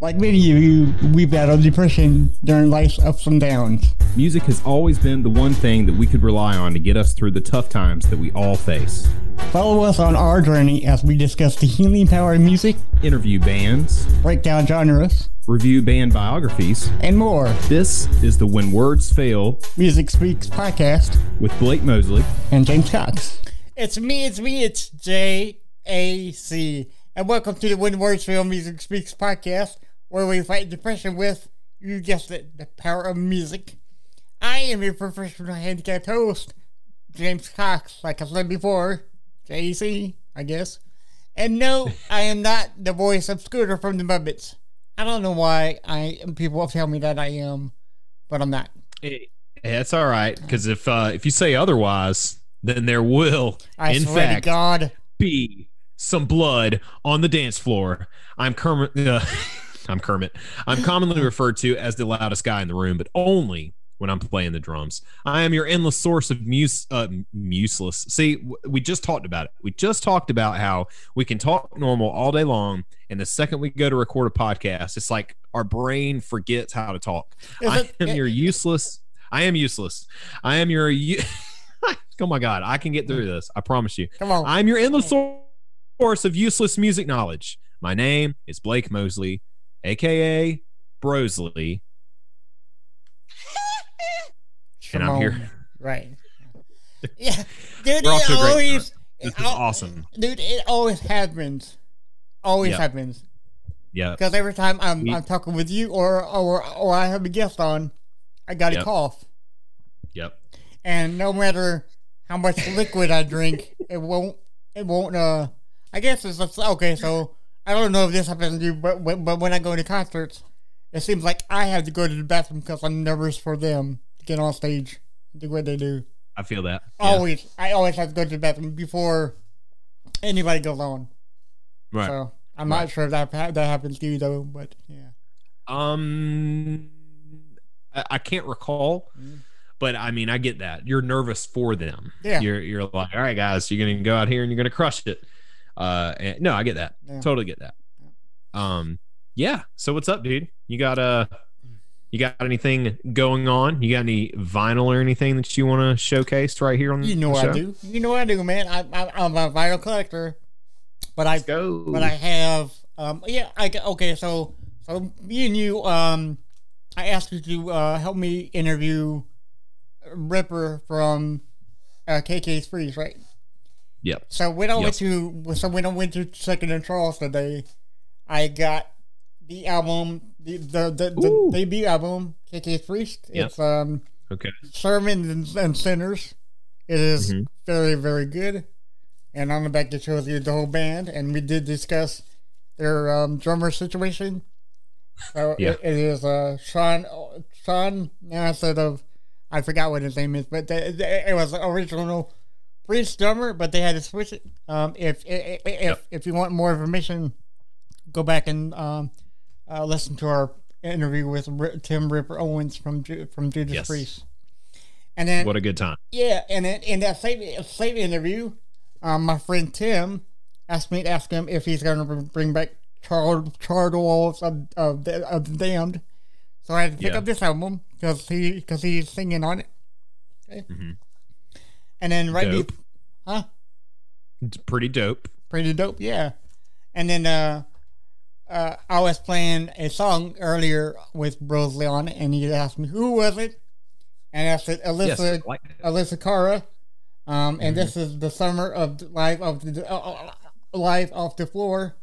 Like many of you, we battled depression during life's ups and downs. Music has always been the one thing that we could rely on to get us through the tough times that we all face. Follow us on our journey as we discuss the healing power of music, Interview bands, break down genres, review band biographies. and more. This is the When Words Fail Music Speaks podcast with Blake Mosley. and James Cox. It's me, it's me, it's J A C. And welcome to the When Words Fail Music Speaks podcast, where we fight depression with, you guessed it, the power of music. I am your professional handicapped host, James Cox, like I said before, JC, I guess. And no, I am not the voice of Scooter from the Muppets. I don't know why I people tell me that I am, but I'm not. Hey, that's all right, because if uh, if you say otherwise, then there will, I in fact, God. be some blood on the dance floor. I'm Kermit. Uh, I'm Kermit. I'm commonly referred to as the loudest guy in the room, but only when I'm playing the drums. I am your endless source of muse, uh, useless. See, we just talked about it. We just talked about how we can talk normal all day long, and the second we go to record a podcast, it's like our brain forgets how to talk. I am your useless. I am useless. I am your. u- oh my god, I can get through this. I promise you. Come on. I'm your endless source of useless music knowledge. My name is Blake Mosley, aka Brosley, and I'm here. Right. Yeah, dude. We're it a always. This is awesome. dude. It always happens. Always Yeah. happens. Yeah, Because every time I'm, I'm talking with you or, or or I have a guest on, I got a Yep. cough, yep. and no matter how much liquid I drink, it won't. It won't. Uh, I guess it's okay. So I don't know if this happens to you, but but when I go to concerts, it seems like I have to go to the bathroom because I'm nervous for them to get on stage, and do what they do. I feel that. Yeah. Always, I always have to go to the bathroom before anybody goes on. Right. So I'm Right. not sure if that that happens to you though, but yeah. Um, I, I can't recall, Mm. but I mean, I get that. You're nervous for them. Yeah. You're you're like, all right, guys, you're gonna go out here and you're gonna crush it. Uh, and, no, I get that. Yeah. Totally get that. Um, yeah. So what's up, dude? You got uh you got anything going on? You got any vinyl or anything that you want to showcase right here on You know the I do. You know I do, man. I, I I'm a vinyl collector, but I Let's go. but I have um yeah I okay so so me and you um I asked you to uh, help me interview Ripper from uh, KK's Priest, right? Yep. So when I Yep. went to so when I went to Second and Charles today, I got the album the the the, the debut album KK's Priest. Yep. It's um Okay. Sermons and, Sinners. It is Mhm. very, very good. And on the back, it shows you the whole band. And we did discuss their um, drummer situation. So Yeah. it, it is uh, Sean, Sean, now instead of, I forgot what his name is, but they, they- it was original Priest drummer, but they had to switch it. Um, if, if, if, Yep. if you want more information, go back and um, uh, listen to our interview with Ri- Tim Ripper Owens from Ju- from Judas Yes. Priest. And then What a good time. yeah, and then in that same same interview, um, my friend Tim asked me to ask him if he's going to bring back charred charred walls of of the, of the damned. So I had to pick Yeah. up this album because he because he's singing on it. Okay. Mhm. And then right, Dope. be- huh? It's pretty dope. Pretty dope, yeah. And then uh, uh, I was playing a song earlier with Brosley on it, and he asked me who was it, and I said Alyssa Yes. Like. Alessia Cara. Um, and Mm-hmm. this is the summer of the life of the uh, uh, life off the floor.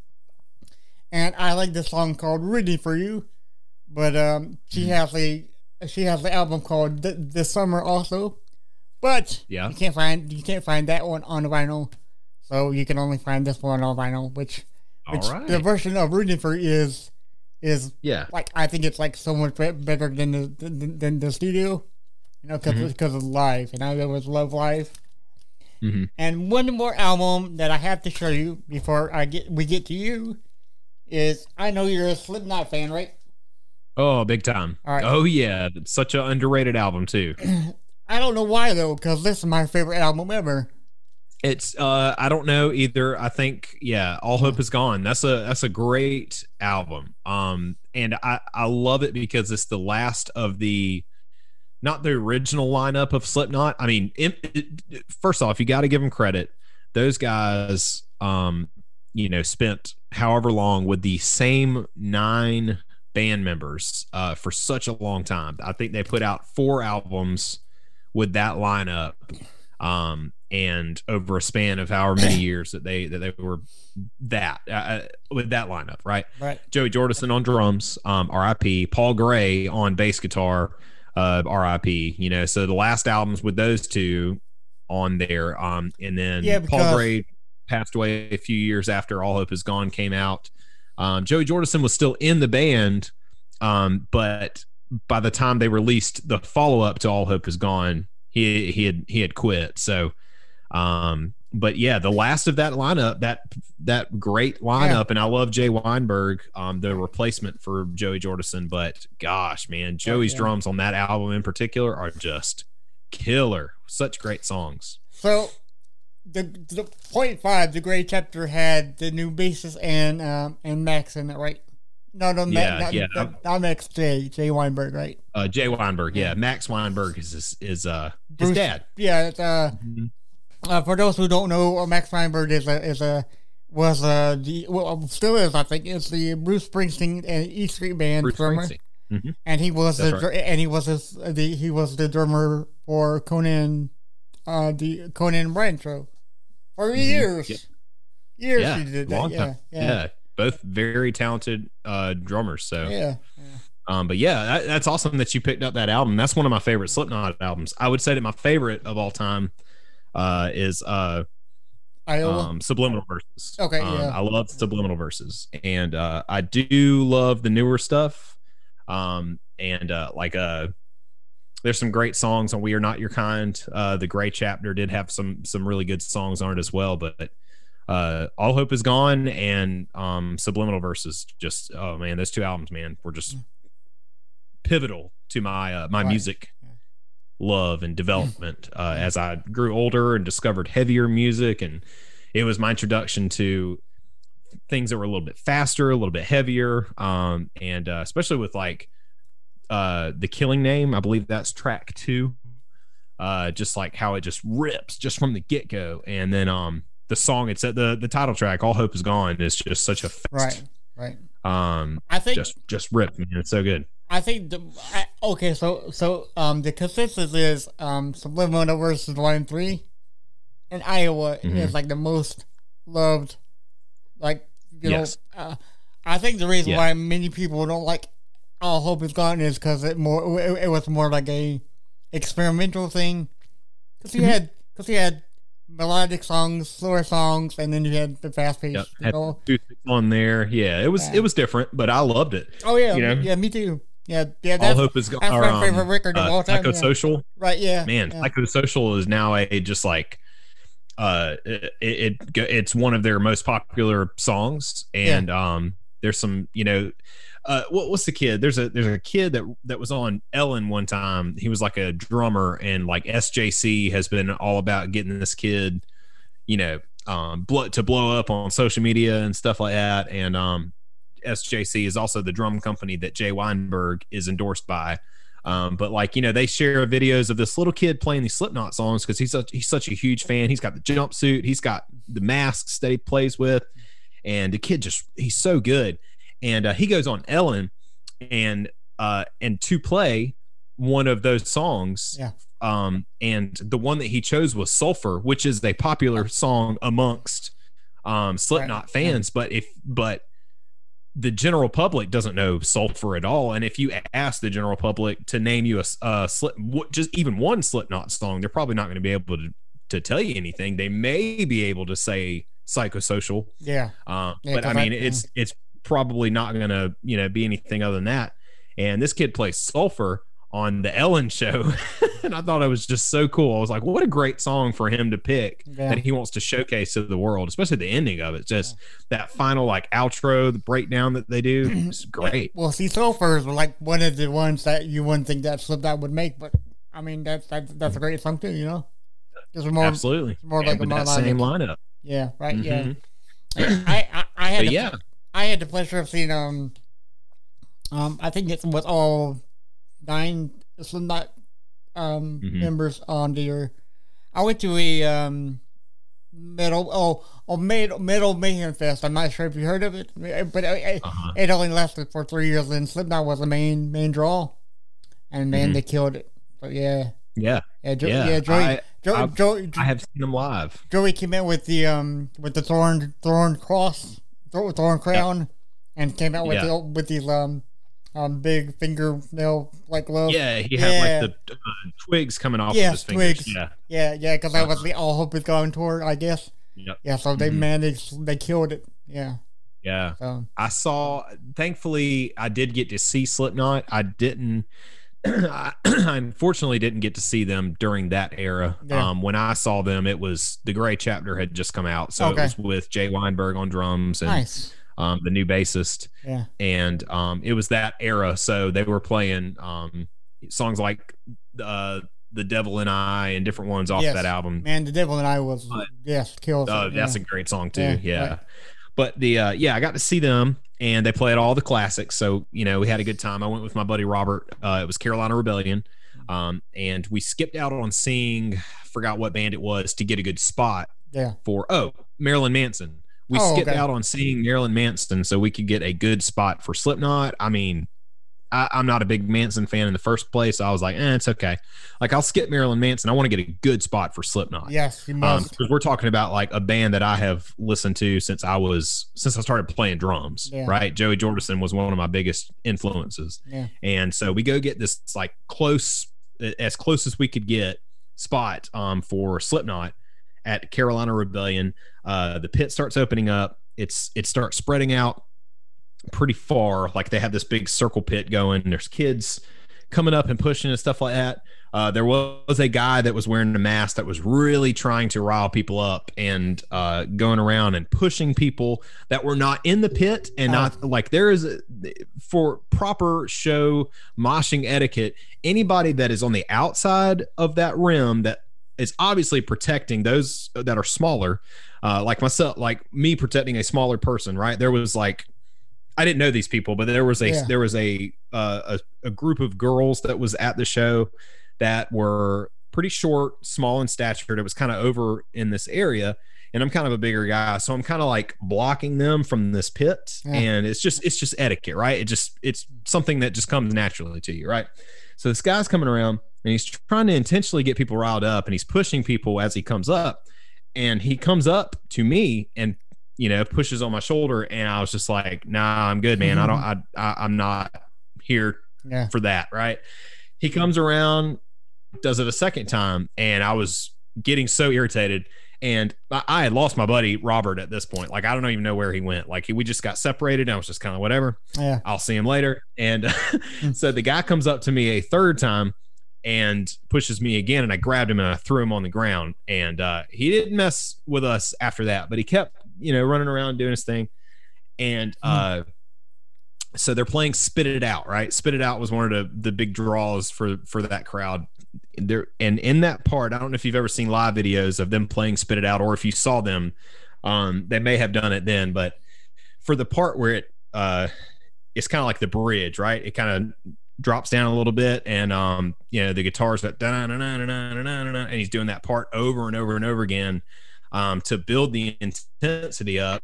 And I like this song called "Ready for You," but um, she Mm-hmm. has a she has the album called "The, the Summer" also. But Yeah. you can't find you can't find that one on vinyl, so you can only find this one on vinyl. Which, which right. the version of "Rooting for" is is Yeah. like I think it's like so much be- better than the than, than the studio, you know, because because of live, and I always love live. hmm And one more album that I have to show you before I get we get to you is I know you're a Slipknot fan, right? Oh, big time. Right. Oh yeah, such an underrated album too. I don't know why though, because this is my favorite album ever. It's uh I don't know either. I think yeah, All Hope is Gone. That's a that's a great album. Um and I I love it because it's the last of the not the original lineup of Slipknot. I mean, it, it, first off, you got to give them credit. Those guys um you know spent however long with the same nine band members uh for such a long time. I think they put out four albums with that lineup. Um and over a span of however many years that they that they were that uh, uh, with that lineup, right? Right. Joey Jordison on drums, um, R.I.P. Paul Gray on bass guitar, uh, R.I.P. You know, so the last albums with those two on there, um, and then Yeah, Paul Gray passed away a few years after All Hope Is Gone came out. Um, Joey Jordison was still in the band, um, but by the time they released the follow up to All Hope Is Gone, he he had he had quit. So, um, but yeah, the last of that lineup, that that great lineup, and I love Jay Weinberg, um, the replacement for Joey Jordison. But gosh, man, Joey's yeah. drums on that album in particular are just killer. Such great songs. So the the point five, the gray chapter had the new bassist and um and Max in it, right? No, no, Yeah, not, yeah. not, not Max J, Jay Weinberg, right? Uh, Jay Weinberg, yeah, Max Weinberg is is, is uh his Bruce- dad. Yeah, it's, uh, uh, for those who don't know, uh, Max Weinberg is a is a was uh the well still is I think is the Bruce Springsteen and E Street Band Bruce drummer. Mhm. and he was the dr- and he was his, the he was the drummer for Conan, uh the Conan and show for years, Mm-hmm. Yeah. years Yeah, he did that. long Yeah, time. yeah, Yeah. Both very talented uh drummers. So yeah. Um, but yeah, that, that's awesome that you picked up that album. That's one of my favorite Slipknot albums. I would say that my favorite of all time uh, is uh, Iowa. um, Subliminal Verses. Okay, Um, yeah. I love Subliminal Verses, and uh, I do love the newer stuff. Um, and uh, like uh, there's some great songs on "We Are Not Your Kind." Uh, the Gray Chapter did have some some really good songs on it as well, but. Uh, All Hope is Gone and um, Subliminal Verses. Just oh man, those two albums, man, were just pivotal to my uh, my Right. music love and development uh, as I grew older and discovered heavier music, and it was my introduction to things that were a little bit faster, a little bit heavier, um, and uh, especially with like uh, the Killing Name. I believe that's track two. Uh, just like how it just rips just from the get go, and then um the song it's at the the title track, "All Hope Is Gone," is just such a fast, right, right. um I think just just rip, man. It's so good. I think the I, okay. So so um the consensus is um Subliminal Verses one and three, and Iowa Mhm. is like the most loved. Like you Yes. know, uh, I think the reason Yeah. why many people don't like All Hope Is Gone is because it more it, it was more like a experimental thing. Because you Mhm. had because you had melodic songs, slower songs, and then you had the fast pace. Yep. You Had know? on there. Yeah, it was Yeah. it was different, but I loved it. Oh yeah, you know? yeah, me too. Yeah, yeah. All hope is gone. that's my um, favorite record of uh, all time, yeah. Psychosocial, right. Yeah, man. yeah. Psychosocial is now a just like uh it, it it's one of their most popular songs and um there's some you know uh what, what's the kid? There's a there's a kid that that was on ellen one time. He was like a drummer and like sjc has been all about getting this kid you know um to blow up on social media and stuff like that. And um sjc is also the drum company that jay weinberg is endorsed by. Um, but like you know, they share videos of this little kid playing these Slipknot songs because he's such he's such a huge fan. He's got the jumpsuit, he's got the masks that he plays with, and the kid just he's so good. And uh, he goes on Ellen, and uh, and to play one of those songs. Yeah. Um, and the one that he chose was Sulfur, which is a popular song amongst um Slipknot Right. fans. But if but the general public doesn't know sulfur at all and if you ask the general public to name you a slip what- just even one slipknot song they're probably not going to be able to, to tell you anything they may be able to say psychosocial yeah. uh, Yeah, but I mean I- it's it's probably not going to you know be anything other than that and this kid plays sulfur on the ellen show and i thought it was just so cool i was like what a great song for him to pick Yeah. that he wants to showcase to the world especially the ending of it just that final like outro the breakdown that they do it's great Well, see, Sulfurs were like one of the ones that you wouldn't think that Slip Slipknot would make, but I mean that's that's that's a great song too, you know. More, absolutely. more like a that same lineup. Yeah, right. Yeah. Mhm. I, I, I had But the, yeah, I had the pleasure of seeing um um I think it was all nine Slipknot um Mhm. members on there. I went to a um metal oh oh metal metal mayhem fest. I'm not sure if you heard of it, but it, uh-huh. it only lasted for three years. And Slipknot was the main main draw, and man, Mhm. they killed it. But yeah, yeah, yeah, jo- Yeah, yeah, Joey, I- Jo- I've- Jo- I have seen them live. Joey came in with the um with the thorn thorn cross thorn, thorn crown and came out with Yeah. the with these um um big fingernail like gloves. Yeah, he Yeah. had like the uh, twigs coming off Yes, of his fingers. Yeah, yeah, yeah. Because that was the all hope is going toward, I guess. Yep. Yeah, so they Mhm. managed, they killed it. Yeah. yeah. So I saw. Thankfully, I did get to see Slipknot. I didn't. I unfortunately didn't get to see them during that era. Yeah. Um, when I saw them, it was the Gray chapter had just come out, so Okay. it was with Jay Weinberg on drums and nice. um, the new bassist, Yeah. and um, it was that era. So they were playing um, songs like uh, "The Devil and I" and different ones off Yes. that album. Man, the devil and I was But- yes killed. Uh, it, that's a great song too. Yeah, Yeah. right. But the uh, yeah, I got to see them and they played all the classics. So you know we had a good time. I went with my buddy Robert. Uh, it was Carolina Rebellion, um, and we skipped out on seeing forgot what band it was to get a good spot yeah. for oh Marilyn Manson. We Oh, skipped okay. out on seeing Marilyn Manson so we could get a good spot for Slipknot. I mean, I, I'm not a big Manson fan in the first place. I was like, eh, it's okay. Like I'll skip Marilyn Manson. I want to get a good spot for Slipknot Yes, you um must. because we're talking about like a band that I have listened to since I was since I started playing drums. Yeah. Right, Joey Jordison was one of my biggest influences, yeah. and so we go get this like close as close as we could get spot um for Slipknot at Carolina Rebellion. Uh, the pit starts opening up. It's it starts spreading out pretty far. Like they have this big circle pit going. There's kids coming up and pushing and stuff like that. Uh, there was a guy that was wearing a mask that was really trying to rile people up and uh, going around and pushing people that were not in the pit and not like there is a, for proper show moshing etiquette. Anybody that is on the outside of that rim that is obviously protecting those that are smaller, uh, like myself, like me protecting a smaller person. Right? There was like I didn't know these people, but there was a Yeah. there was a, uh, a a group of girls that was at the show that were pretty short, small in stature. It was kind of over in this area, and I'm kind of a bigger guy, so I'm kind of like blocking them from this pit, Yeah. and it's just it's just etiquette, right? It just it's something that just comes naturally to you, right? So this guy's coming around and he's trying to intentionally get people riled up, and he's pushing people as he comes up, and he comes up to me and you know pushes on my shoulder, and I was just like, Nah, I'm good, man. I don't, I, I I'm not here Yeah. for that, right? He comes around, does it a second time, and I was getting so irritated. And I, I had lost my buddy Robert at this point. Like I don't even know where he went. Like he, we just got separated. And I was just kind of whatever. Yeah. I'll see him later. And so the guy comes up to me a third time and pushes me again, and I grabbed him and I threw him on the ground. And uh, he didn't mess with us after that, but he kept, you know, running around doing his thing. And uh, so they're playing "Spit It Out," right? "Spit It Out" was one of the the big draws for for that crowd. There and in that part, I don't know if you've ever seen live videos of them playing "Spit It Out" or if you saw them. Um, they may have done it then, but for the part where it uh, it's kind of like the bridge, right? It kind of drops down a little bit, and um, you know the guitars that and he's doing that part over and over and over again um, to build the intensity up.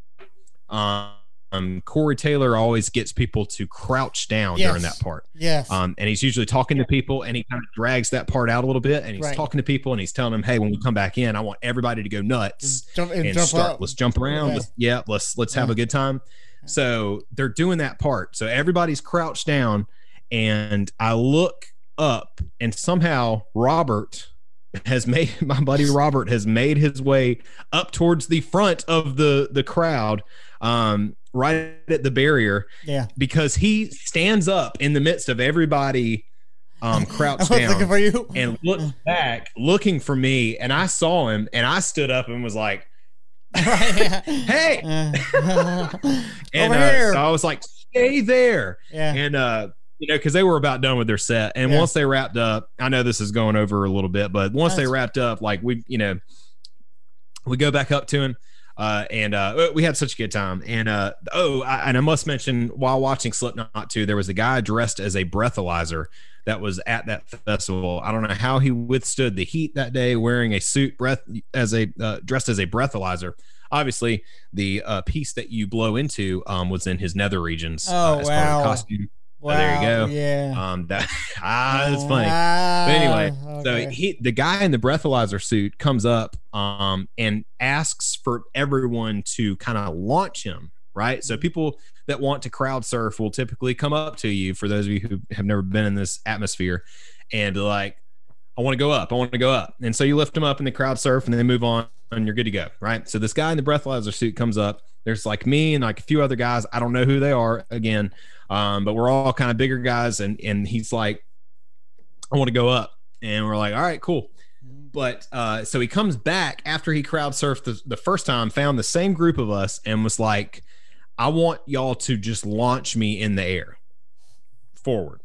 Um, Corey Taylor always gets people to crouch down Yes. during that part. Yes. Um, and he's usually talking to people and he kind of drags that part out a little bit and he's Right. talking to people and he's telling them, Hey, when we come back in, I want everybody to go nuts jump and, and jump start. up. Let's jump around. Yeah. Let's, yeah, let's let's have a good time. So they're doing that part. So everybody's crouched down, and I look up, and somehow Robert has made my buddy Robert has made his way up towards the front of the the crowd, um, right at the barrier, Yeah. because he stands up in the midst of everybody um, crouched down for you. and looked back looking for me, and I saw him, and I stood up and was like. Hey! And uh, so I was like, stay there. yeah. And uh, you know, because they were about done with their set, and Yeah. once they wrapped up, I know this is going over a little bit, but once they wrapped up, like we, you know, we go back up to him, uh, and uh, we had such a good time. And uh, oh, I, and I must mention, while watching Slipknot too, there was a guy dressed as a breathalyzer that was at that festival. I don't know how he withstood the heat that day, wearing a suit, breath as a uh, dressed as a breathalyzer. Obviously, the uh, piece that you blow into um, was in his nether regions. Oh, uh, as part of the wow. costume. Wow, there you go. Yeah. Um, that ah, that's funny. Ah, But anyway, okay. So he, the guy in the breathalyzer suit, comes up um, and asks for everyone to kind of launch him. Right. Mm-hmm. So people that want to crowd surf will typically come up to you. For those of you who have never been in this atmosphere, and be like, "I want to go up. I want to go up." And so you lift them up in the crowd surf, and then move on, and you're good to go. Right. So this guy in the breathalyzer suit comes up. There's like me and like a few other guys. I don't know who they are again, um, but we're all kind of bigger guys. And and he's like, "I want to go up," and we're like, "All right, cool." But uh, so he comes back after he crowd surfed the, the first time, found the same group of us, and was like, I want y'all to just launch me in the air forward.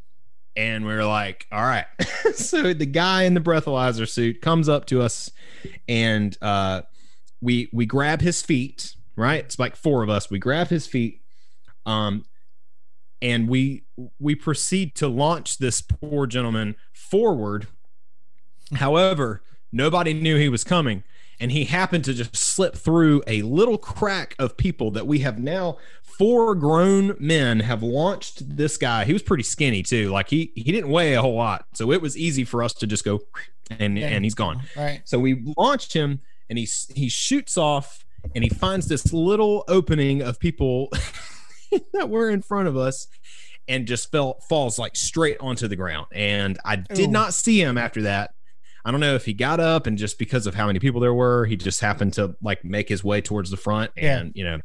And we are like, all right. so the guy in the breathalyzer suit comes up to us and uh, we we grab his feet, right? It's like four of us. We grab his feet. Um, and we we proceed to launch this poor gentleman forward. However, nobody knew he was coming, and he happened to just slip through a little crack of people that we have now. Four grown men have launched this guy. He was pretty skinny too. Like he he didn't weigh a whole lot, so it was easy for us to just go, and Yeah. and he's gone. Right. So we launched him, and he he shoots off, and he finds this little opening of people that were in front of us, and just fell falls like straight onto the ground. And I did Ooh. not see him after that. I don't know if he got up and just because of how many people there were, he just happened to like make his way towards the front, Yeah. and you know,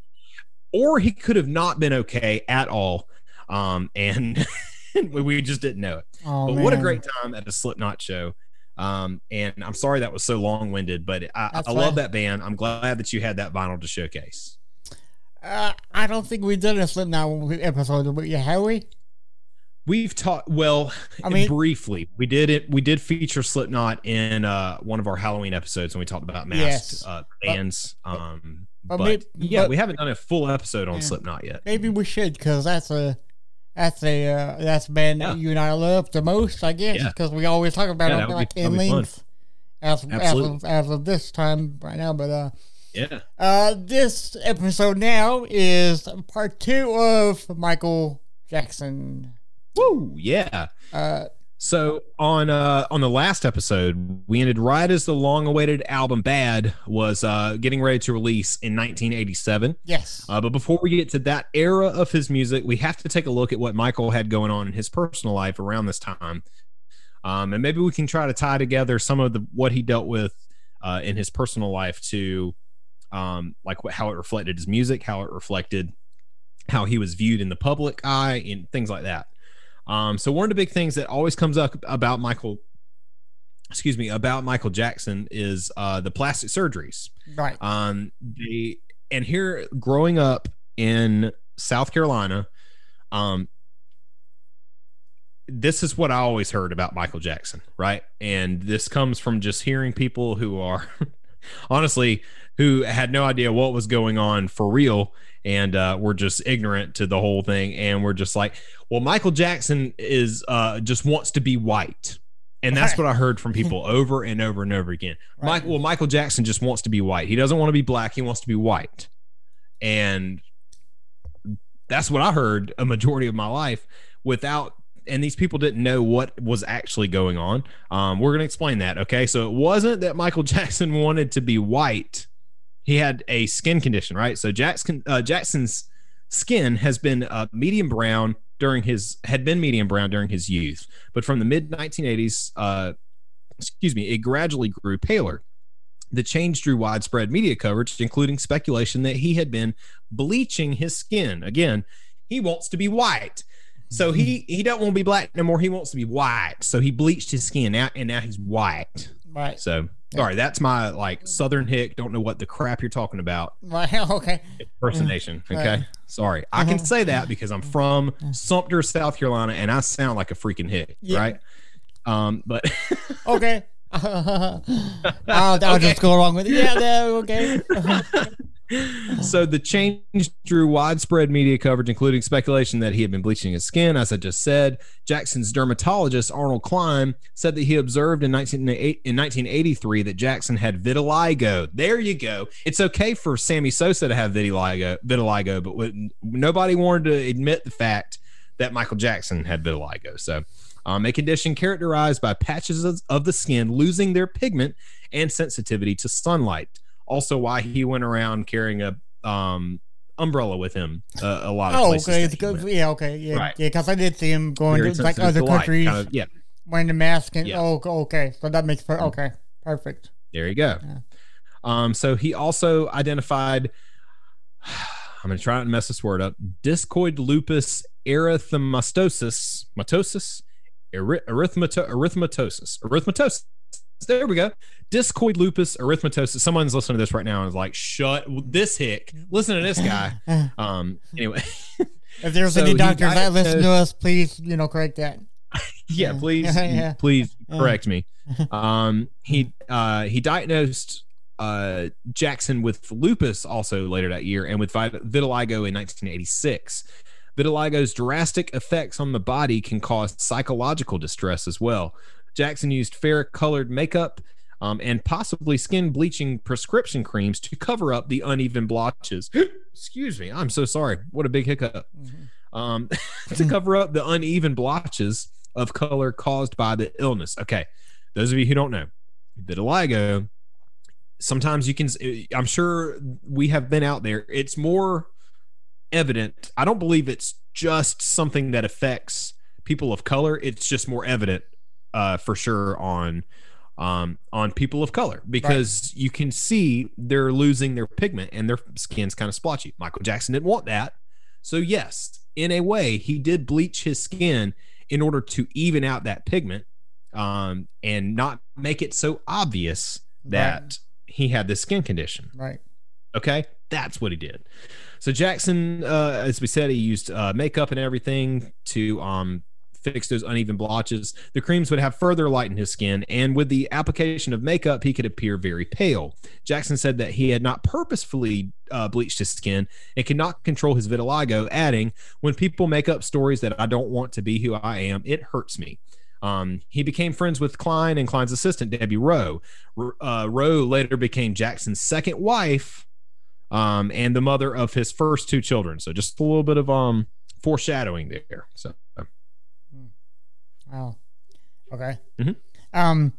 or he could have not been okay at all. Um, and we- just didn't know it. Oh, But what a great time at a Slipknot show. Um, and I'm sorry that was so long winded, but I, I love that band. I'm glad that you had that vinyl to showcase. Uh, I don't think we've done a Slipknot episode, but yeah, have we? We've talked well, I mean- briefly. We did it. We did feature Slipknot in uh, one of our Halloween episodes when we talked about masked Yes. uh, bands. um, but but, yeah, but- we haven't done a full episode on Yeah. Slipknot yet. Maybe we should, because that's a that's a uh, that's band that Yeah. you and I love the most, I guess, Yeah. because we always talk about Yeah, it like be- in that'd be fun. length as as of, as of this time right now. But uh, Yeah. uh, this episode now is part two of Michael Jackson. Woo! Yeah. Uh, So on uh on the last episode, we ended right as the long-awaited album "Bad" was uh getting ready to release in 1987. yes, Uh, but before we get to that era of his music, we have to take a look at what Michael had going on in his personal life around this time, um, and maybe we can try to tie together some of the what he dealt with uh, in his personal life to um, like what, how it reflected his music, how it reflected how he was viewed in the public eye, and things like that. Um, so one of the big things that always comes up about Michael, excuse me, about Michael Jackson is uh, the plastic surgeries. right. Um, the and here growing up in South Carolina, um, this is what I always heard about Michael Jackson, right? And this comes from just hearing people who are honestly who had no idea what was going on for real and uh, were just ignorant to the whole thing and we're just like well michael jackson is uh, just wants to be white. And that's Right. what i heard from people over and over and over again. Right. Mike, well michael jackson just wants to be white. He doesn't want to be black. He wants to be white. And that's what i heard a majority of my life without and these people didn't know what was actually going on. Um, we're going to explain that okay? So it wasn't that michael jackson wanted to be white he had a skin condition, right? So Jackson uh, Jackson's skin has been uh, medium brown during his had been medium brown during his youth, but from the mid 1980s, uh, excuse me, it gradually grew paler. The change drew widespread media coverage, including speculation that he had been bleaching his skin. Again, he wants to be white. So he he don't want to be black no more. He wants to be white. So he bleached his skin out, and now he's white. Right. So, sorry, that's my like Southern hick. Don't know what the crap you're talking about. Right. Okay. Impersonation. Mm. Right. Okay. Sorry. I can uh-huh. say that because I'm from mm-hmm. Sumter, South Carolina, and I sound like a freaking hick. Yeah. Right. Um, but Okay. Uh, I'll, I'll just go along with it. Yeah. yeah okay. so the change drew widespread media coverage, including speculation that he had been bleaching his skin. As I just said, Jackson's dermatologist Arnold Klein said that he observed in 1908 in 1983 that Jackson had vitiligo. There you go. It's okay for Sammy Sosa to have vitiligo, vitiligo, but nobody wanted to admit the fact that Michael Jackson had vitiligo. So. Um, a condition characterized by patches of the skin losing their pigment and sensitivity to sunlight also why he went around carrying a um umbrella with him uh, a lot of times. Oh, places okay. that It's he good. Yeah. Okay. Yeah. Right. Yeah. Because I did see him going Very to like other to countries kind of- yeah wearing the mask. And Yeah. oh, okay. So that makes per- okay. Perfect. there you go Yeah. um so he also identified i'm gonna try not to mess this word up discoid lupus erythematosus matosis Ery- erythemato- erythematosis erythematosis there we go. Discoid lupus erythematosis someone's listening to this right now and is like shut this hick. Listen to this guy. Um anyway. If there's So any doctors that listen to us, please, you know, correct that. yeah Yeah. please Yeah. please correct me. Um he uh he diagnosed uh jackson with lupus also later that year and with vitiligo in 1986 vitiligo's drastic effects on the body can cause psychological distress as well jackson used fair colored makeup um, and possibly skin bleaching prescription creams to cover up the uneven blotches excuse me i'm so sorry what a big hiccup um, to cover up the uneven blotches of color caused by the illness. Okay, those of you who don't know, vitiligo. Sometimes you can. I'm sure we have been out there. It's more evident. I don't believe it's just something that affects people of color. It's just more evident, uh, for sure on um, on people of color because you can see they're losing their pigment and their skin's kind of splotchy. Michael Jackson didn't want that. So, yes, in a way, he did bleach his skin in order to even out that pigment um, and not make it so obvious that Right. he had this skin condition. Right. Okay, that's what he did. So Jackson, uh, as we said, he used uh, makeup and everything to um, fix those uneven blotches. The creams would have further lightened his skin, and with the application of makeup, he could appear very pale. Jackson said that he had not purposefully uh, bleached his skin and could not control his vitiligo, adding, "When people make up stories that I don't want to be who I am, it hurts me." Um, he became friends with Klein and Klein's assistant, Debbie Rowe. Uh, Rowe later became Jackson's second wife um, and the mother of his first two children. So just a little bit of um, foreshadowing there. So Wow. Okay. Mhm. Um,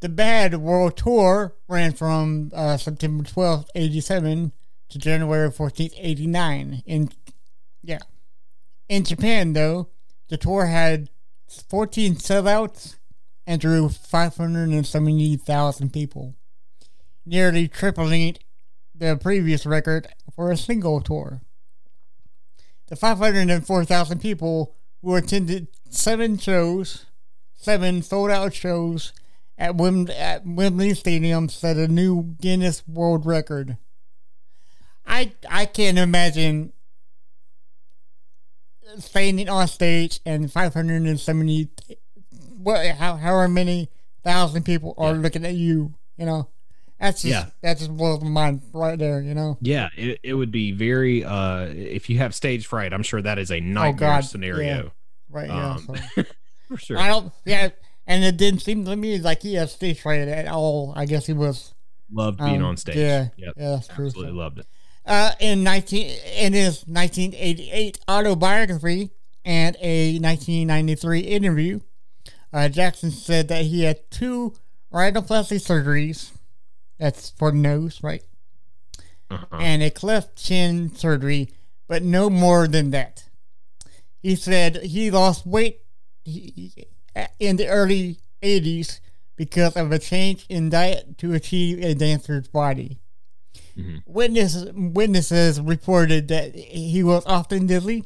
the Bad World Tour ran from uh, September twelfth, 87 to January 14th, 89. In, yeah. In Japan, though, the tour had 14 sellouts and drew 570,000 people, nearly tripling the previous record for a single tour. The 504,000 people who attended seven shows, seven sold out shows at, Wim- at Wembley Stadium set a new Guinness World Record. I I can't imagine standing on stage and 570 what how however many thousand people are Yeah. looking at you, you know. That's just Yeah. that just blows my mind right there, you know. yeah, it, it would be very. Uh, if you have stage fright, I'm sure that is a nightmare God, scenario Right, yeah. Um, so. for sure. I don't. Yeah, and it didn't seem to me like he had stage fright at all. I guess he was. Loved being um, on stage. Yeah, Yep. yeah, that's true. Absolutely loved it. Uh, in nineteen in his nineteen eighty eight autobiography and a nineteen ninety three interview, uh, Jackson said that he had two rhinoplasty surgeries. That's for the nose, right? Uh-huh. and a cleft chin surgery, but no more than that. He said he lost weight in the early 80s because of a change in diet to achieve a dancer's body. Mhm. Witnesses, witnesses reported that he was often dizzy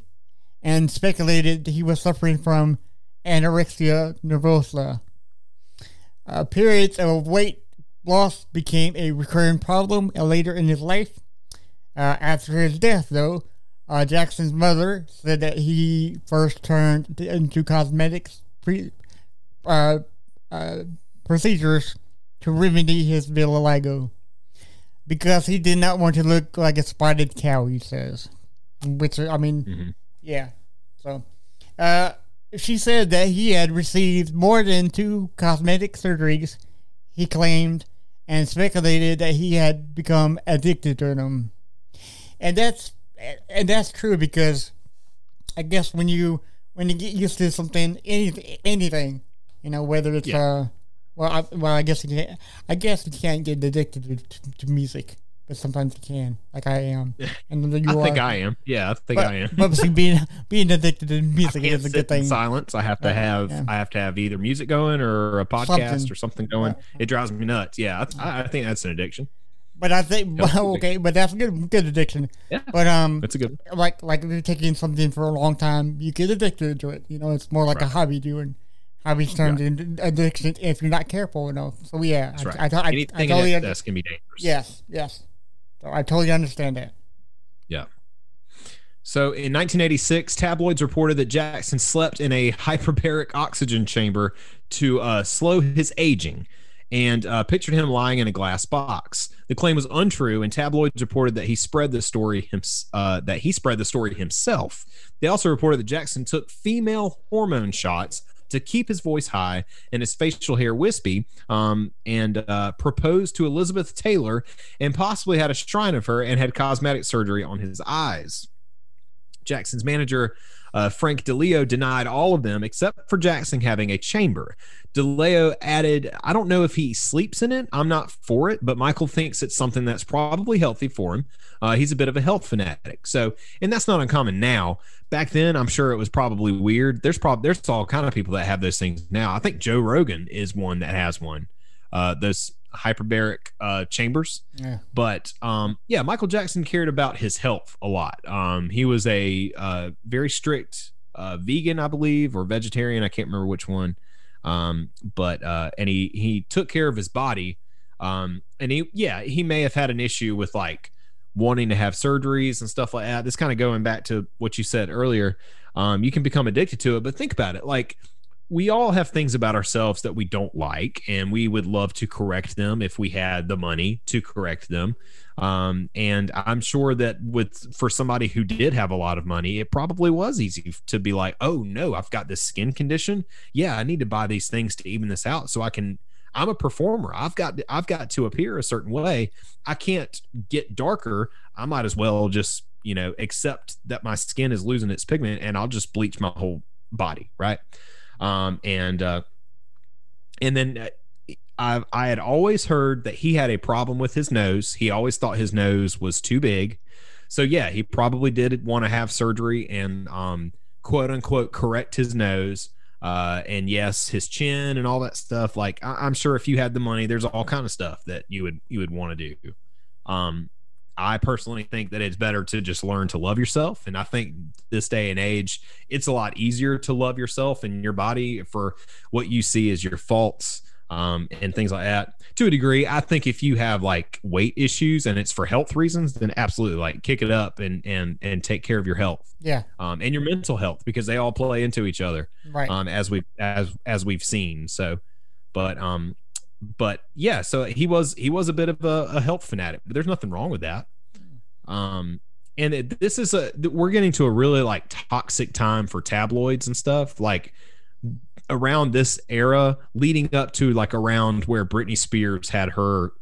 and speculated he was suffering from anorexia nervosa. Uh, periods of weight loss became a recurring problem later in his life. Uh, after his death, though, uh, Jackson's mother said that he first turned into cosmetics pre, uh, uh, procedures to remedy his vitiligo because he did not want to look like a spotted cow. He says, which I mean, Mhm. yeah. So, uh, she said that he had received more than two cosmetic surgeries. He claimed and speculated that he had become addicted to them, and that's and that's true because I guess when you when you get used to something, anything, anything, you know, whether it's Yeah. uh, well, I, well, I guess you can, I guess you can't get addicted to, to, to music, but sometimes you can, like I am, and then you I think. I am. Yeah, I think but, I am. but see, being being addicted to I music is a good in thing. silence. I have to Yeah, have yeah. I have to have either music going or a podcast Something. or something going. It drives me nuts. Yeah, I, I think that's an addiction. But I think, well, okay, but that's a good, good addiction. Yeah. But um, That's a good. like like if you're taking something for a long time, you get addicted to it. You know, it's more like a hobby doing. Hobbies turned into addiction if you're not careful enough. So yeah, That's I, right. I, I, I, Anything totally in excess can be dangerous. yes, yes. So I totally understand that. Yeah. So in 1986, tabloids reported that Jackson slept in a hyperbaric oxygen chamber to uh, slow his aging and uh, pictured him lying in a glass box. The claim was untrue, and tabloids reported that he spread the story him, uh, that he spread the story himself. They also reported that Jackson took female hormone shots to keep his voice high and his facial hair wispy, um, and uh, proposed to Elizabeth Taylor and possibly had a shrine of her and had cosmetic surgery on his eyes. Jackson's manager, uh, Frank DiLeo, denied all of them except for Jackson having a chamber. DiLeo added, I don't know if he sleeps in it. I'm not for it, but Michael thinks it's something that's probably healthy for him. Uh, he's a bit of a health fanatic. So, and that's not uncommon now. Back then, I'm sure it was probably weird. There's probably there's all kind of people that have those things now. I think Joe Rogan is one that has one. Uh, those hyperbaric uh, chambers. Yeah. But um, yeah, Michael Jackson cared about his health a lot. Um, he was a uh, very strict uh, vegan, I believe, or vegetarian. I can't remember which one. Um, but uh, and he he took care of his body. Um, and he yeah he may have had an issue with like wanting to have surgeries and stuff like that. This kind of going back to what you said earlier. Um, you can become addicted to it, but think about it like we all have things about ourselves that we don't like and we would love to correct them if we had the money to correct them. Um, and i'm sure that with for somebody who did have a lot of money it probably was easy to be like oh no i've got this skin condition. Yeah i need to buy these things to even this out so i can i'm a performer. I've got i've got to appear a certain way. I can't get darker. I might as well just you know accept that my skin is losing its pigment and i'll just bleach my whole body right um, and uh, and then uh, I I had always heard that he had a problem with his nose. He always thought his nose was too big. So yeah, he probably did want to have surgery and um, quote unquote correct his nose. Uh, and yes, his chin and all that stuff. Like I- I'm sure if you had the money, there's all kind of stuff that you would you would want to do. Um, I personally think that it's better to just learn to love yourself. And I think this day and age, it's a lot easier to love yourself and your body for what you see as your faults um, and things like that. To a degree, I think if you have like weight issues and it's for health reasons, then absolutely like kick it up and and and take care of your health Yeah. um, and your mental health because they all play into each other Right. um, as we as as we've seen. So, but um, but yeah, so he was he was a bit of a, a health fanatic, but there's nothing wrong with that. Um, and it, this is a we're getting to a really like toxic time for tabloids and stuff like around this era leading up to like around where Britney Spears had her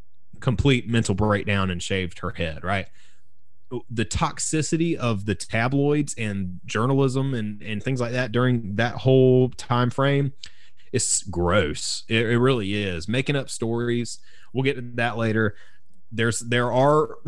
complete mental breakdown and shaved her head, right? The toxicity of the tabloids and journalism and, and things like that during that whole time frame is gross. It, it really is. Making up stories. We'll get to that later. There's there are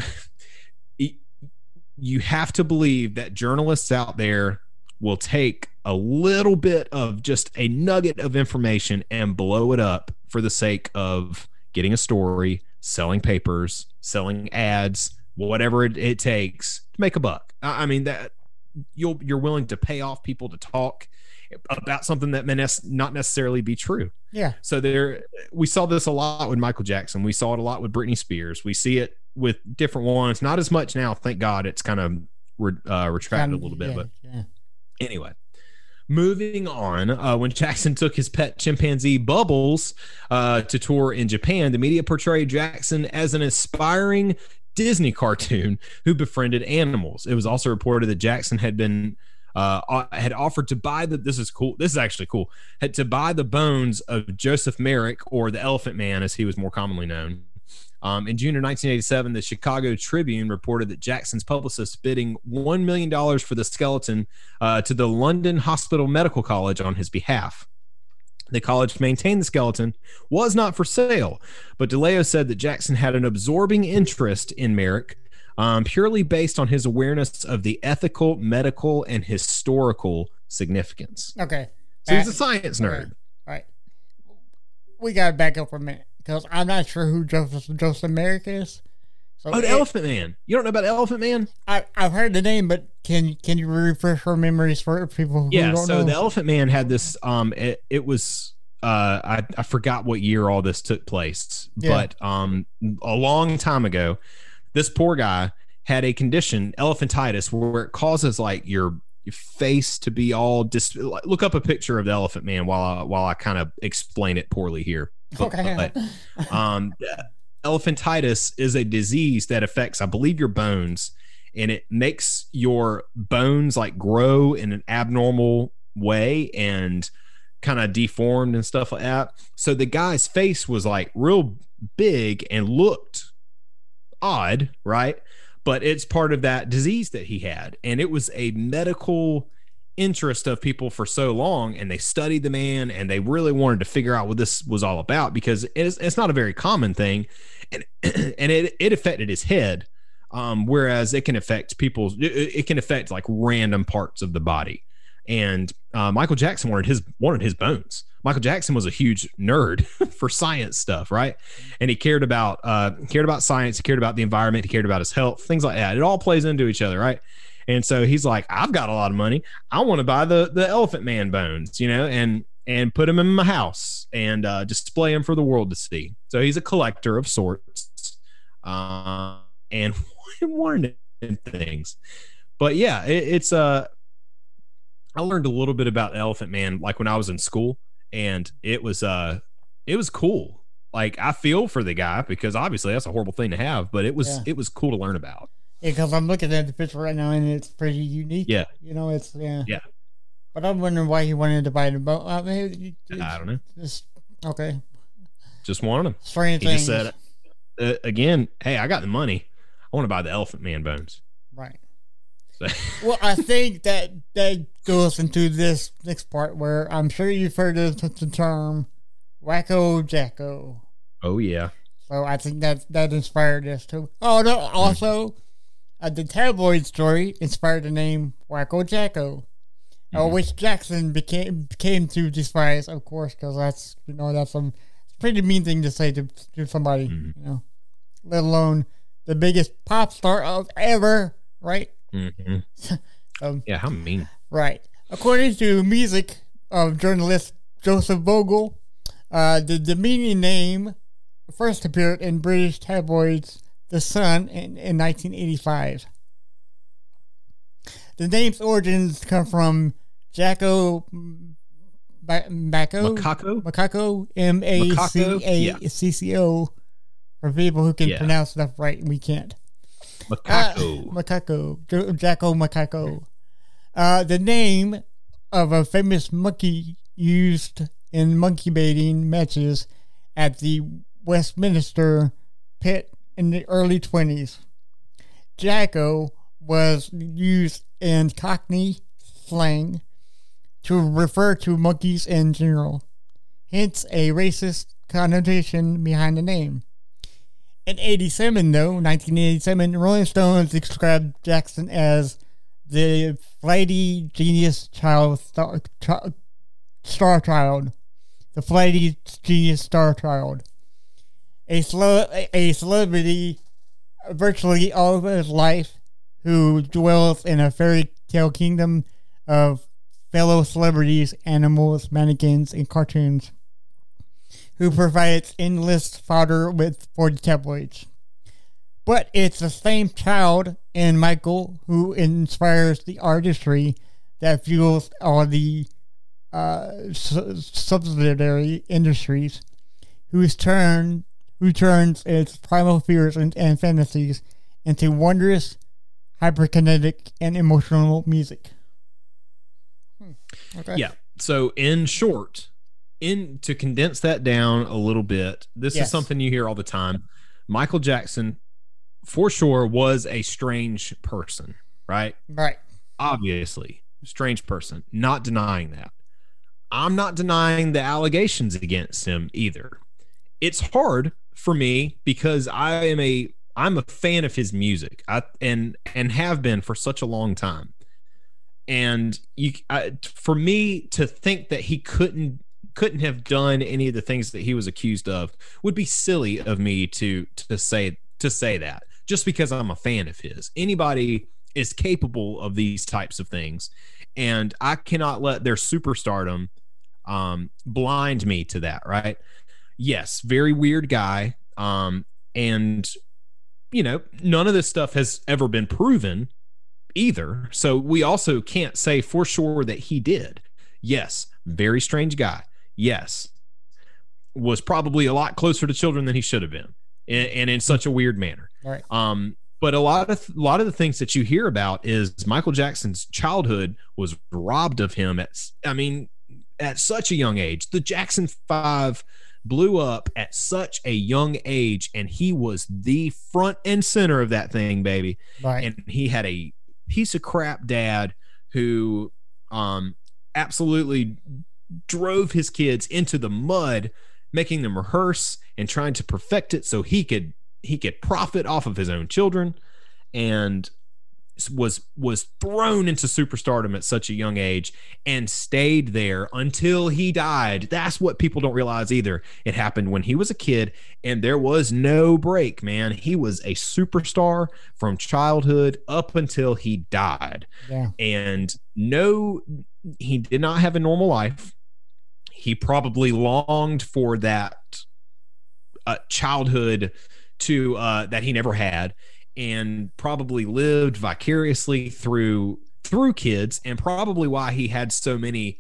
you have to believe that journalists out there will take a little bit of just a nugget of information and blow it up for the sake of getting a story, selling papers, selling ads, whatever it, it takes to make a buck. I I mean that you'll you're willing to pay off people to talk about something that may not necessarily be true. Yeah. So there, we saw this a lot with Michael Jackson. We saw it a lot with Britney Spears. We see it with different ones. Not as much now. Thank God, it's kind of re- uh, retracted Um, a little bit. yeah, But yeah. anyway, moving on. Uh, when Jackson took his pet chimpanzee Bubbles uh, to tour in Japan, the media portrayed Jackson as an aspiring Disney cartoon who befriended animals. It was also reported that Jackson had been uh, had offered to buy the. This is cool. This is actually cool. Had to buy the bones of Joseph Merrick, or the Elephant Man, as he was more commonly known. Um, in June of 1987, the Chicago Tribune reported that Jackson's publicist bidding $1 million for the skeleton uh, to the London Hospital Medical College on his behalf. The college maintained the skeleton, was not for sale, but DiLeo said that Jackson had an absorbing interest in Merrick, um, purely based on his awareness of the ethical, medical, and historical significance. Okay. So he's a science nerd. okay. All right. We got to back up for a minute because I'm not sure who Joseph Joseph Merrick is. So Oh, the it- Elephant Man. You don't know about Elephant Man? I, I've heard the name, but can can you refresh our memories for people who yeah don't so know? the elephant man had this um it, it was uh I, I forgot what year all this took place Yeah. but um a long time ago this poor guy had a condition elephantitis where it causes like your face to be all dis look up a picture of the elephant man while I, while I kind of explain it poorly here But- okay. but, um, elephantitis is a disease that affects, I believe, your bones, and it makes your bones like grow in an abnormal way and kind of deformed and stuff like that. So the guy's face was like real big and looked odd, right? But it's part of that disease that he had, and it was a medical interest of people for so long and they studied the man and they really wanted to figure out what this was all about because it's, it's not a very common thing. And and it, it affected his head um, whereas it can affect people's it, it can affect like random parts of the body. And uh, michael jackson wanted his wanted his bones michael jackson was a huge nerd for science stuff right and he cared about uh cared about science he cared about the environment he cared about his health things like that it all plays into each other right and so he's like, I've got a lot of money. I want to buy the the Elephant Man bones, you know, and and put them in my house and uh, display them for the world to see. So he's a collector of sorts, uh, and one things. But yeah, it, it's uh, I learned a little bit about Elephant Man like when I was in school, and it was uh, it was cool. Like I feel for the guy because obviously that's a horrible thing to have, but it was Yeah. it was cool to learn about. because I'm looking at the picture right now and it's pretty unique. Yeah. You know, it's yeah. Yeah. But I'm wondering why he wanted to buy the boat. I mean, I don't know. Just okay. Just wanted them. Strange He things. just said, uh, again, hey, I got the money. I want to buy the Elephant Man bones. Right. So, Well, I think that that goes into this next part where I'm sure you've heard of the term "wacko jacko." oh yeah, So I think that that inspired this too. Oh no! Also, uh, the tabloid story inspired the name Wacko Jacko, uh, Mhm. which Jackson became came to despise, of course, because that's you know that's some pretty mean thing to say to to somebody, Mhm. you know, let alone the biggest pop star of ever, right? Mhm. Um, yeah. How mean? Right. According to music of journalist Joseph Vogel, uh, the demeaning name first appeared in British tabloids The Sun in, in 1985. The name's origins come from Jacko. Macaco. Macaco, M A C A C C O, for people who can Yeah. pronounce stuff right and we can't. Macaco. Uh, macaco. Jacko Macaco. Uh, the name of a famous monkey used in monkey baiting matches at the Westminster pit in the early 20s. Jacko was used in Cockney slang to refer to monkeys in general, hence a racist connotation behind the name. In 87, though, 1987, Rolling Stones described Jackson as the flighty genius child star, chi- star child. The flighty genius star child. A, a celebrity virtually all of his life who dwells in a fairy tale kingdom of fellow celebrities, animals, mannequins, and cartoons, who provides endless fodder with for the tabloids. But it's the same child in Michael who inspires the artistry that fuels all the uh, su- subsidiary industries, whose turn who turns its primal fears and, and fantasies into wondrous, hyperkinetic, and emotional music. Hmm. Okay. Yeah. So in short, in to condense that down a little bit, this Yes. is something you hear all the time. Michael Jackson, for sure, was a strange person, right? Right. Obviously, strange person. Not denying that. I'm not denying the allegations against him either. It's hard for me because I am a I'm a fan of his music. I and and have been for such a long time. And you I, for me to think that he couldn't couldn't have done any of the things that he was accused of would be silly of me to to say to say that just because I'm a fan of his. Anybody is capable of these types of things and I cannot let their superstardom um, blind me to that. Right? Yes, very weird guy. Um, and you know, none of this stuff has ever been proven either. So we also can't say for sure that he did. Yes, very strange guy. Yes, was probably a lot closer to children than he should have been, and, and in such a weird manner. Right. Um, but a lot of a lot of the things that you hear about is Michael Jackson's childhood was robbed of him at I mean at such a young age. The Jackson 5 blew up at such a young age and he was the front and center of that thing, baby. Right. And he had a piece of crap dad who um absolutely drove his kids into the mud making them rehearse and trying to perfect it so he could he could profit off of his own children and was was thrown into superstardom at such a young age and stayed there until he died. That's what people don't realize either. It happened when he was a kid and there was no break, man. He was a superstar from childhood up until he died. yeah. And no he did not have a normal life. He probably longed for that uh, childhood to uh, that he never had and probably lived vicariously through through kids and probably why he had so many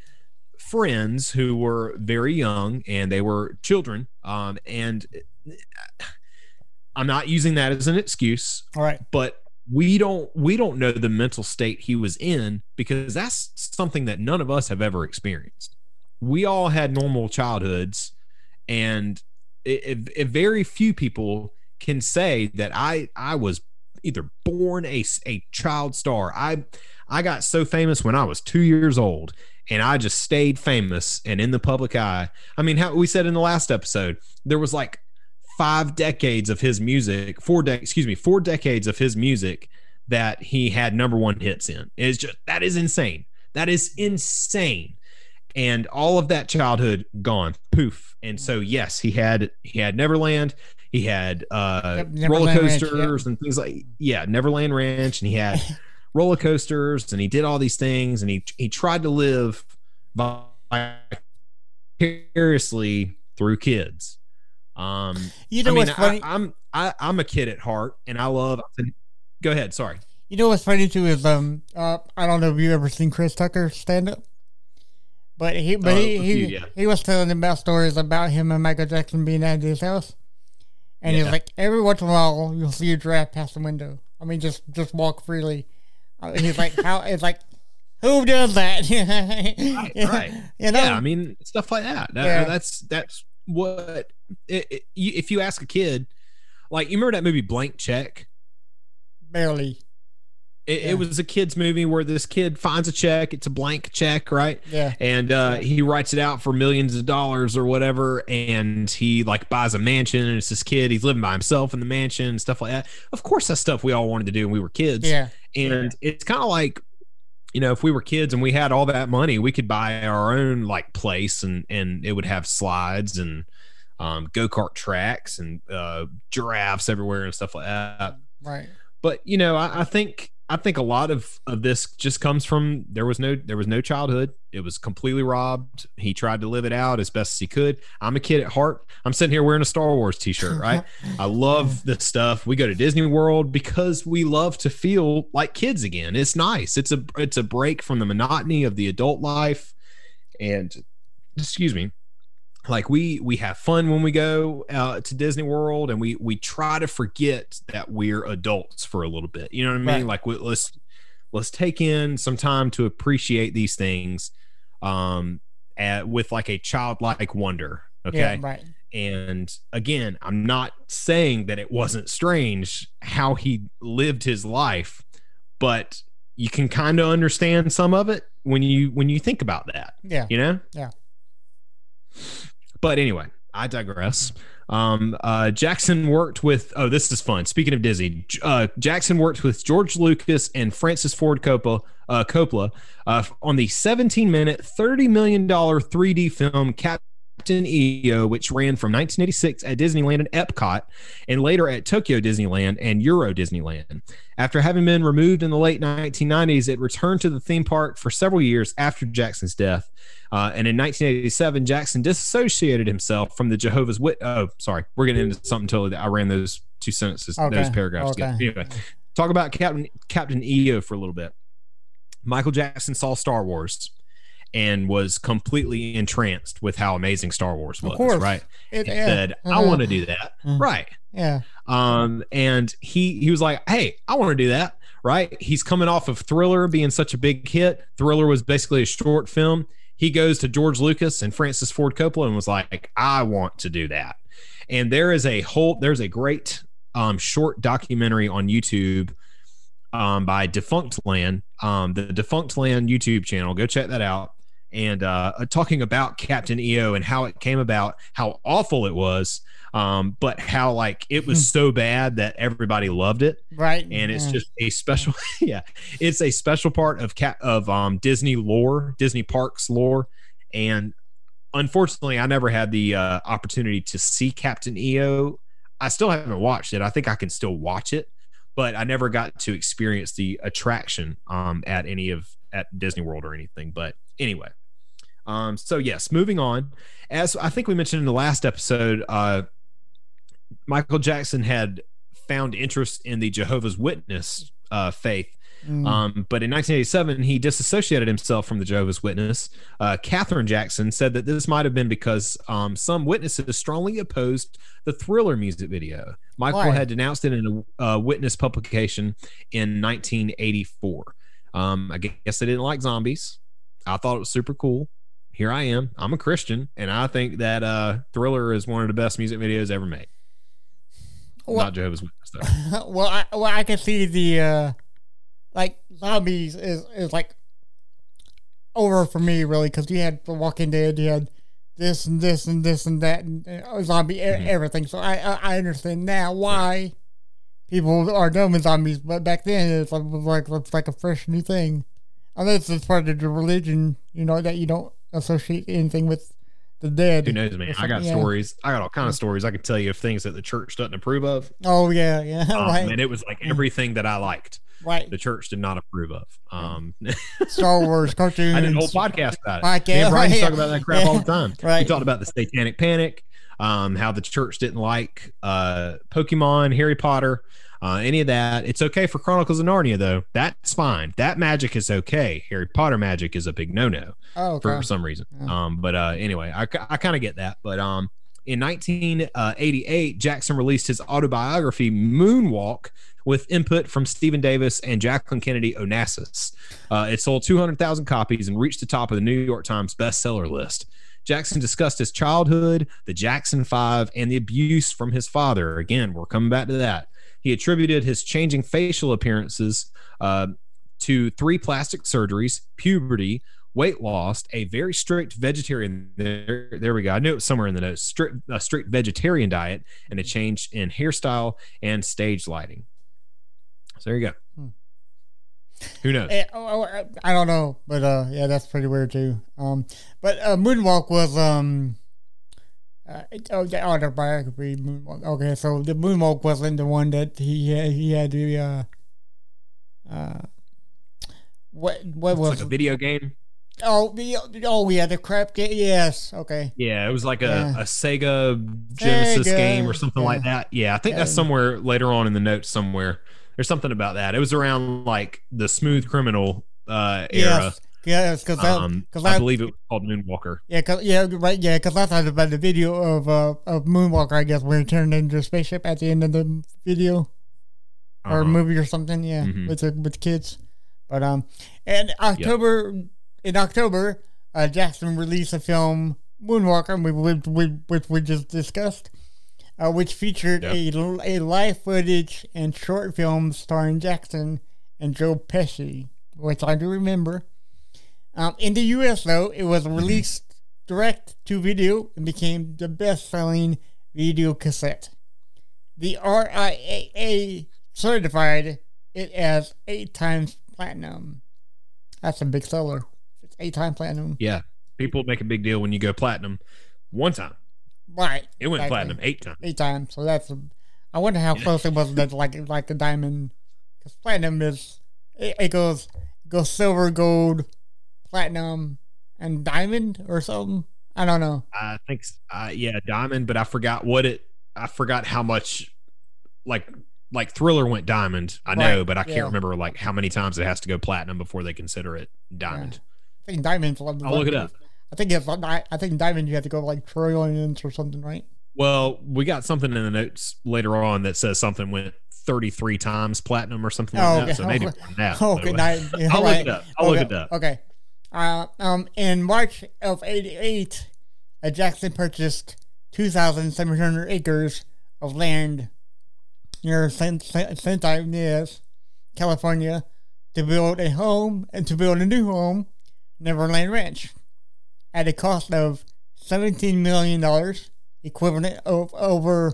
friends who were very young and they were children um, and i'm not using that as an excuse All right. but we don't we don't know the mental state he was in because that's something that none of us have ever experienced we all had normal childhoods and it, it, it- very few people can say that i i was either born a, a child star i i got so famous when i was two years old and i just stayed famous and in the public eye i mean how we said in the last episode there was like five decades of his music, four de- excuse me, four decades of his music that he had number one hits in. It's just that is insane. That is insane. And all of that childhood gone, poof. And so yes, he had he had Neverland, he had uh Yep, roller Neverland Ranch, coasters and things like yeah, Neverland Ranch, and he had roller coasters and he did all these things and he he tried to live vicariously through kids. Um You know I mean, what's funny? I, I'm I, I'm a kid at heart, and I love. Go ahead. Sorry. You know what's funny too is um uh I don't know if you've ever seen Chris Tucker stand up, but he but Uh, he he, few, yeah. he was telling about stories about him and Michael Jackson being at his house, and he's like every once in a while you'll see a giraffe pass the window. I mean just just walk freely. Uh, he's like how it's like who does that? Right. right. You know. Yeah. I mean, stuff like that. That- Yeah. That's that's what. It, it, you, if you ask a kid, like you remember that movie Blank Check. barely. It, Yeah. it was a kid's movie where this kid finds a check. It's a blank check, right? Yeah. and uh, he writes it out for millions of dollars or whatever and he like buys a mansion and it's this kid he's living by himself in the mansion and stuff like that of course that's stuff we all wanted to do when we were kids Yeah. and it's kind of like you know if we were kids and we had all that money we could buy our own like place and and it would have slides and um, go-kart tracks and uh, giraffes everywhere and stuff like that Right. but you know I, I think I think a lot of of this just comes from there was no there was no childhood. It was completely robbed. He tried to live it out as best as he could. I'm a kid at heart. I'm sitting here wearing a Star Wars t-shirt, right? I love this stuff. We go to Disney World because we love to feel like kids again. It's nice. It's a it's a break from the monotony of the adult life and excuse me like we we have fun when we go uh, to Disney World, and we we try to forget that we're adults for a little bit. You know what I mean? Right. Like we, let's let's take in some time to appreciate these things, um, at, with like a childlike wonder. Okay. Yeah, right. And again, I'm not saying that it wasn't strange how he lived his life, but you can kind of understand some of it when you when you think about that Yeah. you know Yeah. But anyway i digress. Um uh jackson worked with oh this is fun. Speaking of disney uh jackson worked with george lucas and francis ford coppola uh coppola uh on the 17 minute 30 million dollar 3d film captain eo which ran from 1986 at disneyland and epcot and later at tokyo disneyland and euro disneyland after having been removed in the late 1990s it returned to the theme park for several years after jackson's death uh, and in 1987, Jackson disassociated himself from the Jehovah's Wit. Oh, sorry, we're getting into something totally. I ran those two sentences, Okay, those paragraphs. okay. together. Anyway, talk about Captain Captain EO for a little bit. Michael Jackson saw Star Wars and was completely entranced with how amazing Star Wars was. Of course. Right? It, He yeah. said, "I Uh-huh. want to do that." Mhm. Right. Yeah. Um, and he he was like, "Hey, I want to do that." Right? He's coming off of Thriller being such a big hit. Thriller was basically a short film. He goes to George Lucas and Francis Ford Coppola and was like, "I want to do that." And there is a whole there's a great um, short documentary on YouTube um, by Defunctland, um, the Defunctland YouTube channel. Go check that out. And uh, talking about Captain EO and how it came about, how awful it was, um, but how like it was so bad that everybody loved it, Right. and it's yeah. just a special, yeah, it's a special part of cat of um, Disney lore, Disney parks lore, and unfortunately, I never had the uh, opportunity to see Captain EO. I still haven't watched it. I think I can still watch it, but I never got to experience the attraction um, at any of at Disney World or anything. But anyway, um, so yes, moving on. As I think we mentioned in the last episode, uh, Michael Jackson had found interest in the Jehovah's Witness uh, faith Mm. um, but in 1987, he disassociated himself from the Jehovah's Witness. Uh, Catherine Jackson said that this might have been because um, some witnesses strongly opposed the Thriller music video. Michael had denounced it in a uh, witness publication in 1984. Um, I guess they didn't like zombies. I thought it was super cool. Here I am. I'm a Christian, and I think that uh, Thriller is one of the best music videos ever made. Well- Not Jehovah's Witness, though. well, I, well, I can see the uh, like zombies is is like over for me really because you had The Walking Dead, you had this and this and this and that and uh, zombie Mhm. everything. So I, I understand now why people are done with zombies, but back then it's like like it's like a fresh new thing. Unless it's part of the religion, you know, that you don't associate anything with the dead. Who knows, man? I got yeah. stories. I got all kind of stories I could tell you of things that the church doesn't approve of. Oh yeah, yeah, Um, right, And it was like everything that I liked, right. the church did not approve of. Um, Star Wars cartoons. I did a whole podcast about it. Podcast, Brian right, talk about that crap all the time. Right. We talked about the Satanic Panic, um, how the church didn't like uh, Pokemon, Harry Potter, uh, any of that. It's okay for Chronicles of Narnia, though. That's fine. That magic is okay. Harry Potter magic is a big no-no Oh, okay. for some reason. Yeah. Um, but uh, anyway, I, I kind of get that. But um, in 1988, Jackson released his autobiography Moonwalk with input from Stephen Davis and Jacqueline Kennedy Onassis. Uh, it sold 200,000 copies and reached the top of the New York Times bestseller list. Jackson discussed his childhood, the Jackson Five, and the abuse from his father. Again, we're coming back to that. He attributed his changing facial appearances uh, to three plastic surgeries, puberty, weight loss, a very strict vegetarian. There, there we go. I knew it was somewhere in the notes. Strict, a strict vegetarian diet, and a change in hairstyle and stage lighting. So there you go. Hmm. Who knows? Eh, oh, oh, I don't know, but uh, yeah, that's pretty weird too. Um, but uh, Moonwalk was um, uh, oh, the autobiography Moonwalk. Okay, so the Moonwalk wasn't the one that he had, he had to uh, uh, what what It's was like a video game. oh the oh yeah the crap game yes okay Yeah, it was like a, Yeah. a Sega Genesis Sega, game or something like that. Yeah, I think that's somewhere later on in the notes somewhere. There's something about that. It was around like the Smooth Criminal uh, era. yes yes because Um, I I, believe it was called Moonwalker. yeah cause, yeah right yeah because I thought about the video of uh of Moonwalker I guess where he turned into a spaceship at the end of the video or Uh-huh. movie or something yeah Mhm. with the with kids but um and October in October uh, Jackson released a film Moonwalker we, we, we, which we just discussed uh, which featured Yep. a, a live footage and short film starring Jackson and Joe Pesci which I do remember um, in the U.S. though it was released direct to video and became the best selling video cassette the RIAA certified it as eight times platinum. That's a big seller. It's eight times platinum. Yeah, people make a big deal when you go platinum. One time, Right. it went Exactly. platinum eight times. Eight times. So that's. A, I wonder how close it was to like like a diamond, because platinum is it, it goes goes silver, gold, platinum, and diamond or something. I don't know. I think, uh, yeah, diamond, but I forgot what it. I forgot how much, like, like Thriller went diamond. I know, Right, but I can't yeah. remember like how many times it has to go platinum before they consider it diamond. I think diamond's. I'll look it up. I think it's I think diamond you have to go like trillions or something, right? Well, we got something in the notes later on that says something went 33 times platinum or something like Oh, that. okay. So maybe that. Oh, good night. I'll look it up. I'll look it up. Okay. Uh, um, in March of '88, uh, Jackson purchased 2,700 acres of land near St. St. California, to build a home and to build a new home, Neverland Ranch, at a cost of 17 million dollars, equivalent of over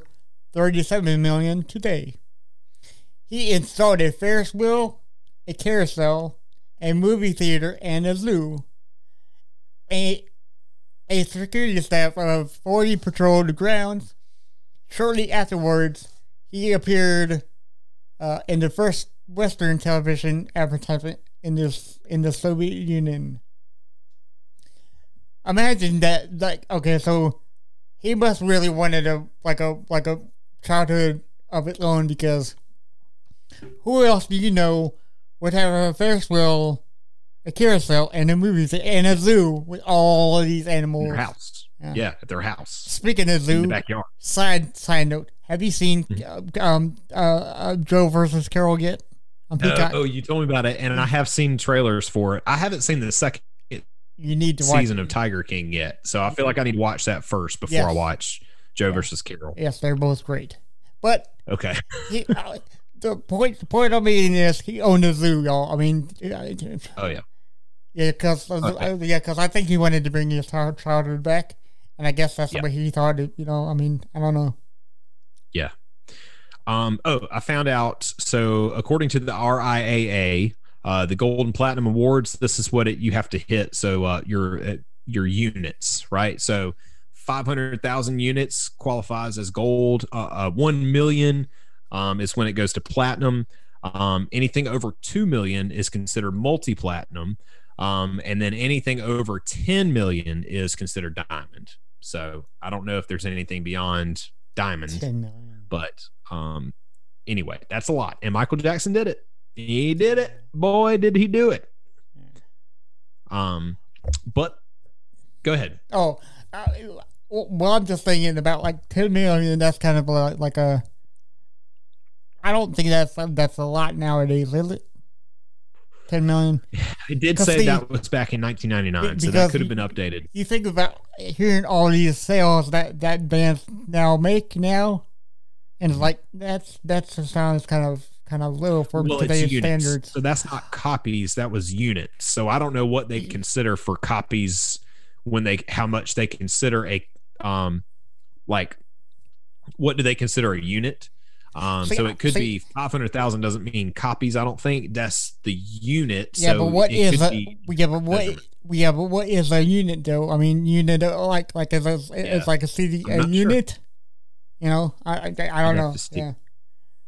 37 million today. He installed a Ferris wheel, a carousel, a movie theater, and a zoo. A, a security staff of 40 patrolled the grounds. Shortly afterwards, he appeared uh, in the first Western television advertisement in this in the Soviet Union. Imagine that, like, okay, so he must really wanted a like a like a childhood of its own because who else do you know would have a Ferris wheel, a carousel, and a movie theater, and a zoo with all of these In animals? their house. Yeah. Yeah. at their house. Speaking of In the zoo, backyard. side side note, have you seen Mm-hmm. uh, um uh, uh Joe versus Carole yet? On Uh, oh, you told me about it, and I have seen trailers for it. I haven't seen the second you need to watch. season of Tiger King yet, so I feel like I need to watch that first before Yes. I watch Joe versus Carole. Yes, they're both great, but Okay. he, uh, the point the point I'm making is he owned a zoo, y'all. I mean, uh, Oh yeah. yeah, because Okay. yeah, because I think he wanted to bring his child- childhood back, and I guess that's Yeah. way he thought it. You know, I mean, I don't know. Yeah. Um, oh, I found out. So, according to the RIAA, uh, the Gold and Platinum Awards, this is what it, you have to hit. So, uh, your uh, your units, right? So, five hundred thousand units qualifies as gold. Uh, uh, One million um, is when it goes to platinum. Um, anything over two million is considered multi platinum, um, and then anything over ten million is considered diamond. So, I don't know if there's anything beyond diamond Ten million. but um anyway that's a lot and michael jackson did it he did it boy did he do it um but go ahead Oh, uh, well, I'm just thinking about like ten million. That's kind of like, like a. I don't think that's that's a lot nowadays, is it? Ten million. I did say the- that was back in 1999 so that could have been updated You think about hearing all these sales that that bands now make now, and it's like that's that's just sounds kind of kind of low for well today's standards. so that's not copies that was units so i don't know what they consider for copies when they how much they consider a um like what do they consider a unit um See, so it could see- be 500000 doesn't mean copies i don't think that's the unit Yeah, so but what is could a be- yeah, but what yeah, but what is a unit though? I mean, unit like like is a, Yeah. it's like a CD a not sure. unit. You know, I I, I don't know. Yeah,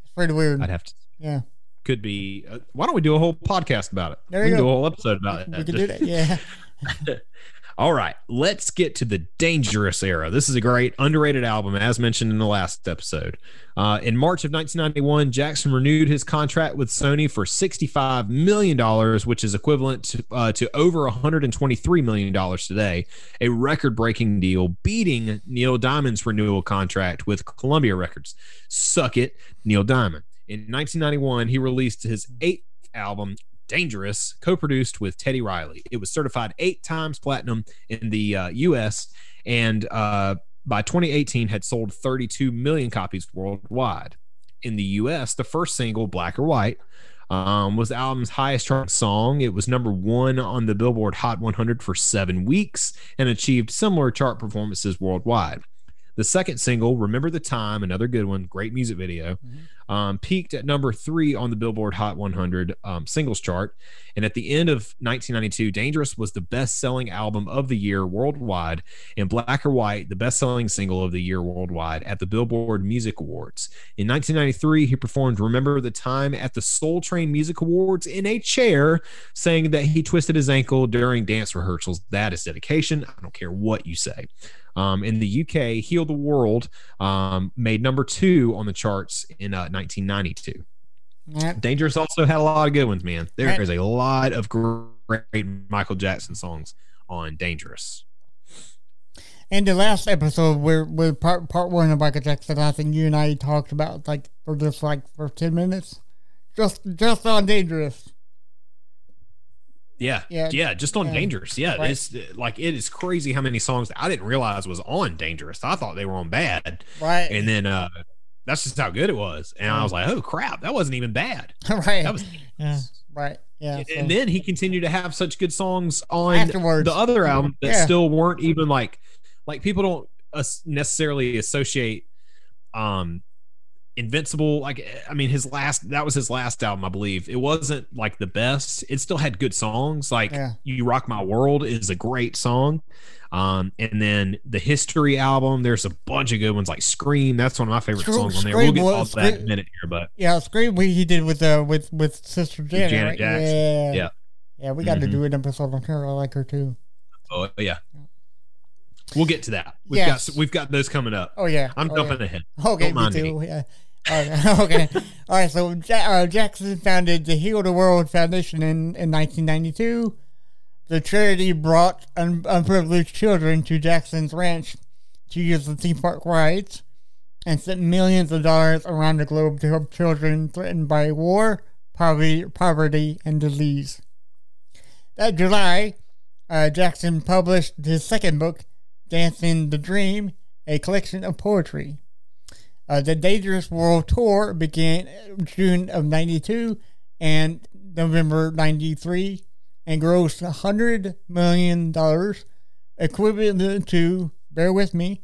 it's pretty weird. i'd have to yeah, could be. Uh, why don't we do a whole podcast about it? There we you can go. do a whole episode about it. We can do that. Yeah. All right, let's get to the Dangerous Era. This is a great, underrated album, as mentioned in the last episode. Uh, in March of 1991, Jackson renewed his contract with Sony for $65 million, which is equivalent to, uh, to over $123 million today, a record breaking deal, beating Neil Diamond's renewal contract with Columbia Records. Suck it, Neil Diamond. In 1991, he released his eighth album, Dangerous, co produced with Teddy Riley. It was certified eight times platinum in the uh, US and uh, by 2018 had sold 32 million copies worldwide. In the US, the first single, Black or White, um, was the album's highest charting song. It was number one on the Billboard Hot 100 for seven weeks and achieved similar chart performances worldwide. The second single, Remember the Time, another good one, great music video, um, peaked at number three on the Billboard Hot 100 um, singles chart. And at the end of 1992, Dangerous was the best selling album of the year worldwide, and Black or White, the best selling single of the year worldwide at the Billboard Music Awards. In 1993, he performed Remember the Time at the Soul Train Music Awards in a chair, saying that he twisted his ankle during dance rehearsals. That is dedication. I don't care what you say. Um, in the UK, Heal the World um, made number two on the charts in uh, 1992. Yeah. Dangerous also had a lot of good ones, man. There Right. is a lot of great Michael Jackson songs on Dangerous. In the last episode, where where part part one of Michael Jackson, I think you and I talked about like for just like for ten minutes, just just on Dangerous. Yeah, Yeah. yeah, just on Yeah. Dangerous. Yeah, Right. it's like it is crazy how many songs I didn't realize was on Dangerous. I thought they were on Bad, Right. and then uh that's just how good it was. And I was like, oh crap, that wasn't even bad. right. That was. yeah. Right. Yeah. so- And then he continued to have such good songs on Afterwards. the other album that Yeah. still weren't even like like people don't necessarily associate um invincible like i mean his last that was his last album i believe it wasn't like the best it still had good songs like Yeah. you rock my world is a great song um and then the history album there's a bunch of good ones like scream that's one of my favorite Scream- songs on there we'll get off that in a minute here but yeah, Scream we he did with uh with with Sister Janet. Janet right? Jackson. Yeah. Yeah. Yeah, we got to Mhm. do an episode on her. I like her too. oh yeah we'll get to that we've Yes. got we've got those coming up Oh yeah. i'm oh, jumping yeah. ahead Okay, me too. me. Yeah. Okay. okay. All right. So uh, Jackson founded the Heal the World Foundation in, in 1992. The charity brought un- unprivileged children to Jackson's ranch to use the theme park rides and sent millions of dollars around the globe to help children threatened by war, poverty, poverty, and disease. That July, uh, Jackson published his second book, Dancing the Dream, a collection of poetry. Uh, the Dangerous World Tour began June of 92 and November 93 and grossed $100 million, equivalent to, bear with me,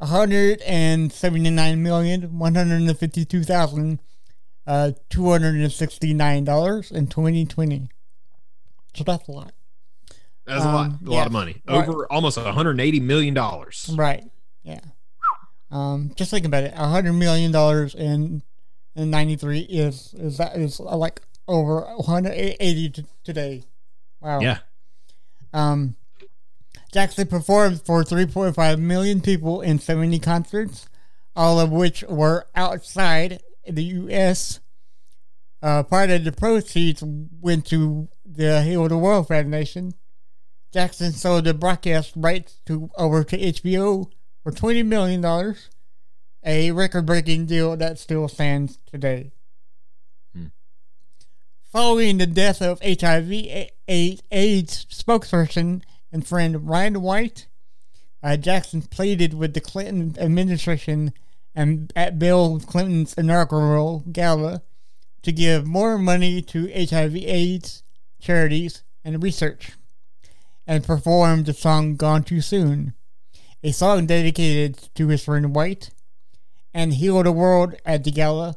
$179,152,269 in 2020. So that's a lot. That's a lot, Um, a lot of money. Right. Over almost 180 million dollars. Right. Yeah. Um, just think about it. A hundred million dollars in in '93 is is that is uh, like over 180 t- today. Wow. Yeah, Um, Jackson performed for 3.5 million people in 70 concerts, all of which were outside the U.S. Uh, part of the proceeds went to the Heal the World Foundation. Jackson sold the broadcast rights to over to HBO for $20 million, a record-breaking deal that still stands today. Hmm. Following the death of HIV AIDS spokesperson and friend Ryan White, uh, Jackson pleaded with the Clinton administration and at Bill Clinton's inaugural gala to give more money to HIV/AIDS charities and research, and performed the song "Gone Too Soon," a song dedicated to his friend White, and "Heal the World" at the gala.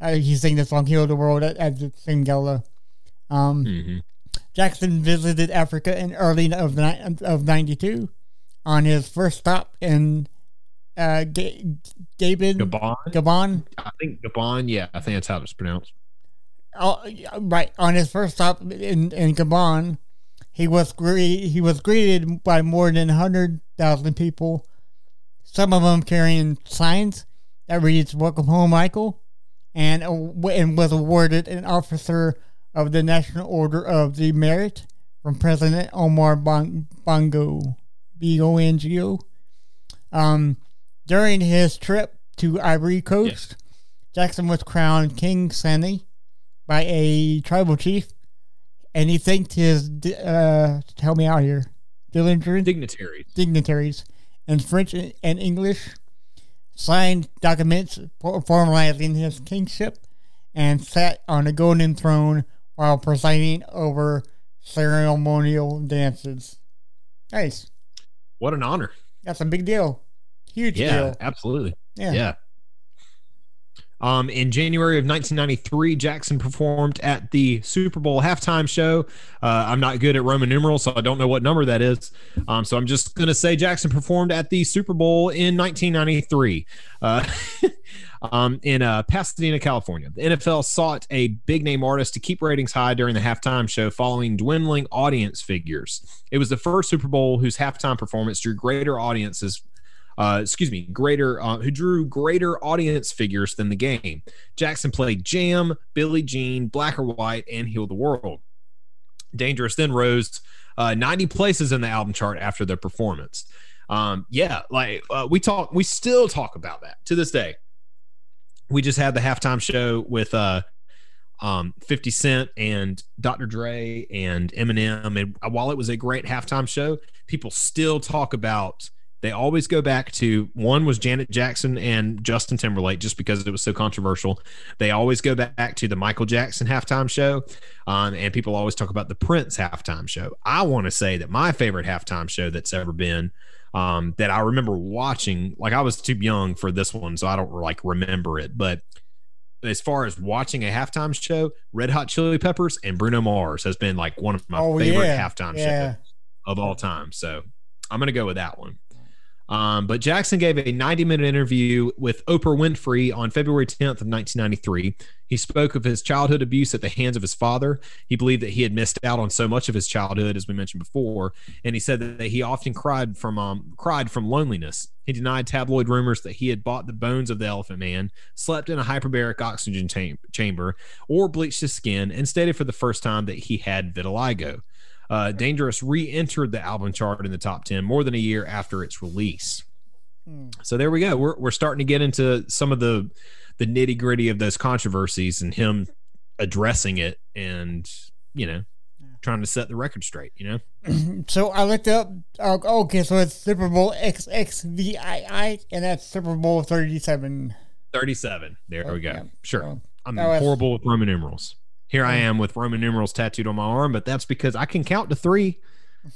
Uh, he sang the song "Heal the World" at, at the same gala. Um, hmm Jackson visited Africa in early of ni- of '92 on his first stop in uh, Ga- Gabon. Gabon. Gabon. I think Gabon. Yeah, I think that's how it's pronounced. uh, right on his first stop in in Gabon, he was gre- he was greeted by more than hundred thousand people, some of them carrying signs that reads "Welcome home, Michael," and and was awarded an officer of the National Order of the Merit from President Omar Bon- Bongo, B O N G O. Um, during his trip to Ivory Coast, Jackson was crowned King Sani by a tribal chief, and he thanked his uh, help me out here, dignitaries, Dignitaries. dignitaries in French and English, signed documents formalizing his kingship, and sat on a golden throne while presiding over ceremonial dances. Nice. What an honor. That's a big deal. Huge Yeah, deal. Yeah, absolutely. Yeah. Yeah. Um, in January of 1993, Jackson performed at the Super Bowl halftime show. Uh, I'm not good at Roman numerals, so I don't know what number that is. Um, so I'm just going to say Jackson performed at the Super Bowl in 1993 uh, um, in uh, Pasadena, California. The NFL sought a big name artist to keep ratings high during the halftime show following dwindling audience figures. It was the first Super Bowl whose halftime performance drew greater audiences uh, excuse me, greater, uh, who drew greater audience figures than the game. Jackson played Jam, Billie Jean, Black or White, and Heal the World. Dangerous then rose uh, 90 places in the album chart after their performance. Um, yeah, like uh, we talk, we still talk about that to this day. We just had the halftime show with uh, um, 50 Cent and Dr. Dre and Eminem. And while it was a great halftime show, people still talk about they always go back to one was Janet Jackson and Justin Timberlake just because it was so controversial. They always go back to the Michael Jackson halftime show, um, and people always talk about the Prince halftime show. I want to say that my favorite halftime show that's ever been um, that I remember watching, like I was too young for this one, so I don't like remember it, but as far as watching a halftime show, Red Hot Chili Peppers and Bruno Mars has been like one of my Oh, favorite yeah. halftime Yeah. shows of all time. So I'm going to go with that one. Um, but Jackson gave a 90 minute interview with Oprah Winfrey on February 10th of 1993. He spoke of his childhood abuse at the hands of his father. He believed that he had missed out on so much of his childhood, as we mentioned before, and he said that he often cried from um, cried from loneliness. He denied tabloid rumors that he had bought the bones of the Elephant Man, slept in a hyperbaric oxygen cham- chamber, or bleached his skin, and stated for the first time that he had vitiligo. Uh, Dangerous re-entered the album chart in the top 10 more than a year after its release. Hmm. So there we go. We're, we're starting to get into some of the the nitty gritty of those controversies and him addressing it and you know trying to set the record straight. You know, So I looked up. Uh, okay, so it's Super Bowl XXVII, and that's Super Bowl 37. thirty seven. There we go. Yeah. Sure. So, I'm horrible with Roman numerals. Here I am with Roman numerals tattooed on my arm, but that's because I can count to three.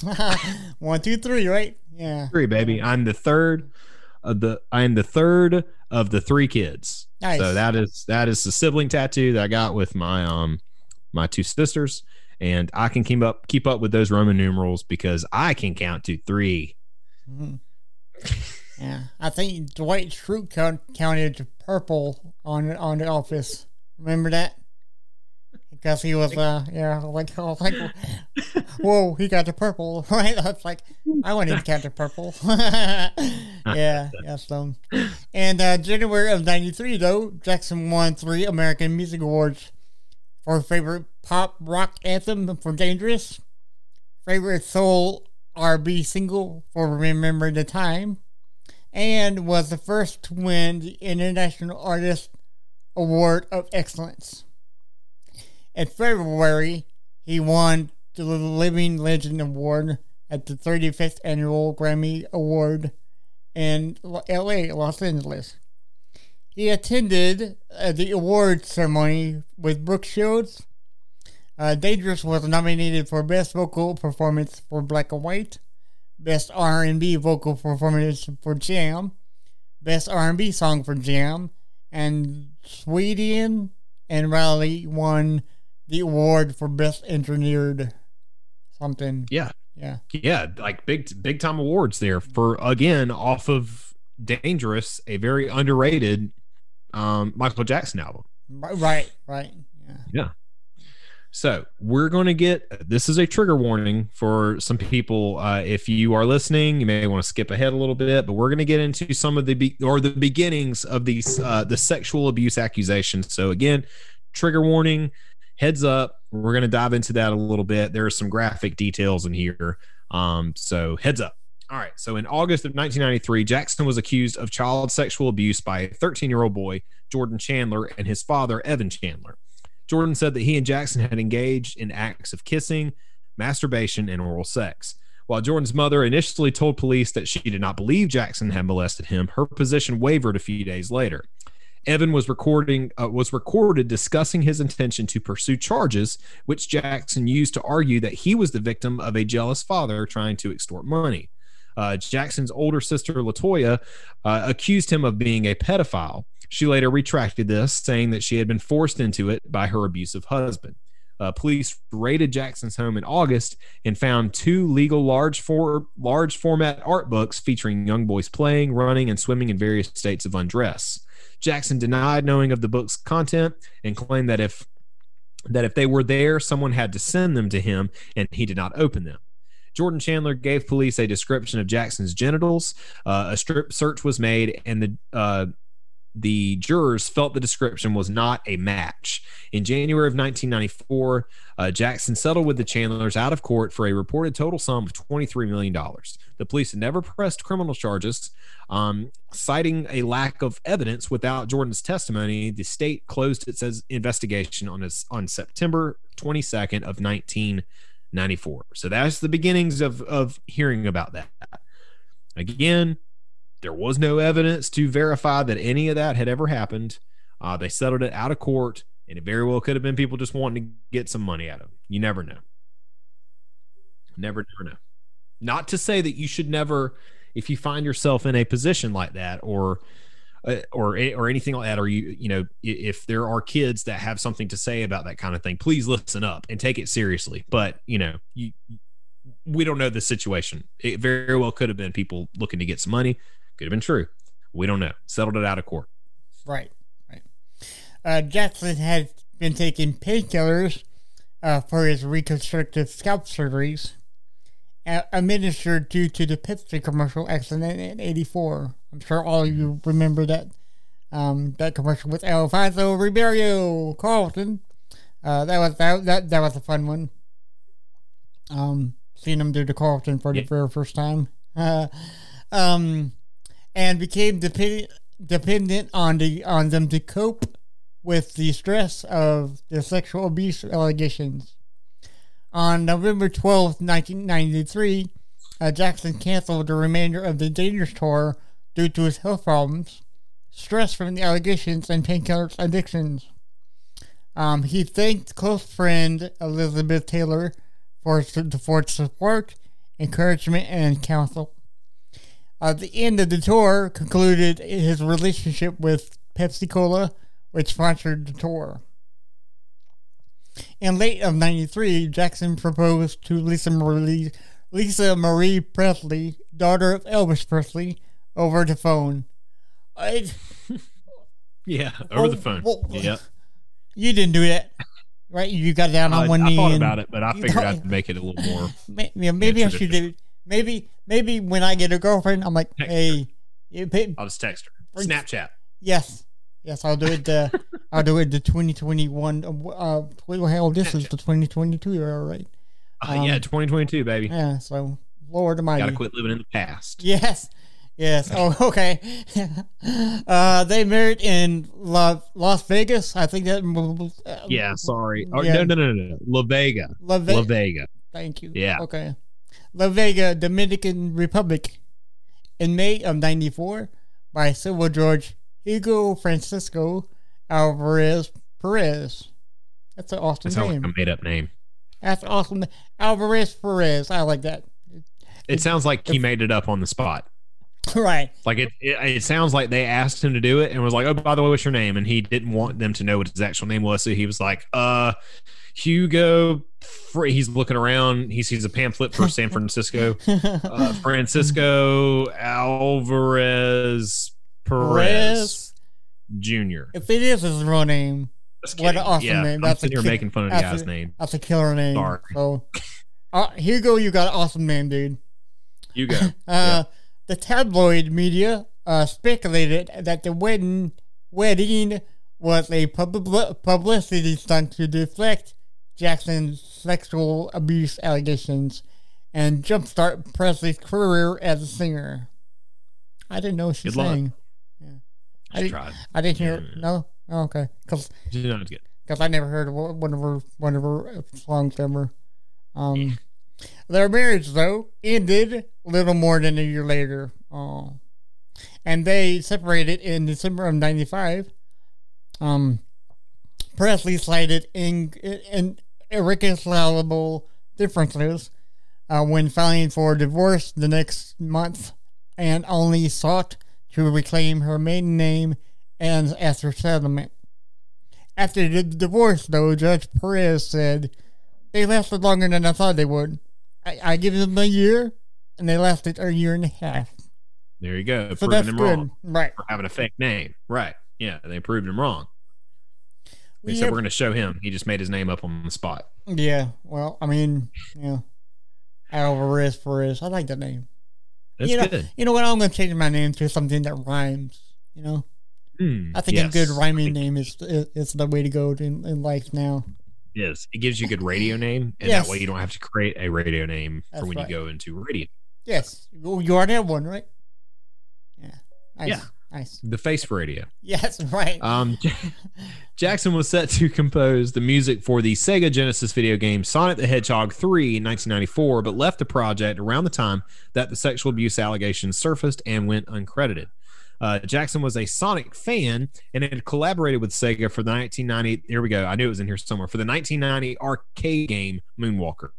one, two, three, right? Yeah. Three, baby. I'm the third of the. I am the third of the three kids. Nice. So that is that is the sibling tattoo that I got with my um my two sisters, and I can keep up keep up with those Roman numerals because I can count to three. Mhm. Yeah, I think Dwight Schrute count, counted to purple on on the office. Remember that? Because he was, uh, yeah, like, was like, whoa, he got the purple, right? Was like, I wanted to count the purple. yeah, yeah, so. And uh, January of '93, though, Jackson won three American Music Awards for favorite pop rock anthem for Dangerous, favorite soul R&B single for Remember the Time, and was the first to win the International Artist Award of Excellence. In February, he won the Living Legend Award at the 35th Annual Grammy Award in LA, Los Angeles. He attended uh, the award ceremony with Brooke Shields. Uh, Dangerous was nominated for Best Vocal Performance for Black and White, Best R&B Vocal Performance for Jam, Best R&B Song for Jam, and Swedien and Riley won the award for Best Engineered something. Yeah, Yeah. yeah, like big big time awards there for again off of Dangerous, a very underrated um Michael Jackson album. Right, right. Yeah. Yeah. So we're going to get this is a trigger warning for some people. Uh, if you are listening, you may want to skip ahead a little bit, but we're going to get into some of the be- or the beginnings of these uh, the sexual abuse accusations. So again, trigger warning, heads up. We're going to dive into that a little bit. There are some graphic details in here, um, so heads up. All right. So in August of 1993, Jackson was accused of child sexual abuse by a 13 year old boy, Jordan Chandler, and his father, Evan Chandler. Jordan said that he and Jackson had engaged in acts of kissing, masturbation, and oral sex. While Jordan's mother initially told police that she did not believe Jackson had molested him, her position wavered a few days later. Evan was recording uh, was recorded discussing his intention to pursue charges, which Jackson used to argue that he was the victim of a jealous father trying to extort money. Uh, Jackson's older sister La Toya uh, accused him of being a pedophile. She later retracted this, saying that she had been forced into it by her abusive husband. Uh, police raided Jackson's home in August and found two legal large for large format art books featuring young boys playing, running, and swimming in various states of undress. Jackson denied knowing of the book's content and claimed that if that if they were there, someone had to send them to him, and he did not open them. Jordan Chandler gave police a description of Jackson's genitals. Uh, a strip search was made, and the uh, the jurors felt the description was not a match. In January of 1994, uh, Jackson settled with the Chandlers out of court for a reported total sum of $23 million. The police never pressed criminal charges, um, citing a lack of evidence without Jordan's testimony. The state closed its investigation on, his, on September 22nd of 1994. So that's the beginnings of, of hearing about that. Again, there was no evidence to verify that any of that had ever happened. Uh, they settled it out of court, and it very well could have been people just wanting to get some money out of it. You never know. Never, never know. Not to say that you should never, if you find yourself in a position like that, or uh, or or anything like that, or you you know, if there are kids that have something to say about that kind of thing, please listen up and take it seriously. But you know, you we don't know the situation. It very well could have been people looking to get some money could have been true. We don't know. Settled it out of court. Right, right. Uh, Jackson had been taking painkillers uh, for his reconstructive scalp surgeries, uh, administered due to the Pepsi commercial accident in '84. I'm sure all of you remember that um, that commercial with Alfonso Ribeiro Carlton. Uh, that was that, that that was a fun one. Um, seeing him do the Carlton for the yeah. very first time. Uh, um, and became dependent dependent on the on them to cope with the stress of the sexual abuse allegations. On November 12, 1993, uh, Jackson canceled the remainder of the Dangerous tour due to his health problems, stress from the allegations, and painkiller addictions. Um, he thanked close friend Elizabeth Taylor for, for support, encouragement, and counsel. At the end of the tour concluded his relationship with Pepsi Cola, which sponsored the tour. In late of '93, Jackson proposed to Lisa Marie, Lisa Marie Presley, daughter of Elvis Presley, over the phone. I, yeah, over the oh, phone. Well, yep. You didn't do that, right? You got down on one I knee. I thought about it, but I figured I'd make it a little more. Maybe, maybe I should do maybe maybe when I get a girlfriend, I'm like, text hey, pay, I'll just text her. Snapchat. Yes, yes, I'll do it. Uh, I'll do it. The 2021. Uh, well, hell, this is the 2022 year, right? Uh, yeah, 2022, baby. Yeah. So, Lord Almighty, gotta quit living in the past. Yes. Yes. Oh, okay. uh, they married in La, Las Vegas. I think that. Uh, yeah. Sorry. Oh, yeah. No, no, no, no. La Vega. La, Ve- La Vega. Thank you. Yeah. Okay. La Vega, Dominican Republic, in May of 94 by Civil George Hugo Francisco Alvarez Perez. That's an awesome that name. Like a made up name. That's awesome. Alvarez Perez. I like that. It, it sounds like he made it up on the spot. Right. Like it, it, it, sounds like they asked him to do it and was like, oh, by the way, what's your name? And he didn't want them to know what his actual name was. So he was like, uh, Hugo, he's looking around. He sees a pamphlet for San Francisco. Uh, Francisco Alvarez Perez, Perez Jr. If it is his real name, what an awesome yeah, name. I'm That's a sitting here ki- making fun of the guy's a- name. That's a killer name. Sorry. So, uh, here you go. You got an awesome name, dude. You go. Uh, The tabloid media uh, speculated that the wedding wedding was a pub- publicity stunt to deflect Jackson's sexual abuse allegations and jumpstart Presley's career as a singer. I didn't know she Good sang. Yeah. I didn't, tried. I didn't hear. Yeah. No, oh, okay, because You know, it's good. because I never heard one one of her one of her songs ever. Um, their marriage though ended little more than a year later. Oh, and they separated in December of '95. Um, Presley cited in, in irreconcilable differences uh, when filing for divorce the next month, and only sought to reclaim her maiden name and as her settlement. After the divorce, though, Judge Perez said they lasted longer than I thought they would. I, I give them a year, and they lasted a year and a half. There you go. So Proving that's him good, wrong right? for having a fake name. Right. Yeah, they proved him wrong. We said have- we're going to show him. He just made his name up on the spot. Yeah. Well, I mean, yeah. Alvarez Perez. I like that name. That's you know, good. You know what? I'm gonna change my name to something that rhymes. You know, Hmm, I think yes. a good rhyming name is is, is the way to go in, in life now. Yes, It gives you a good radio name, and Yes. that way you don't have to create a radio name That's for when right. you go into radio. Yes, you you already have one, right? Yeah. Nice. Yeah. Nice. The face for radio. Yes. Right. Um, Jackson was set to compose the music for the Sega Genesis video game Sonic the Hedgehog 3 in 1994, but left the project around the time that the sexual abuse allegations surfaced and went uncredited. Uh, Jackson was a Sonic fan and had collaborated with Sega for the 1990. Here we go. I knew it was in here somewhere for the 1990 arcade game Moonwalker,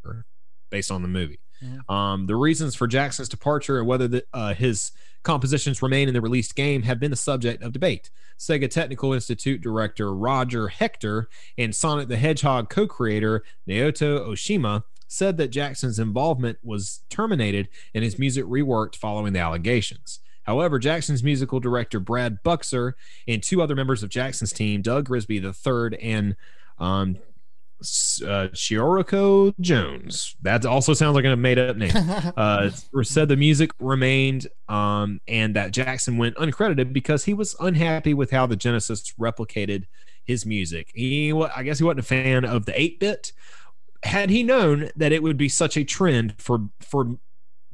based on the movie. Mhm. Um, the reasons for Jackson's departure and whether the, uh, his compositions remain in the released game have been the subject of debate. Sega Technical Institute director Roger Hector and Sonic the Hedgehog co creator Naoto Oshima said that Jackson's involvement was terminated and his music reworked following the allegations. However, Jackson's musical director Brad Buxer and two other members of Jackson's team, Doug Grigsby III and um, uh, Jones, that also sounds like a made up name uh, said the music remained um, and that Jackson went uncredited because he was unhappy with how the Genesis replicated his music. He, I guess, he wasn't a fan of the eight bit. Had he known that it would be such a trend for for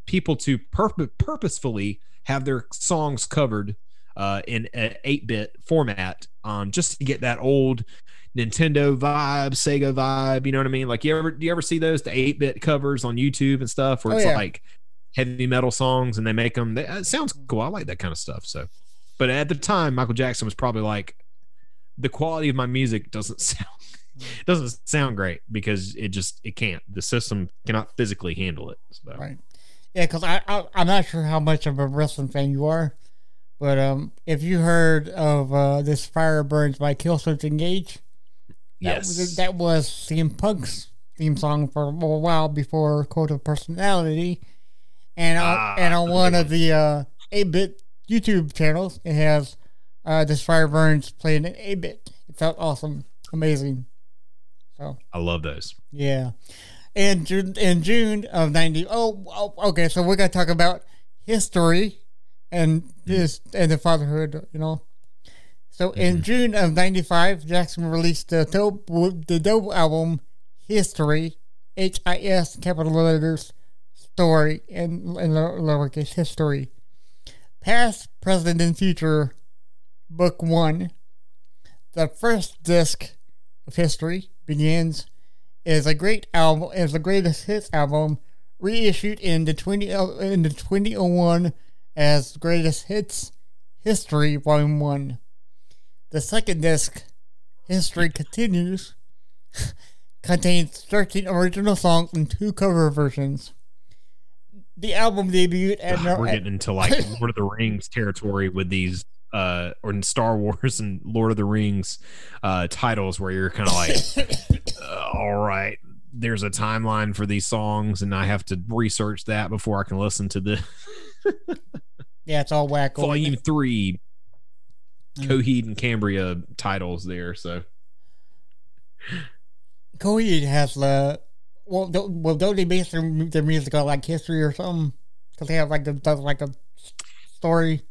people to purpo- purposefully have their songs covered uh, in an eight bit format, um, just to get that old Nintendo vibe, Sega vibe. You know what I mean? Like you ever do you ever see those the eight bit covers on YouTube and stuff where Oh, it's yeah. like heavy metal songs and they make them. They, it sounds cool. I like that kind of stuff. So, but at the time, Michael Jackson was probably like, the quality of my music doesn't sound doesn't sound great because it just it can't. The system cannot physically handle it. So. Right. Yeah, because I, I I'm not sure how much of a wrestling fan you are, but um, if you heard of uh, this "Fire Burns" by Killswitch Engage, that Yes. was, that was CM Punk's theme song for a while before Cult of Personality, and on, Ah, and on one of the uh, 8-bit YouTube channels, it has uh, this "Fire Burns" playing in 8-bit. It felt awesome, amazing. So. I love those. Yeah. In June, in June of 90. Oh, oh, okay. So we're going to talk about history and this and the fatherhood, you know. So in mm-hmm. June of 95, Jackson released the dope, the dope album History, H I S capital letters, story, and, and lower- lowercase history. Past, present, and future, book one. The first disc of history begins is a great album is the greatest hits album reissued in the 20 uh, in the 2001 as greatest hits history volume 1 the second disc history continues contains 13 original songs and two cover versions. The album debuted at, God, no- we're at- getting into like Lord of the Rings territory with these uh or in Star Wars and Lord of the Rings uh titles where you're kind of like uh, all right there's a timeline for these songs and I have to research that before I can listen to the yeah it's all wacko volume 3 Mm. Coheed and Cambria titles there so Coheed has the well, do, well, don't they base their, their music on like history or something? Because they have like a does like a story.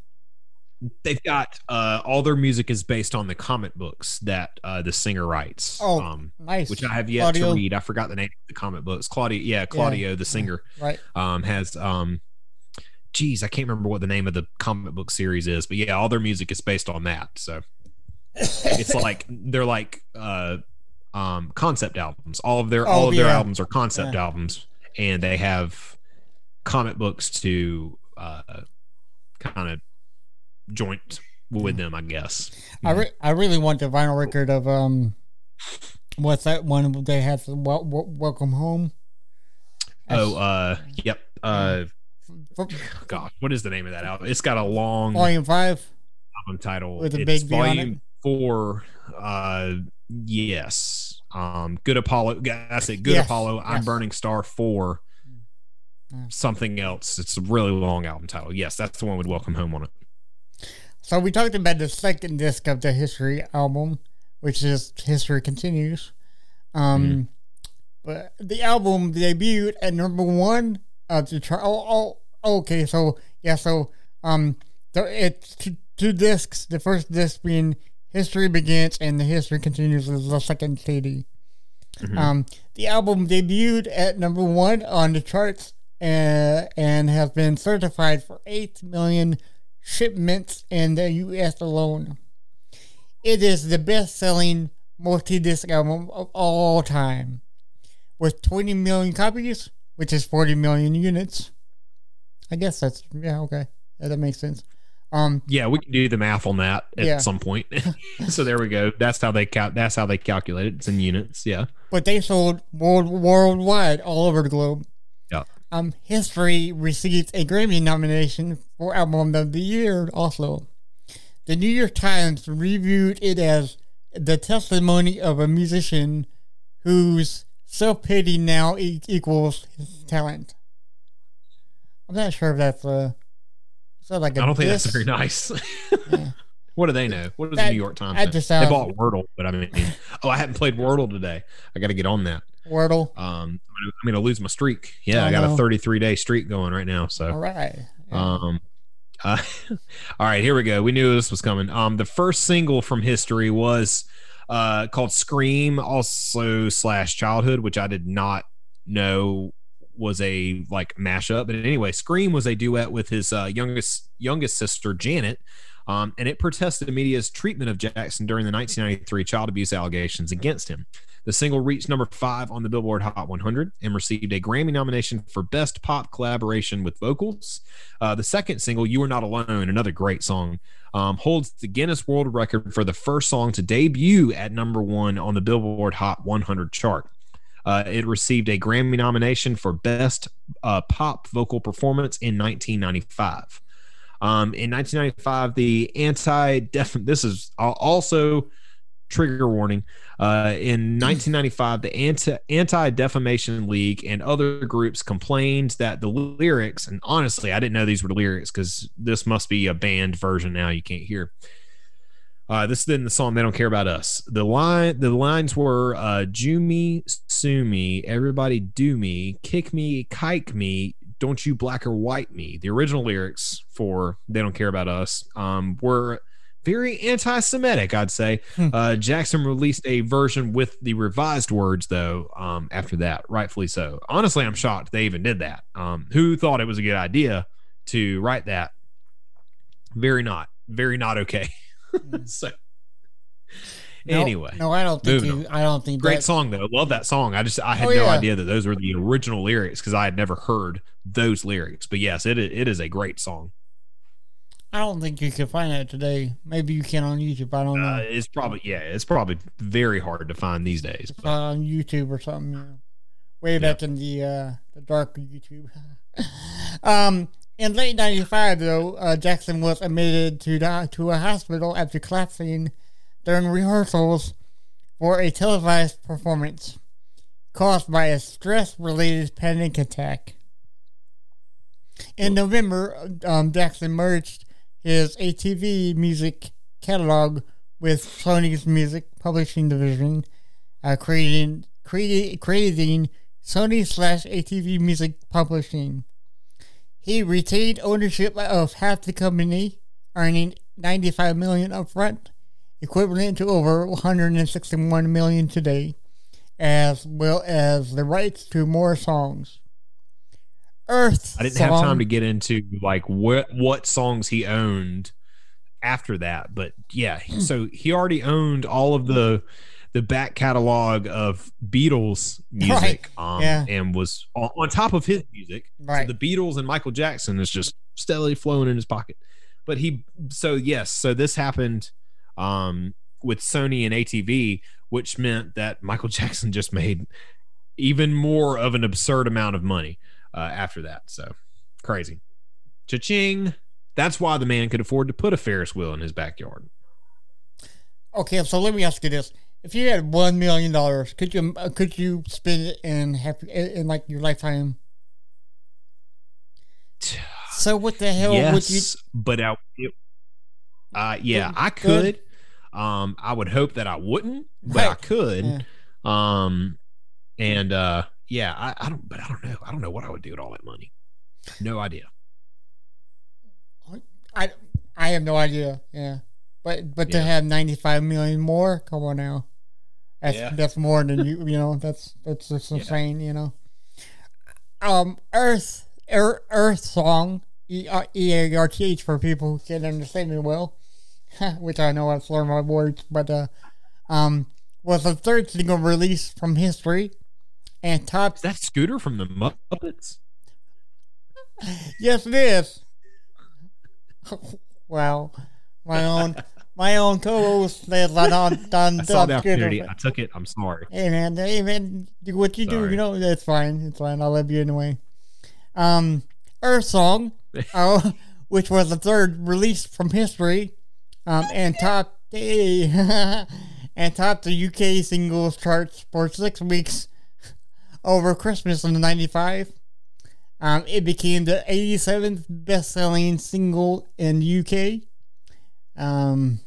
They've got uh, all their music is based on the comic books that uh, the singer writes. Oh, um, nice. which I have yet Claudio. to read. I forgot the name of the comic books. Claudio, yeah, Claudio, the singer, Right. um, has um, geez, I can't remember what the name of the comic book series is, but yeah, all their music is based on that. So it's like they're like uh, um, concept albums. All of their all Oh, of their albums are concept Yeah. albums, and they have comic books to uh, kind of joint with them, I guess. I re- I really want the vinyl record of um, what's that one they had? for Wel- Wel- Welcome Home. Oh, uh, yep. Uh, For- God, what is the name of that album? It's got a long Volume Five. album title. With a it's big volume four. Uh, yes. Um, Good Apollo. That's it. Good Yes, Apollo. I'm yes. Burning Star four. Something else. It's a really long album title. Yes, that's the one with Welcome Home on it. So we talked about the second disc of the History album, which is History Continues. Um, Mm-hmm. but the album debuted at number one of the chart. Oh, oh, okay. So yeah, so um, there it's two, two discs. The first disc being History Begins, and the History Continues is the second CD. Mhm. Um, the album debuted at number one on the charts uh, and has been certified for 8 million shipments in the US alone. It is the best selling multi disc album of all time, with 20 million copies, which is 40 million units. I guess that's, yeah, okay. Yeah, that makes sense. Um, Yeah, we can do the math on that at Yeah. some point. so there we go. That's how they count. That's how they calculate it. It's in units. Yeah. but they sold world, worldwide all over the globe. Yeah. Um, History received a Grammy nomination for Album of the Year also. The New York Times reviewed it as the testimony of a musician whose self pity now e- equals his talent. I'm not sure if that's uh is that like a I don't think that's very nice. Yeah. what do they know? What does That- the New York Times that know? just They sounds- bought Wordle, but I mean, oh, I haven't played Wordle today. I got to get on that. Wordle. Um, I'm to lose my streak. Yeah, Oh, I got a 33 day streak going right now. So, All right. um, uh, all right, here we go. We knew this was coming. Um, the first single from history was uh called "Scream," also slash Childhood, which I did not know was a like mashup. But anyway, "Scream" was a duet with his uh, youngest youngest sister Janet. Um, and it protested the media's treatment of Jackson during the 1993 child abuse allegations against him. The single reached number five on the Billboard Hot 100 and received a Grammy nomination for Best Pop Collaboration with Vocals. Uh, the second single, You Are Not Alone, another great song, um, holds the Guinness World Record for the first song to debut at number one on the Billboard Hot 100 chart. Uh, it received a Grammy nomination for Best uh, Pop Vocal Performance in 1995. Um, in 1995, the anti def this is also trigger warning. Uh, in 1995, the anti anti defamation league and other groups complained that the lyrics, and honestly, I didn't know these were the lyrics because this must be a banned version now. You can't hear. Uh, this is in the song "They Don't Care About Us." The line, the lines were uh, "Jew me, sue me, everybody do me, kick me, kike me, don't you black or white me." The original lyrics for "They Don't Care About Us" um, were very anti-Semitic, I'd say. Hmm. Uh, Jackson released a version with the revised words, though. Um, after that, rightfully so. Honestly, I'm shocked they even did that. Um, who thought it was a good idea to write that? Very not, very not okay. so, No, anyway, no, I don't think you. I don't think great that, song though. Love that song. I just I had Oh, no yeah. idea that those were the original lyrics because I had never heard those lyrics. But yes, it it is a great song. I don't think you can find that today. Maybe you can on YouTube. I don't know. Uh, it's probably yeah, it's probably very hard to find these days. But on YouTube or something. Way back in the uh, the dark YouTube. um, in late '95, though, uh, Jackson was admitted to the, to a hospital after collapsing during rehearsals for a televised performance caused by a stress-related panic attack. In November, um, Jackson merged his ATV music catalog with Sony's music publishing division uh, creating, creating, creating Sony slash ATV Music Publishing. He retained ownership of half the company, earning 95 million upfront, equivalent to over 161 million today, as well as the rights to more songs. Earth. I didn't song, have time to get into like what what songs he owned after that, but yeah, so he already owned all of the the back catalog of Beatles music, um, yeah. and was on, on top of his music. Right. So the Beatles and Michael Jackson is just steadily flowing in his pocket. But he, so yes, so this happened um, with Sony and ATV, which meant that Michael Jackson just made even more of an absurd amount of money uh, after that. So crazy. Cha-ching. That's why the man could afford to put a Ferris wheel in his backyard. Okay, so let me ask you this: If you had one million dollars, could you uh, could you spend it in happy in, like your lifetime? So what the hell would you? but I, it, uh, yeah, I good. could. Um, I would hope that I wouldn't, but I could. Yeah. Um, and uh, yeah, I, I don't, but I don't know. I don't know what I would do with all that money. No idea. I I have no idea. Yeah, but but to have ninety five million more, come on now, that's Yeah. that's more than you you know. That's that's just Yeah. insane. You know. Um, Earth Earth, Earth song E R E A R T H for people who can't understand me well, which I know I've slurred my words, but uh, um, was the third single release from history, and top Is that Scooter from the Muppets? Yes, it is. well, my own my own co-host says I don't done I saw the opportunity. I took it. I'm sorry. Hey man, hey man, do what you do. You know that's fine. It's fine. I love you anyway. Um, Earth Song, uh, which was the third release from history, um, and top and topped the UK singles charts for six weeks over Christmas in '95. Um, it became the 87th best-selling single in the UK. Um,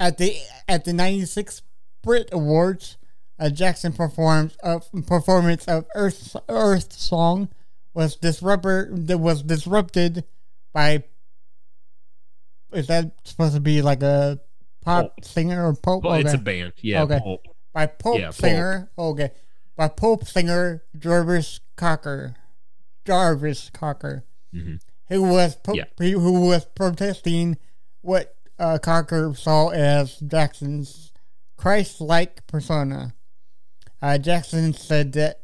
at the at the 96 Brit Awards, uh, Jackson performed a performance of Earth Earth Song was disrupted that was disrupted by is that supposed to be like a pop Pulp. singer or pop? Well, it's a band. Yeah. Okay. Pulp. by Pope Yeah, Pulp. singer. Okay, by Pope singer Jarvis Cocker, Jarvis Cocker, Mhm. who was po- Yeah. who was protesting what uh, Cocker saw as Jackson's Christ-like persona. Uh, Jackson said that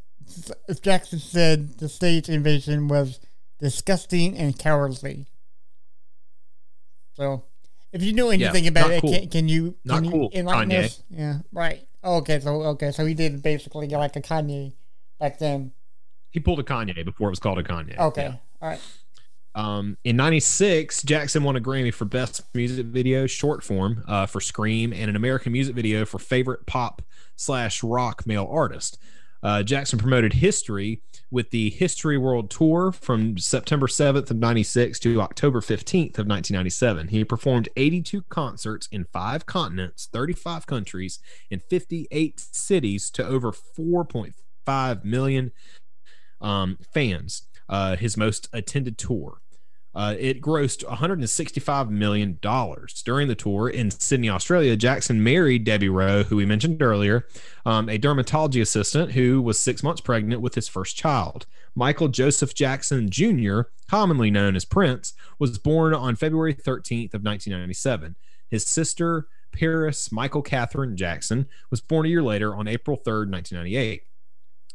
Jackson said the stage invasion was disgusting and cowardly. So, if you know anything about it, cool. can, can you Not can you cool, enlighten Kanye. us? Yeah, right. Okay, so okay, so he did basically like a Kanye back then. He pulled a Kanye before it was called a Kanye. Okay, Yeah. all right. Um, in '96, Jackson won a Grammy for Best Music Video Short Form uh, for Scream and an American Music Video for Favorite Pop slash Rock Male Artist. Uh, Jackson promoted History with the History World Tour from September 7th of '96 to October 15th of 1997. He performed 82 concerts in five continents, 35 countries, and 58 cities to over 4.5 million um, fans. Uh, his most attended tour. Uh, it grossed $165 million during the tour in Sydney, Australia. Jackson married Debbie Rowe, who we mentioned earlier, um, a dermatology assistant who was six months pregnant with his first child. Michael Joseph Jackson Jr., commonly known as Prince, was born on February 13th of 1997. His sister, Paris Michael Catherine Jackson, was born a year later on April 3rd, 1998.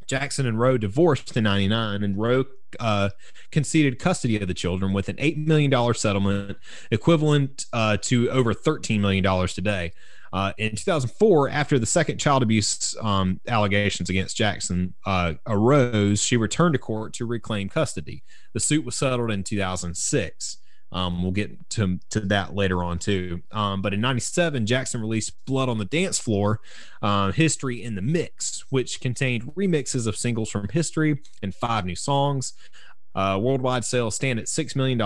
Jackson and Rowe divorced in 99, and Rowe uh, conceded custody of the children with an $8 million settlement equivalent uh, to over $13 million today. Uh, in 2004, after the second child abuse um, allegations against Jackson uh, arose, she returned to court to reclaim custody. The suit was settled in 2006. Um, we'll get to, to that later on too. Um, but in 97, Jackson released Blood on the Dance Floor, uh, History in the Mix, which contained remixes of singles from History and five new songs. Uh, worldwide sales stand at $6 million.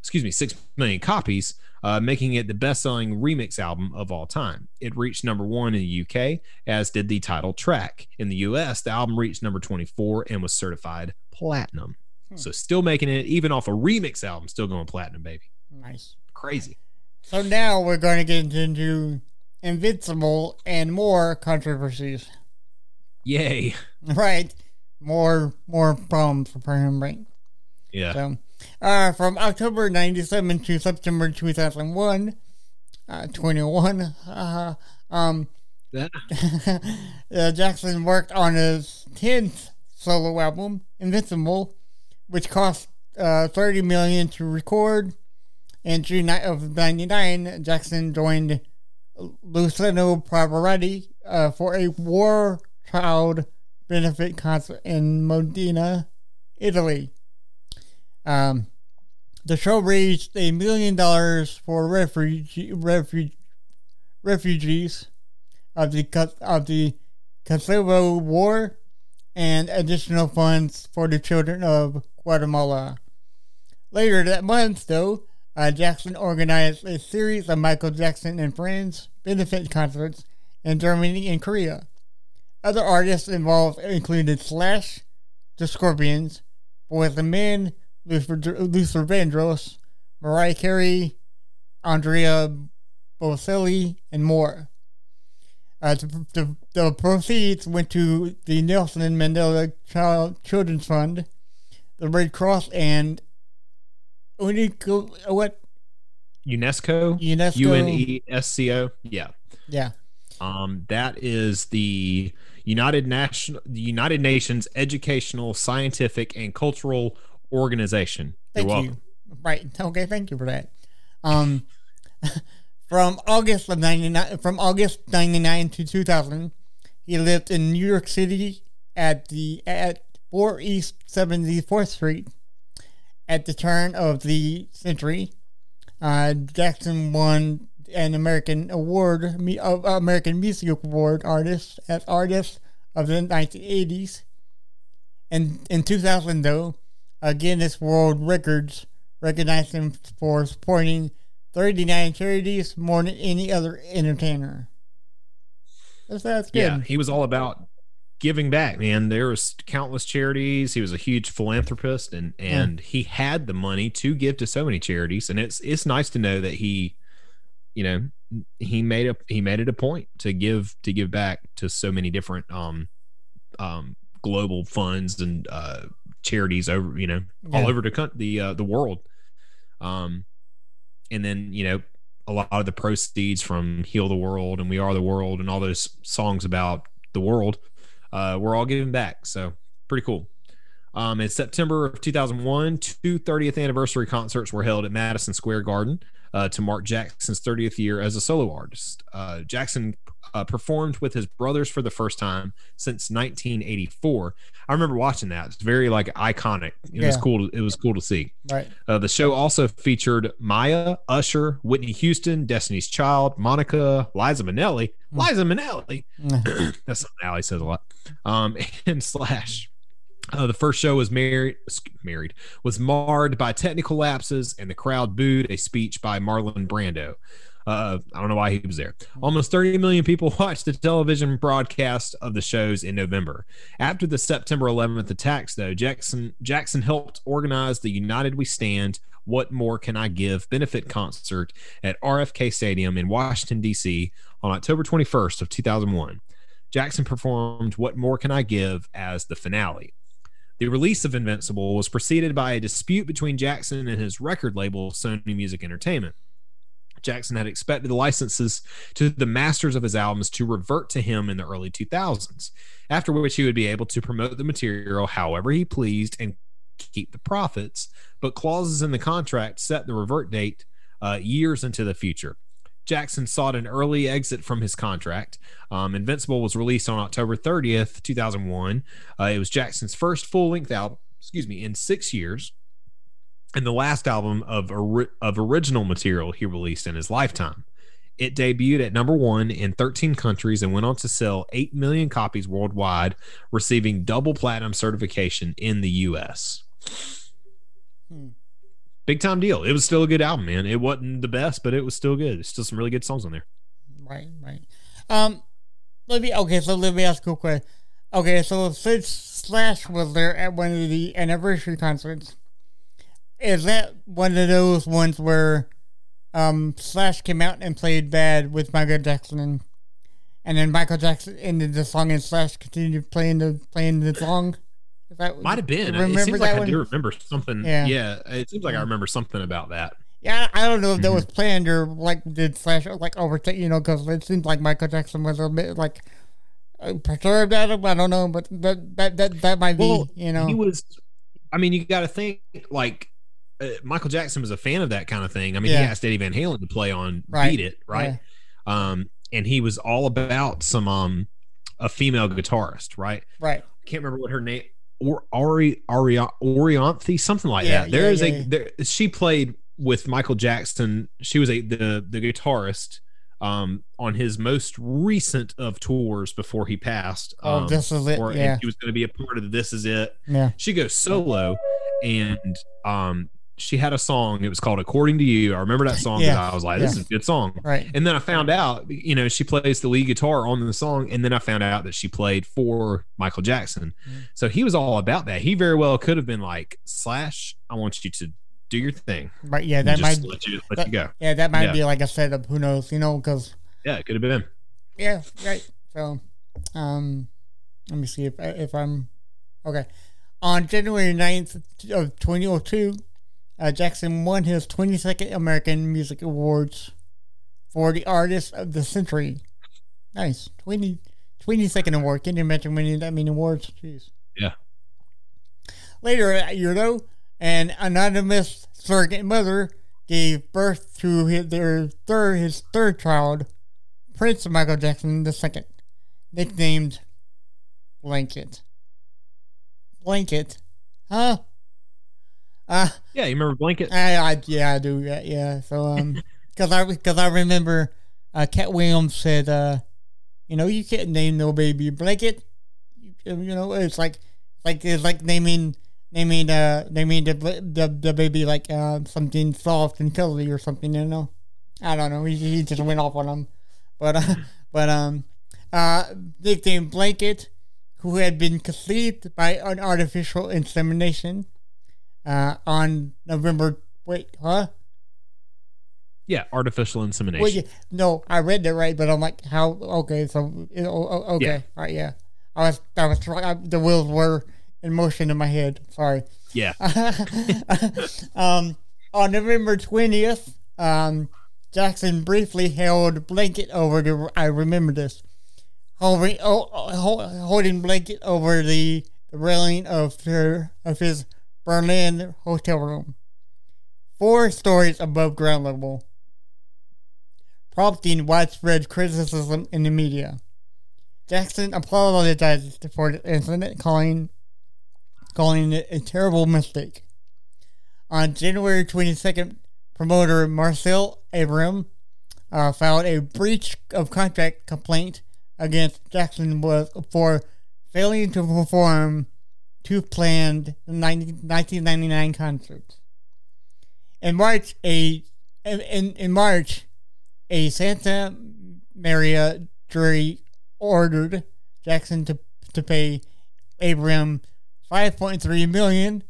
excuse me, 6 million copies, uh, making it the best selling remix album of all time. It reached number one in the UK, as did the title track. In the US, the album reached number 24 and was certified platinum. Hmm. So, still making it, even off a remix album, still going platinum, baby. Nice. Crazy. So now we're going to get into Invincible and more controversies. Yay. Right. More more problems for him, right? Yeah. So, uh, from October 97 to September 2001, uh, 21, uh, um, That- uh, Jackson worked on his 10th solo album, Invincible, which cost uh, 30 million to record. In June of 99, Jackson joined Luciano Pavarotti uh, for a war child benefit concert in Modena, Italy. Um, the show raised a million dollars for refugee, refuge, refugees of the of the Kosovo War and additional funds for the children of Guatemala. Later that month, though, uh, Jackson organized a series of Michael Jackson and Friends benefit concerts in Germany and Korea. Other artists involved included Slash, The Scorpions, Boys and Men, Luther, Luther Vandross, Mariah Carey, Andrea Bocelli, and more. Uh, the, the, the proceeds went to the Nelson Mandela Child Children's Fund, the Red Cross, and Unico, what UNESCO, UNESCO. U N E S C O. Yeah. Yeah, Um, that is the United National, the United Nations Educational, Scientific, and Cultural Organization. thank You're you. Right. Okay. Thank you for that. Um, from August of ninety nine, from August ninety nine to two thousand, he lived in New York City at the at four East Seventy Fourth Street. At the turn of the century, uh, Jackson won an American award, uh, American Music Award artist as artist of the nineteen eighties. And in two thousand, though, uh, Guinness World Records recognized him for supporting 39 charities more than any other entertainer. That's, that's good. Yeah, he was all about giving back, man. There was countless charities. He was a huge philanthropist, and and he had the money to give to so many charities. And it's it's nice to know that he, you know, he made a he made it a point to give to give back to so many different um um global funds and uh charities over you know all over the the uh, the world. Um, and then you know a lot of the proceeds from Heal the World and We Are the World and all those songs about the world, uh, we're all giving back. So pretty cool. Um, in September of 2001, two 30th anniversary concerts were held at Madison Square Garden uh, to mark Jackson's 30th year as a solo artist. Uh, Jackson uh, performed with his brothers for the first time since 1984. I remember watching that. It's very like iconic. It was cool. To, it was cool to see. Right. Uh, the show also featured Maya, Usher, Whitney Houston, Destiny's Child, Monica, Liza Minnelli, Liza Minnelli. That's something Ali says a lot. Um, and Slash. Uh, the first show was married, married was marred by technical lapses, and the crowd booed a speech by Marlon Brando. Uh, I don't know why he was there. Almost 30 million people watched the television broadcast of the shows in November. After the September 11th attacks, though, Jackson Jackson helped organize the United We Stand. What more can I give? Benefit concert at RFK Stadium in Washington D.C. on October 21st of 2001. Jackson performed "What More Can I Give" as the finale. The release of Invincible was preceded by a dispute between Jackson and his record label, Sony Music Entertainment. Jackson had expected the licenses to the masters of his albums to revert to him in the early 2000s, after which he would be able to promote the material however he pleased and keep the profits. But clauses in the contract set the revert date uh, years into the future. Jackson sought an early exit from his contract. Um, Invincible was released on October 30th, 2001. Uh, it was Jackson's first full length album, excuse me, in six years, and the last album of, ori- of original material he released in his lifetime. It debuted at number one in 13 countries and went on to sell 8 million copies worldwide, receiving double platinum certification in the US. Hmm. big time deal. It was still a good album, man. It wasn't the best, but it was still good. There's still some really good songs on there. Right, right. Um, let me okay. So let me ask you a question. Okay, so since Slash was there at one of the anniversary concerts, is that one of those ones where um Slash came out and played "Bad" with Michael Jackson, and, and then Michael Jackson ended the song, and Slash continued playing the playing the song? Is that Might have been. you It seems that like one? I do remember something. Yeah. Yeah. It seems like I remember something about that. Yeah, I don't know if that was planned or like did Slash like overtake, you know, because it seems like Michael Jackson was a bit like uh, perturbed at him. I don't know, but that that that, that might be, you know, He was. I mean, you got to think like uh, Michael Jackson was a fan of that kind of thing. I mean, Yeah. he asked Eddie Van Halen to play on Right. "Beat It," right? Um, and he was all about some um a female guitarist, right? right, I can't remember what her name or Ari Ari Orianthi, something like Yeah, that. There yeah, is yeah, a yeah. there she played with Michael Jackson. She was a the the guitarist um on his most recent of tours before he passed. oh, Um, this is it, or, yeah, she was going to be a part of This Is It. yeah, She goes solo, and um, she had a song. It was called "According to You." I remember that song. Yeah, I was like, "This yeah. is a good song." right, And then I found out, you know, she plays the lead guitar on the song, and then I found out that she played for Michael Jackson. Mm. So he was all about that. He very well could have been like, "Slash, I want you to do your thing." right, yeah, that might, let you let that- you go. yeah, that might Yeah. be like a setup. Who knows, you know, because Yeah, it could have been. yeah, right. So, um, let me see if if I'm okay. On January 9th of 2002, uh, Jackson won his 22nd American Music Awards for the Artist of the Century. Nice. 20, 22nd award. Can you imagine winning that many awards? Jeez. Yeah. Later that year, though, an anonymous surrogate mother gave birth to his, their third, his third child, Prince Michael Jackson II, nicknamed Blanket. Blanket, huh? Uh, Yeah, you remember Blanket? I, I yeah, I do. Yeah, yeah. So um, because I because I remember, uh, Katt Williams said, uh, you know, you can't name no baby Blanket. You, you know, it's like like it's like naming naming uh naming the the, the baby like uh something soft and cuddly or something. You know, I don't know. He, he just went off on them, but uh, but um, uh, nicknamed Blanket, who had been conceived by an artificial insemination uh, on November. Wait, huh? Yeah, artificial insemination. Well, yeah, no, I read that right, but I'm like, how? Okay, so it- oh, oh, okay, Yeah. all right, yeah. I was, I was trying. I, the wheels were in motion in my head. Sorry. yeah, um, on November twentieth, um, Jackson briefly held blanket over the. I remember this. Holding, oh, oh, holding blanket over the, the railing of her of his Berlin hotel room, four stories above ground level, prompting widespread criticism in the media. Jackson apologized for the incident, calling calling it a terrible mistake. On January 22nd, promoter Marcel Avram uh, filed a breach of contract complaint against Jackson was for failing to perform two planned 90, 1999 concerts. In March, a in, in, March, a Santa Maria jury ordered Jackson to to pay Avram 5.3 million.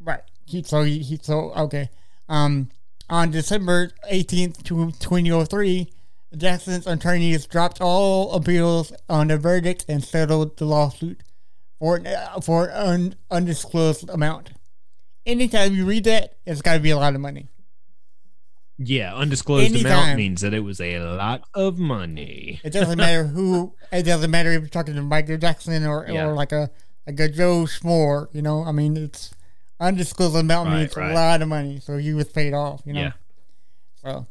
Right. He, so he, he so okay. Um on December 18th to 2003, Jackson's attorneys dropped all appeals on the verdict and settled the lawsuit for uh, for an undisclosed amount. Anytime you read that, it's got to be a lot of money. yeah. Undisclosed Anytime. amount means that it was a lot of money. It doesn't matter who. It doesn't matter if you're talking to Michael Jackson or, Yeah. or like a like a Joe Schmore. You know, I mean, it's undisclosed amount Right, means right. a lot of money. So he was paid off. You know. Yeah. So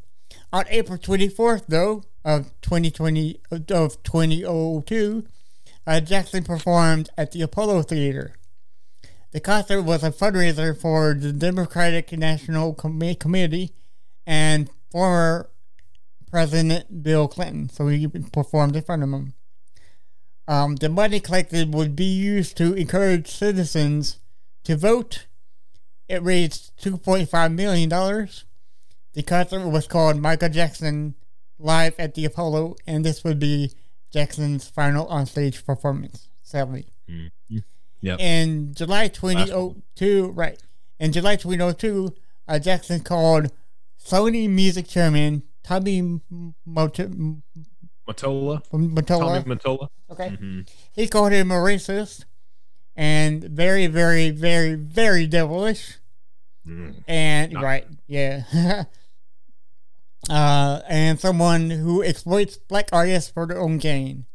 on April 24th, though of 2020 of 2002, uh, Jackson performed at the Apollo Theater. The concert was a fundraiser for the Democratic National Com- Committee and former President Bill Clinton, so he performed in front of him. Um, the money collected would be used to encourage citizens to vote It raised $2.5 million. The concert was called Michael Jackson Live at the Apollo, and this would be Jackson's final onstage performance, sadly. Mm-hmm. Yep. In July 2002, right. In July 2002, uh, Jackson called Sony Music Chairman Tommy Mot- Mottola. Mottola. Tommy Mottola. Okay. Mm-hmm. He called him a racist and very, very, very, very devilish. Mm. And, Not- right, yeah. uh, and someone who exploits black artists for their own gain.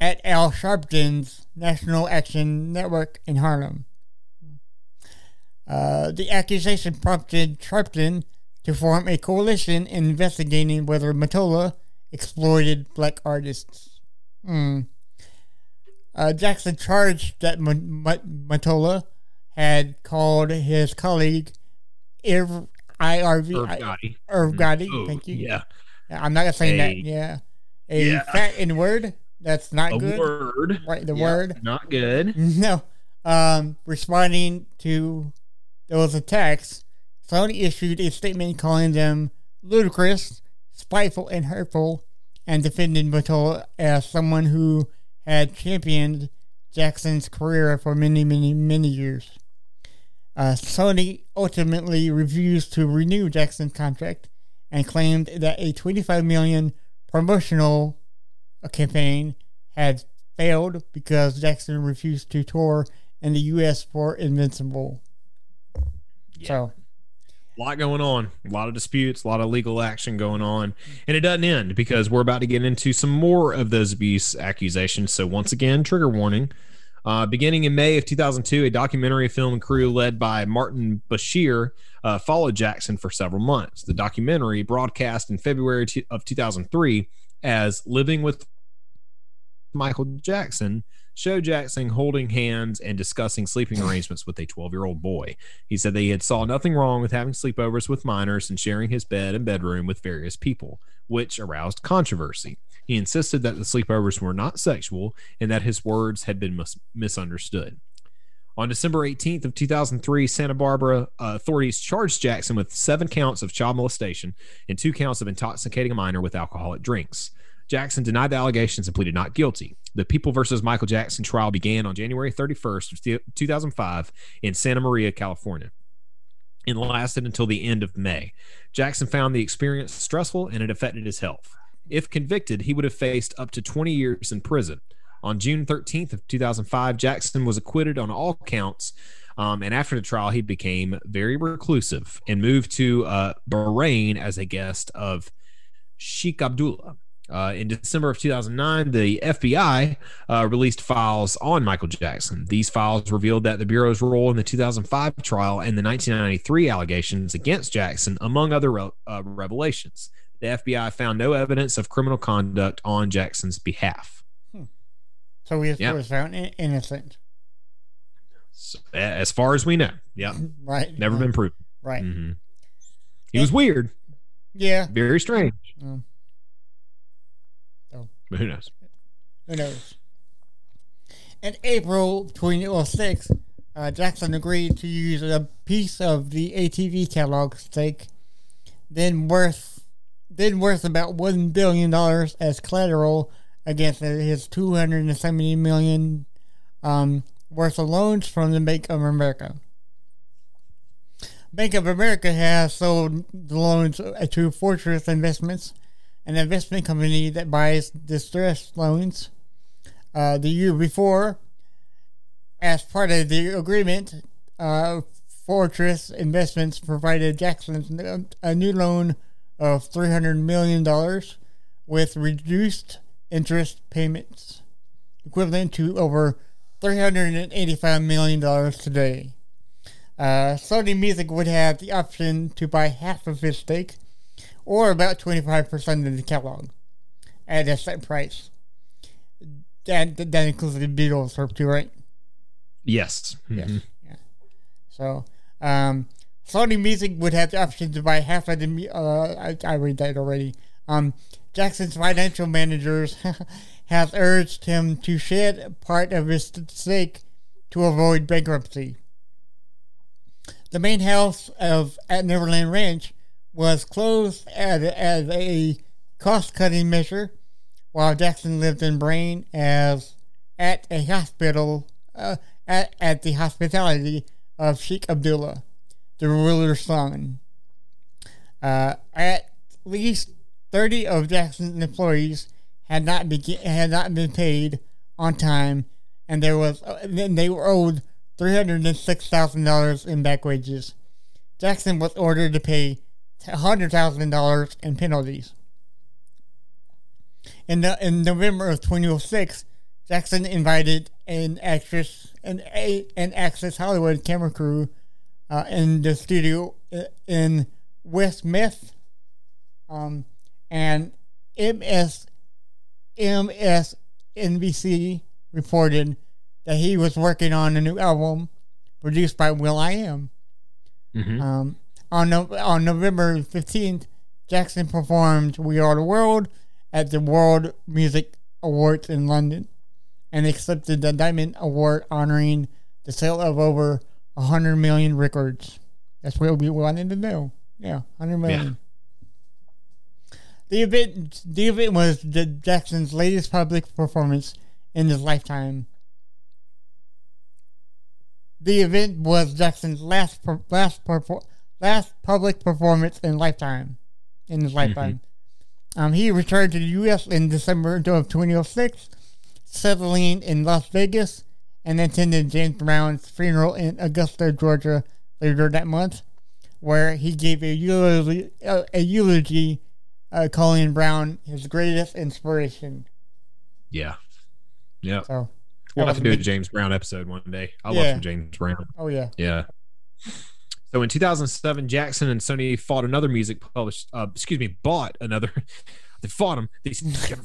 At Al Sharpton's National Action Network in Harlem. Uh, the accusation prompted Sharpton to form a coalition investigating whether Mottola exploited black artists. Hmm. Uh, Jackson charged that M- M- Mottola had called his colleague Irv- IRV Irv Gotti. Irv Gotti. Oh, Thank you. Yeah. I'm not saying that. Yeah, a Yeah. fat in word. That's not A good. word. Right, the Yeah, word. Not good. No. Um, responding to those attacks, Sony issued a statement calling them ludicrous, spiteful, and hurtful, and defended Mottola as someone who had championed Jackson's career for many, many, many years. Uh, Sony ultimately refused to renew Jackson's contract and claimed that a 25 million promotional campaign had failed because Jackson refused to tour in the U.S. for Invincible. So, A lot going on. A lot of disputes, a lot of legal action going on. And it doesn't end because we're about to get into some more of those abuse accusations. So, once again, trigger warning. Uh, beginning in May of 2002, a documentary film crew led by Martin Bashir uh, followed Jackson for several months. The documentary, broadcast in February of 2003 as Living with Michael Jackson, showed Jackson holding hands and discussing sleeping arrangements with a 12 year old boy. He said that he had saw nothing wrong with having sleepovers with minors and sharing his bed and bedroom with various people, which aroused controversy. He insisted that the sleepovers were not sexual and that his words had been mis- misunderstood. On December 18th of 2003, Santa Barbara uh, authorities charged Jackson with seven counts of child molestation and two counts of intoxicating a minor with alcoholic drinks. Jackson denied the allegations and pleaded not guilty. The People versus Michael Jackson trial began on January 31st of 2005 in Santa Maria, California, and lasted until the end of May. Jackson found the experience stressful and it affected his health. If convicted, he would have faced up to 20 years in prison. On June 13th of 2005, Jackson was acquitted on all counts. Um, and after the trial, he became very reclusive and moved to uh, Bahrain as a guest of Sheikh Abdullah. Uh, in December of 2009, the FBI uh, released files on Michael Jackson. These files revealed that the Bureau's role in the 2005 trial and the 1993 allegations against Jackson, among other re- uh, revelations. The FBI found no evidence of criminal conduct on Jackson's behalf. so he Yeah. was found innocent. So, as far as we know, yeah, Right. never been proven. Right. Mhm. He was weird, Yeah. very strange. Mm. Oh. But who knows? Who knows? In April 2006, uh, Jackson agreed to use a piece of the ATV catalog stake, then worth then worth about one billion dollars as collateral against his 270 million um, worth of loans from the Bank of America. Bank of America has sold the loans to Fortress Investments, an investment company that buys distressed loans. Uh, the year before, as part of the agreement, uh, Fortress Investments provided Jackson a new loan of $300 million with reduced interest payments, equivalent to over $385 million today. Uh, Sony Music would have the option to buy half of his stake, or about 25% of the catalog, at a set price. That, that includes the Beatles, too, right? Yes. Yes. Mhm. Yeah. So, um, Sony Music would have the option to buy half of the. Uh, I, I read that already. Um, Jackson's financial managers have urged him to shed part of his stake to avoid bankruptcy. the main house of at Neverland Ranch was closed as, as a cost-cutting measure, while Jackson lived in Bahrain as at a hospital uh, at, at the hospitality of Sheikh Abdullah, the ruler's son. Uh, at least 30 of Jackson's employees had not been had not been paid on time, and there was they were owed three hundred and six thousand dollars in back wages. Jackson was ordered to pay hundred thousand dollars in penalties. In the, in November of 2006, Jackson invited an actress an an Access Hollywood camera crew uh, in the studio uh, in Westmeath, um, and MS MSNBC reported that he was working on a new album produced by will.i.am. Mm-hmm. Um, on no, on November 15th, Jackson performed "We Are the World" at the World Music Awards in London, and accepted the Diamond Award honoring the sale of over 100 million records. That's what we wanted to know. Yeah, 100 million. Yeah. The event, the event was Jackson's latest public performance in his lifetime. The event was Jackson's last last last public performance in lifetime, in his mm-hmm. lifetime. Mm-hmm. Um, he returned to the U.S. in December of 2006, settling in Las Vegas, and attended James Brown's funeral in Augusta, Georgia, later that month, where he gave a eulogy, uh, a eulogy uh, calling Brown his greatest inspiration. Yeah. Yeah. So we'll have to do a James Brown episode one day. I yeah. love James Brown. Oh yeah. Yeah. So in 2007, Jackson and Sony fought another music published. Uh, excuse me, bought another. They fought him. They a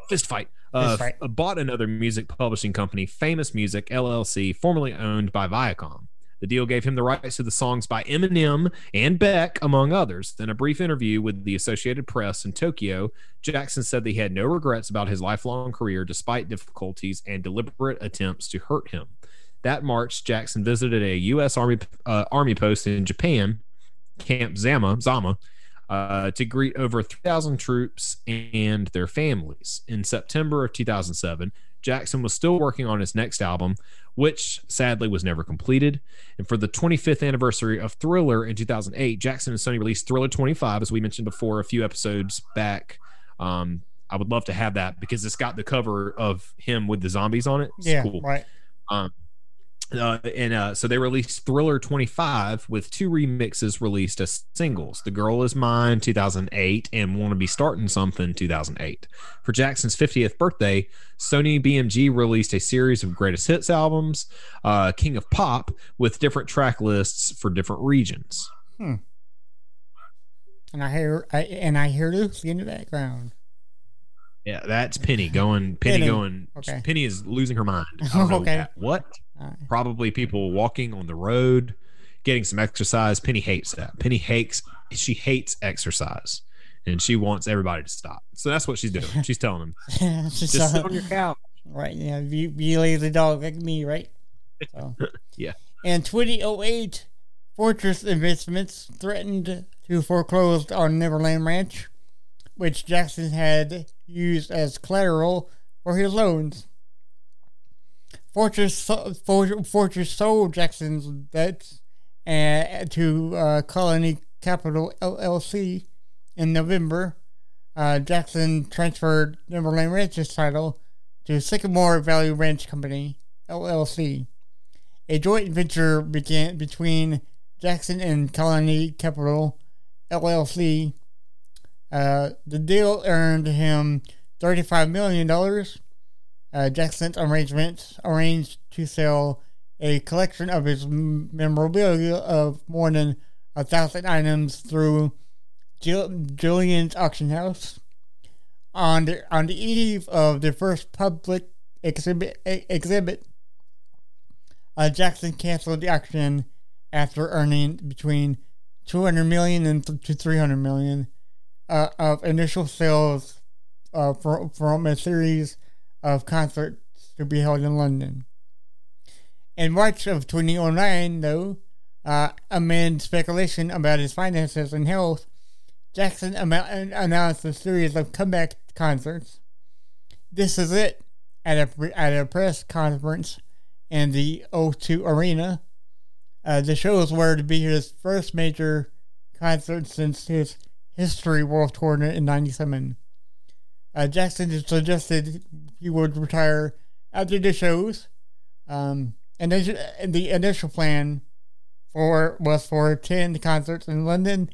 fist fight. Uh, fist fight. bought another music publishing company, Famous Music LLC, formerly owned by Viacom. The deal gave him the rights to the songs by Eminem and Beck, among others. In a brief interview with the Associated Press in Tokyo, Jackson said that he had no regrets about his lifelong career despite difficulties and deliberate attempts to hurt him. That March, Jackson visited a U.S. Army uh, Army post in Japan, Camp Zama, Zama uh, to greet over 3,000 troops and their families. In September of 2007, Jackson was still working on his next album, which sadly was never completed. And for the 25th anniversary of Thriller in 2008, Jackson and Sony released Thriller 25, as we mentioned before a few episodes back. Um, I would love to have that because it's got the cover of him with the zombies on it. It's yeah, cool. right. Um, uh, and uh, so they released Thriller 25 with two remixes released as singles The Girl Is Mine 2008 and Wanna Be Starting Something 2008. For Jackson's 50th birthday, Sony BMG released a series of greatest hits albums, uh, King of Pop, with different track lists for different regions. Hmm. And I hear, I, and I hear Lucy in the background. Yeah, that's Penny going. Penny, Penny. going. Okay. Penny is losing her mind. okay. What? Right. Probably people walking on the road, getting some exercise. Penny hates that. Penny hates she hates exercise, and she wants everybody to stop. So that's what she's doing. She's telling them, just, just sit on your couch. Right. Yeah. You, you lazy dog like me, right? So. yeah. In 2008, Fortress Investments threatened to foreclose on Neverland Ranch, which Jackson had used as collateral for his loans. Fortress Fortress sold Jackson's debts uh, to uh, Colony Capital LLC in November. Uh, Jackson transferred Neverland Ranch's title to Sycamore Valley Ranch Company LLC. A joint venture began between Jackson and Colony Capital LLC. Uh, the deal earned him $35 million uh, Jackson's arrangements arranged to sell a collection of his memorabilia of more than a thousand items through Jill- Julian's auction house. On the on the eve of the first public exhibit, exhibit uh, Jackson canceled the auction after earning between 200 million and to 300 million uh, of initial sales uh, from, from a series of concerts to be held in London. In March of 2009, though, uh, amid speculation about his finances and health, Jackson am- announced a series of comeback concerts. This is it at a, at a press conference in the O2 Arena. Uh, the shows were to be his first major concert since his History World Tour in 97. Uh, Jackson suggested he would retire after the shows. Um, and the initial plan for was for 10 concerts in London,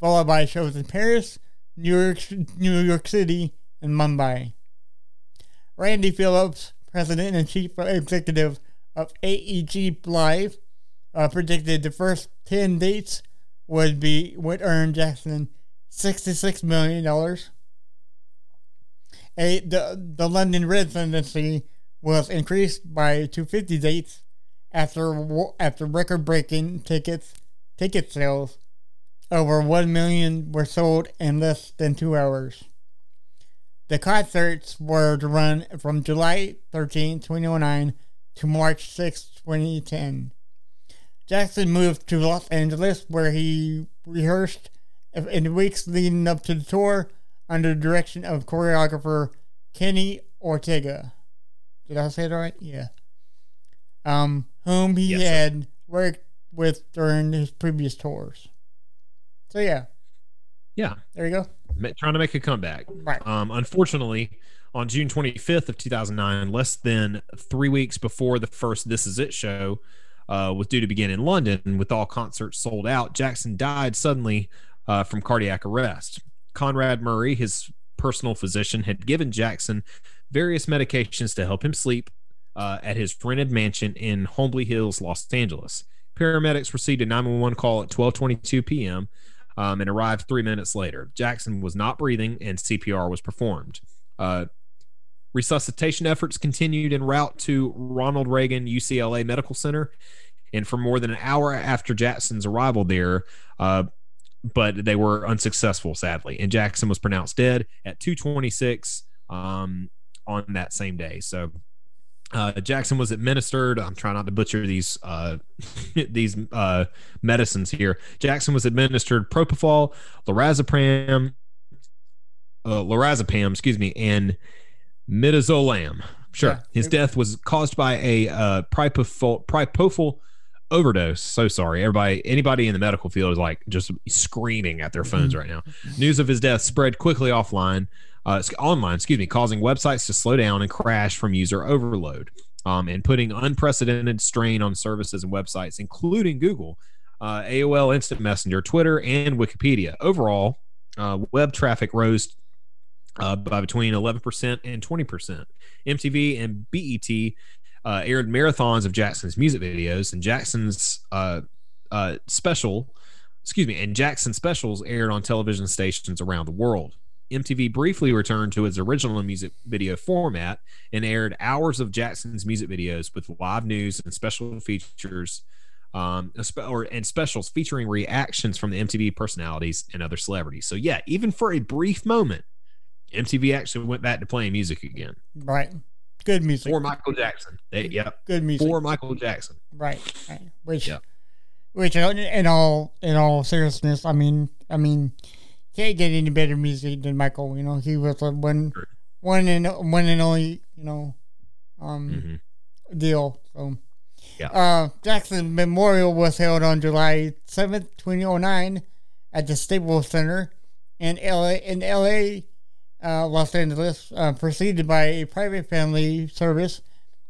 followed by shows in Paris, New York, New York City, and Mumbai. Randy Phillips, president and chief executive of AEG Live, uh, predicted the first 10 dates would be would earn Jackson $66 million. A, the, the London residency was increased by 250 dates after after record-breaking tickets ticket sales. Over 1 million were sold in less than 2 hours. The concerts were to run from July 13, 2009 to March 6, 2010. Jackson moved to Los Angeles where he rehearsed in the weeks leading up to the tour under the direction of choreographer Kenny Ortega. Did I say that right? Yeah. Um, whom he yes, had sir. worked with during his previous tours. So yeah. Yeah. There you go. Trying to make a comeback. Right. Um, unfortunately, on June 25th of 2009, less than three weeks before the first This Is It show uh, was due to begin in London, with all concerts sold out, Jackson died suddenly uh, from cardiac arrest. Conrad Murray, his personal physician, had given Jackson various medications to help him sleep uh, at his rented mansion in Holmby Hills, Los Angeles. Paramedics received a 911 call at 12:22 p.m. Um, and arrived three minutes later. Jackson was not breathing, and CPR was performed. Uh, resuscitation efforts continued en route to Ronald Reagan UCLA Medical Center, and for more than an hour after Jackson's arrival there, uh, but they were unsuccessful, sadly. And Jackson was pronounced dead at 2:26 um, on that same day. So uh, Jackson was administered. I'm trying not to butcher these uh, these uh, medicines here. Jackson was administered propofol, lorazepam, uh, lorazepam, excuse me, and midazolam. Sure, yeah. his death was caused by a uh, propofol, propofol overdose. So sorry, everybody. Anybody in the medical field is like just screaming at their phones mm-hmm. right now. News of his death spread quickly offline uh, online, excuse me, causing websites to slow down and crash from user overload, um, and putting unprecedented strain on services and websites, including Google, uh, AOL Instant Messenger, Twitter, and Wikipedia. Overall, uh, web traffic rose uh, by between 11% and 20%. MTV and BET uh, aired marathons of Jackson's music videos, and Jackson's uh, special, excuse me, and Jackson specials aired on television stations around the world. MTV briefly returned to its original music video format and aired hours of Jackson's music videos with live news and special features um, or and specials featuring reactions from the MTV personalities and other celebrities. So yeah, even for a brief moment, MTV actually went back to playing music again. Right. Good music. For Michael Jackson. They, yep. Good music. For Michael Jackson. Right. right. Which yep. which in all in all seriousness, I mean I mean can't get any better music than Michael. You know, he was a one, one and one and only, you know, um, mm-hmm. deal. So, yeah. Uh, Jackson Memorial was held on July seventh, twenty oh nine, at the Staples Center in LA. In LA, uh, Los Angeles, uh, preceded by a private family service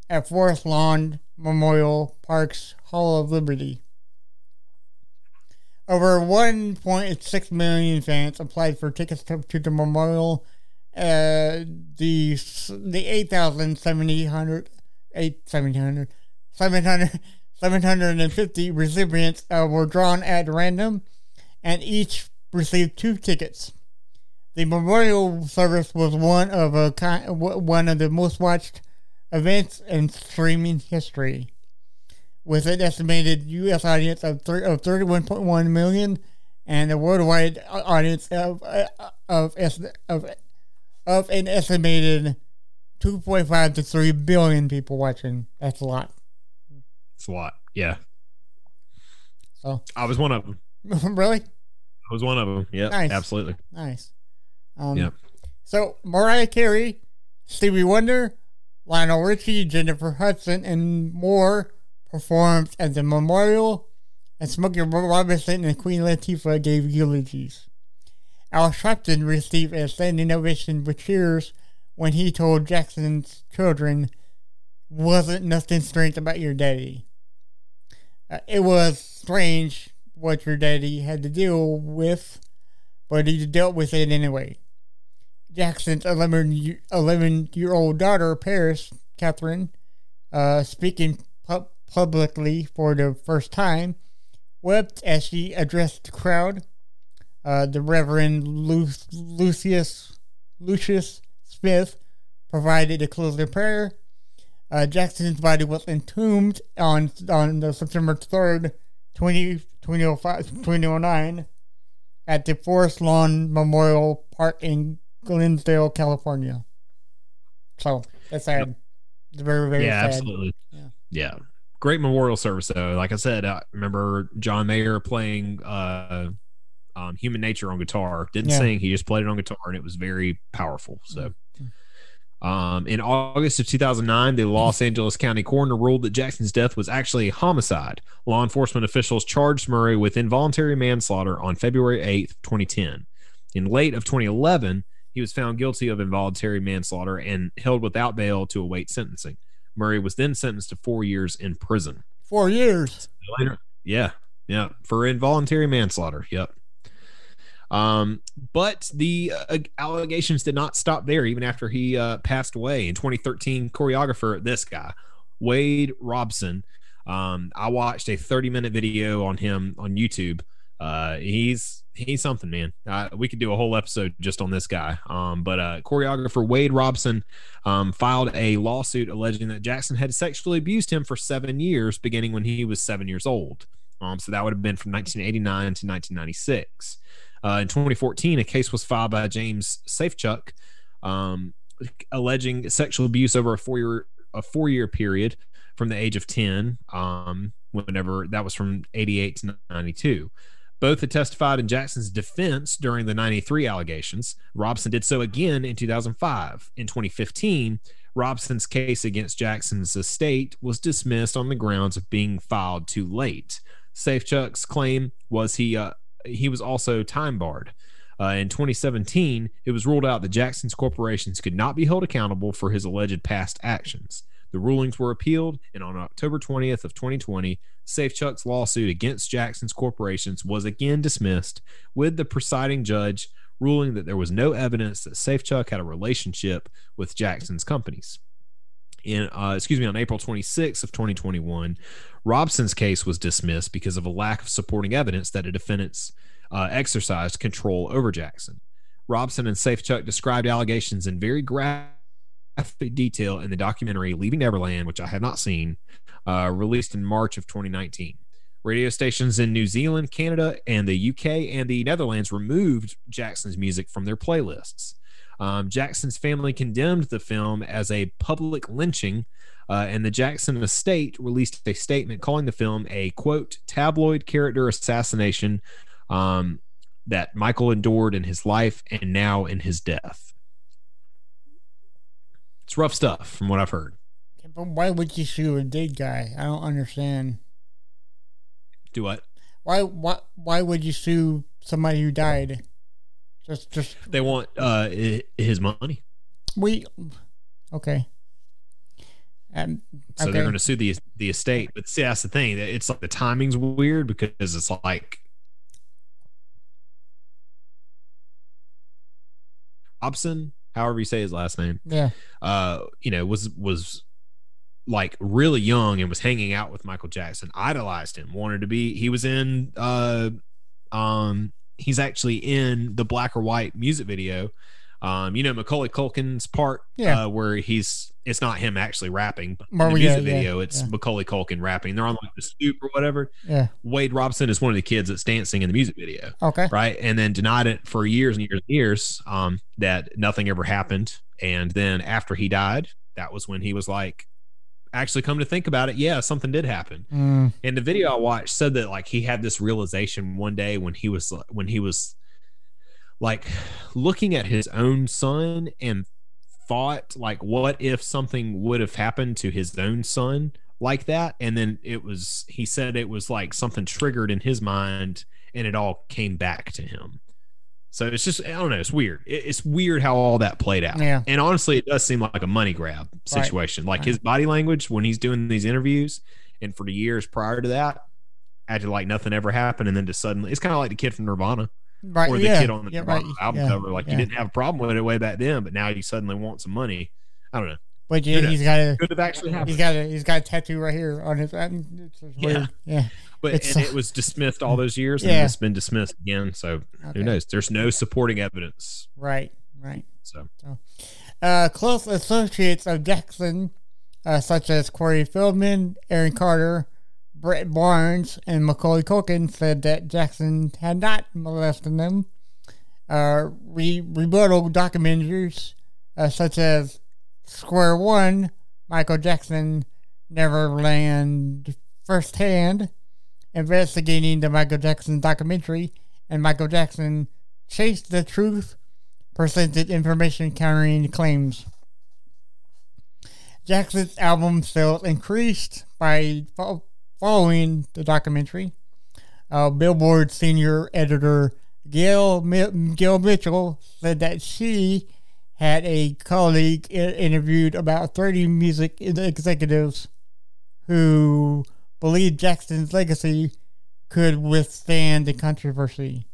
at Forest Lawn Memorial Park's Hall of Liberty. Over 1.6 million fans applied for tickets to, to the memorial. Uh, the the 8,700 700, 700, 750 recipients uh, were drawn at random, and each received two tickets. The memorial service was one of a kind, one of the most watched events in streaming history with an estimated U.S. audience of, of 31.1 million and a worldwide audience of uh, uh, of of of an estimated 2.5 to 3 billion people watching. That's a lot. It's a lot. Yeah. So I was one of them. really I was one of them. Yeah, Nice. absolutely. nice. Um, Yep. So Mariah Carey, Stevie Wonder, Lionel Richie, Jennifer Hudson, and more performed at the memorial, and Smokey Robinson and Queen Latifah gave eulogies. Al Sharpton received a standing ovation with cheers when he told Jackson's children, "Wasn't nothing strange about your daddy." Uh, it was strange what your daddy had to deal with, but he dealt with it anyway. Jackson's 11 year, 11 year old daughter, Paris Katherine, uh, speaking pu- publicly for the first time, wept as she addressed the crowd. Uh, the Reverend Lu- Lucius Lucius Smith provided a closing prayer. Uh, Jackson's body was entombed on on the September 3rd, 20, 2009 at the Forest Lawn Memorial Park in Glendale, California. So that's sad. It's very, very yeah, sad. absolutely. Yeah. Yeah. Great memorial service though. Like I said, I remember John Mayer playing uh um, Human Nature on guitar. Didn't Yeah. sing, he just played it on guitar and it was very powerful. So um, in August of 2009, the Los Angeles County coroner ruled that Jackson's death was actually a homicide. Law enforcement officials charged Murray with involuntary manslaughter on February 8th, 2010. In late of 2011, he was found guilty of involuntary manslaughter and held without bail to await sentencing. Murray was then sentenced to four years in prison. Four years. Later, yeah, yeah, for involuntary manslaughter. Yep. Um, but the uh, allegations did not stop there. Even after he uh, passed away in 2013, choreographer this guy, Wade Robson. Um, I watched a 30 minute video on him on YouTube. Uh, he's he's something, man. Uh, we could do a whole episode just on this guy. Um, but uh, choreographer Wade Robson um, filed a lawsuit alleging that Jackson had sexually abused him for seven years, beginning when he was seven years old. Um, so that would have been from 1989 to 1996. Uh, in 2014, a case was filed by James Safechuck, um, alleging sexual abuse over a four year a four year period from the age of 10. Um, whenever that was from 88 to 92. Both had testified in Jackson's defense during the 93 allegations. Robson did so again in 2005. In 2015, Robson's case against Jackson's estate was dismissed on the grounds of being filed too late. Safechuck's claim was he uh, he was also time barred. Uh, in 2017, it was ruled out that Jackson's corporations could not be held accountable for his alleged past actions. The rulings were appealed, and on October 20th of 2020, Safechuck's lawsuit against Jackson's corporations was again dismissed, with the presiding judge ruling that there was no evidence that Safechuck had a relationship with Jackson's companies. In uh, excuse me, on April 26th of 2021, Robson's case was dismissed because of a lack of supporting evidence that a defendant's uh, exercised control over Jackson. Robson and Safechuck described allegations in very graphic detail in the documentary Leaving Neverland, which I have not seen, uh, released in March of 2019. Radio stations in New Zealand, Canada, and the UK and the Netherlands removed Jackson's music from their playlists. Um, Jackson's family condemned the film as a public lynching, uh, and the Jackson estate released a statement calling the film a quote tabloid character assassination um, that Michael endured in his life and now in his death. It's rough stuff from what I've heard. But why would you sue a dead guy? I don't understand. Do what? Why why why would you sue somebody who died? Just just They want uh, his money, we okay. Um, so okay. they're going to sue the the estate. But see, that's the thing. It's like the timing's weird because it's like Hobson, however you say his last name. yeah. uh, you know, was was like really young and was hanging out with Michael Jackson, idolized him, wanted to be. He was in. Uh, um, he's actually in the Black or White music video. Um, you know Macaulay Culkin's part, Yeah. uh, where he's it's not him actually rapping, but in the music yeah, video, it's yeah. Macaulay Culkin rapping. They're on like the stoop or whatever. Yeah. Wade Robson is one of the kids that's dancing in the music video Okay. right? And then denied it for years and years and years um, that nothing ever happened. And then after he died, that was when he was like, actually come to think about it, yeah, something did happen. Mm, And the video I watched said that like he had this realization one day when he was when he was like looking at his own son and thought like what if something would have happened to his own son like that? And then it was he said it was like something triggered in his mind and it all came back to him. So it's just i don't know it's weird. It- it's weird how all that played out. Yeah. and honestly it does seem like a money grab situation. Like Right. his body language when he's doing these interviews and for the years prior to that acted like nothing ever happened and then just suddenly it's kind of like the kid from nirvana right. or the yeah. kid on the yeah, right. album yeah, cover like you didn't have a problem with it way back then but now you suddenly want some money i don't know But yeah, he's got a could have actually happened he's got a he's got a tattoo right here on his. I mean, It's just Yeah. Yeah. but it's- and it was dismissed all those years and it's been dismissed again so Okay. who knows there's no supporting evidence Right. Right. so Uh, close associates of Jackson, uh, such as Corey Feldman, Aaron Carter, Brett Barnes, and Macaulay Culkin, said that Jackson had not molested them. Uh, re- rebuttal documentaries, uh, such as Square One, Michael Jackson, Neverland Firsthand, investigating the Michael Jackson documentary, and Michael Jackson Chase the Truth presented information countering claims. Jackson's album sales increased by following the documentary. Uh, Billboard senior editor Gail, Gail Mitchell said that she had a colleague interviewed about 30 music executives who believed Jackson's legacy could withstand the controversy.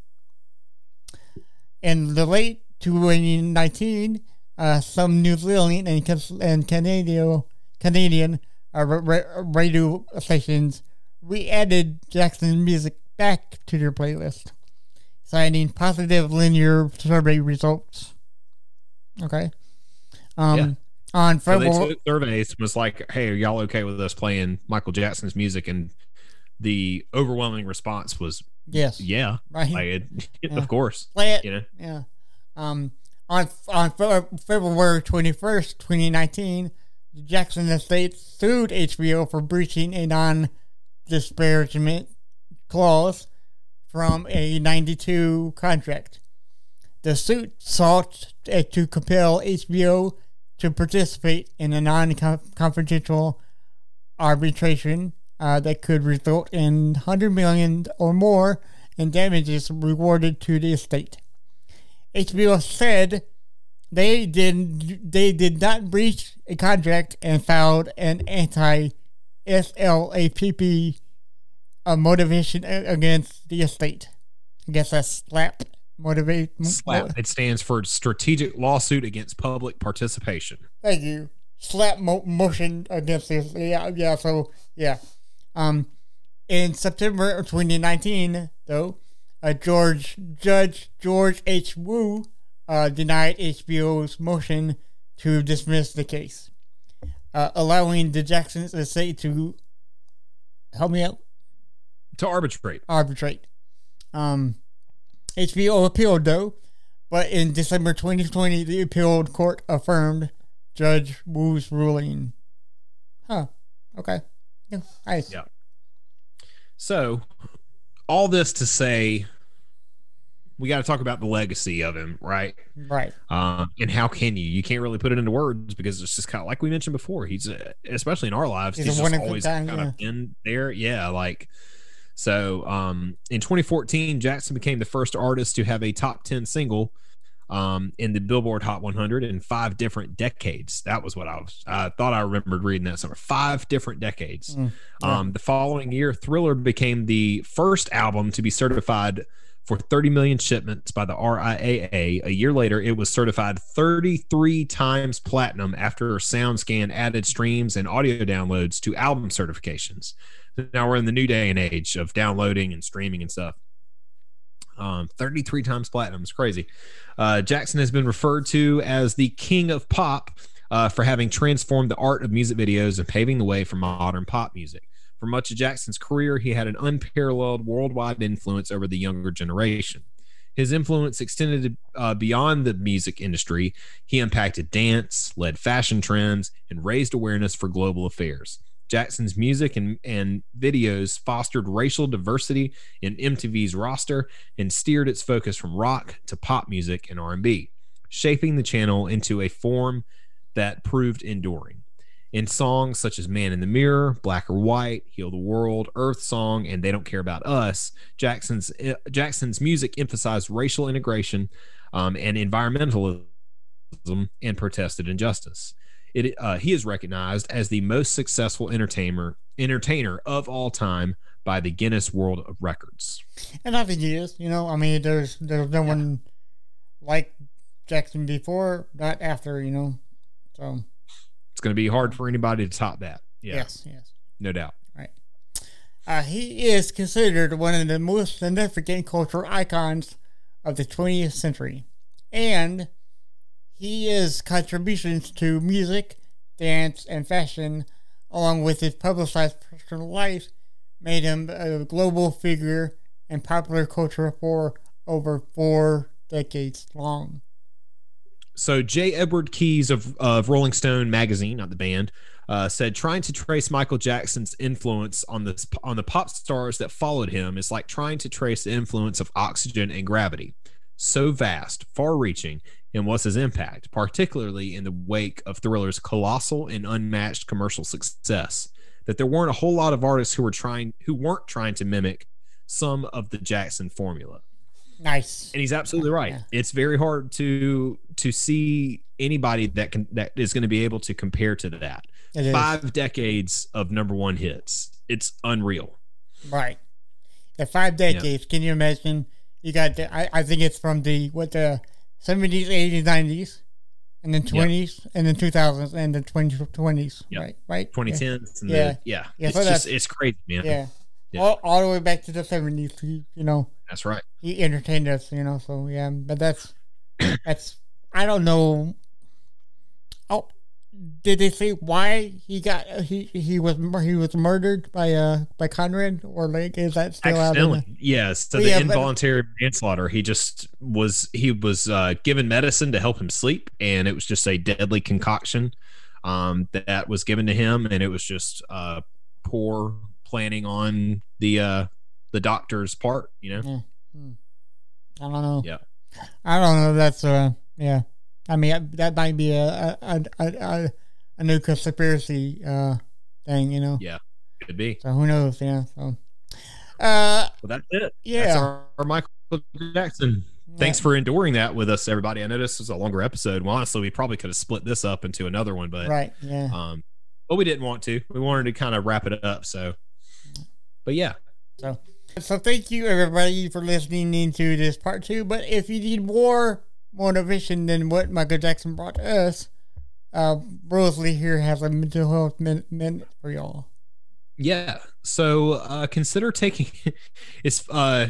In the late 2019, uh, some New Zealand and, and Canadian Canadian uh, ra- ra- radio stations re-added Jackson's music back to their playlist, citing positive linear survey results. Okay. Um, Yeah. On February, took surveys was like, "Hey, are y'all okay with us playing Michael Jackson's music?" And the overwhelming response was, yes, "Yeah, right. like it, Yeah. of course." Play it. You know, Yeah. Um, on on February twenty first, twenty nineteen, the Jackson Estate sued HBO for breaching a non disparagement clause from a ninety two contract. The suit sought to compel HBO to participate in a non confidential arbitration uh, that could result in 100 million or more in damages rewarded to the estate. HBO said they did they did not breach a contract and filed an anti SLAPP uh, motivation against the estate. I guess that's slap motivate. slap. It stands for Strategic Lawsuit Against Public Participation. Thank you. Slap mo- motion against this. Yeah, yeah. So yeah. Um, in September of 2019, though, uh, George Judge George H. Wu uh, denied HBO's motion to dismiss the case, uh, allowing the Jacksons estate to help me out To arbitrate. arbitrate. Um, HBO appealed though, but in December 2020, the appealed court affirmed Judge Wu's ruling. Huh. Okay. Yeah. Nice. Yeah. So, all this to say, we got to talk about the legacy of him, right? Right. Um, and how can you? You can't really put it into words because it's just kind of like we mentioned before. He's uh, especially in our lives, He's he's, just always kind, kind of in there. Yeah, like so. Um, in 2014, Jackson became the first artist to have a top 10 single um in the billboard hot 100 in five different decades that was what i was i thought i remembered reading that somewhere five different decades Mm, yeah. um the following year thriller became the first album to be certified for 30 million shipments by the riaa a year later it was certified 33 times platinum after soundscan added streams and audio downloads to album certifications now we're in the new day and age of downloading and streaming and stuff um, 33 times platinum is crazy. Uh, Jackson has been referred to as the king of pop uh, for having transformed the art of music videos and paving the way for modern pop music. For much of Jackson's career, he had an unparalleled worldwide influence over the younger generation. His influence extended uh, beyond the music industry. He impacted dance, led fashion trends, and raised awareness for global affairs. Jackson's music and, and videos fostered racial diversity in MTV's roster and steered its focus from rock to pop music and R&B, shaping the channel into a form that proved enduring. In songs such as Man in the Mirror, Black or White, Heal the World, Earth Song, and They Don't Care About Us, Jackson's uh, Jackson's music emphasized racial integration um, and environmentalism and protested injustice. It, uh, he is recognized as the most successful entertainer entertainer of all time by the Guinness World of Records. And I think he is. You know, I mean, there's there's no yeah. one like Jackson before, not after. You know, so it's going to be hard for anybody to top that. Yeah. Yes, yes, no doubt. Right. Uh, he is considered one of the most significant cultural icons of the 20th century, and he is contributions to music, dance, and fashion, along with his publicized personal life, made him a global figure in popular culture for over four decades long. So J. Edward Keyes of, of Rolling Stone magazine, not the band, uh, said trying to trace Michael Jackson's influence on the on the pop stars that followed him is like trying to trace the influence of oxygen and gravity. So vast, far-reaching, and was his impact, particularly in the wake of Thriller's colossal and unmatched commercial success, that there weren't a whole lot of artists who were trying who weren't trying to mimic some of the Jackson formula. Nice. And he's absolutely right. Yeah. It's very hard to to see anybody that can that is going to be able to compare to that. It five is. decades of number one hits. It's unreal. Right. The five decades. Yeah. Can you imagine? You got the, I, I think it's from the what the seventies, eighties, nineties, and then twenties, yep. and then two thousands, and the twenty twenties. Yep. Right. Right. Twenty tens. Yeah. yeah. yeah. Yeah. It's so just it's crazy, man. Yeah. yeah. All, all the way back to the seventies. You know. That's right. He entertained us, you know. So yeah, but that's that's I don't know. Oh, did they say why he got he he was he was murdered by uh by Conrad or like is that still Accidentally. out? Yes, so the yeah, involuntary but, manslaughter. He just was he was uh, given medicine to help him sleep, and it was just a deadly concoction um, that was given to him, and it was just uh, poor planning on the uh, the doctor's part, you know? Yeah. Hmm. I don't know. Yeah. I don't know. That's uh, yeah. I mean, that might be a a a, a, a new conspiracy uh thing, you know? Yeah, could be. So who knows? Yeah. So. Uh, well, that's it. Yeah. That's our, our Michael Jackson. Yeah. Thanks for enduring that with us, everybody. I know this was a longer episode. Well, honestly, we probably could have split this up into another one, but right, yeah. Um, but we didn't want to. We wanted to kind of wrap it up. So, but yeah. So so thank you everybody for listening into this part two. But if you need more motivation than what Michael Jackson brought to us, uh, Rosalie here has a mental health minute, minute for y'all. Yeah. So uh, consider taking it's uh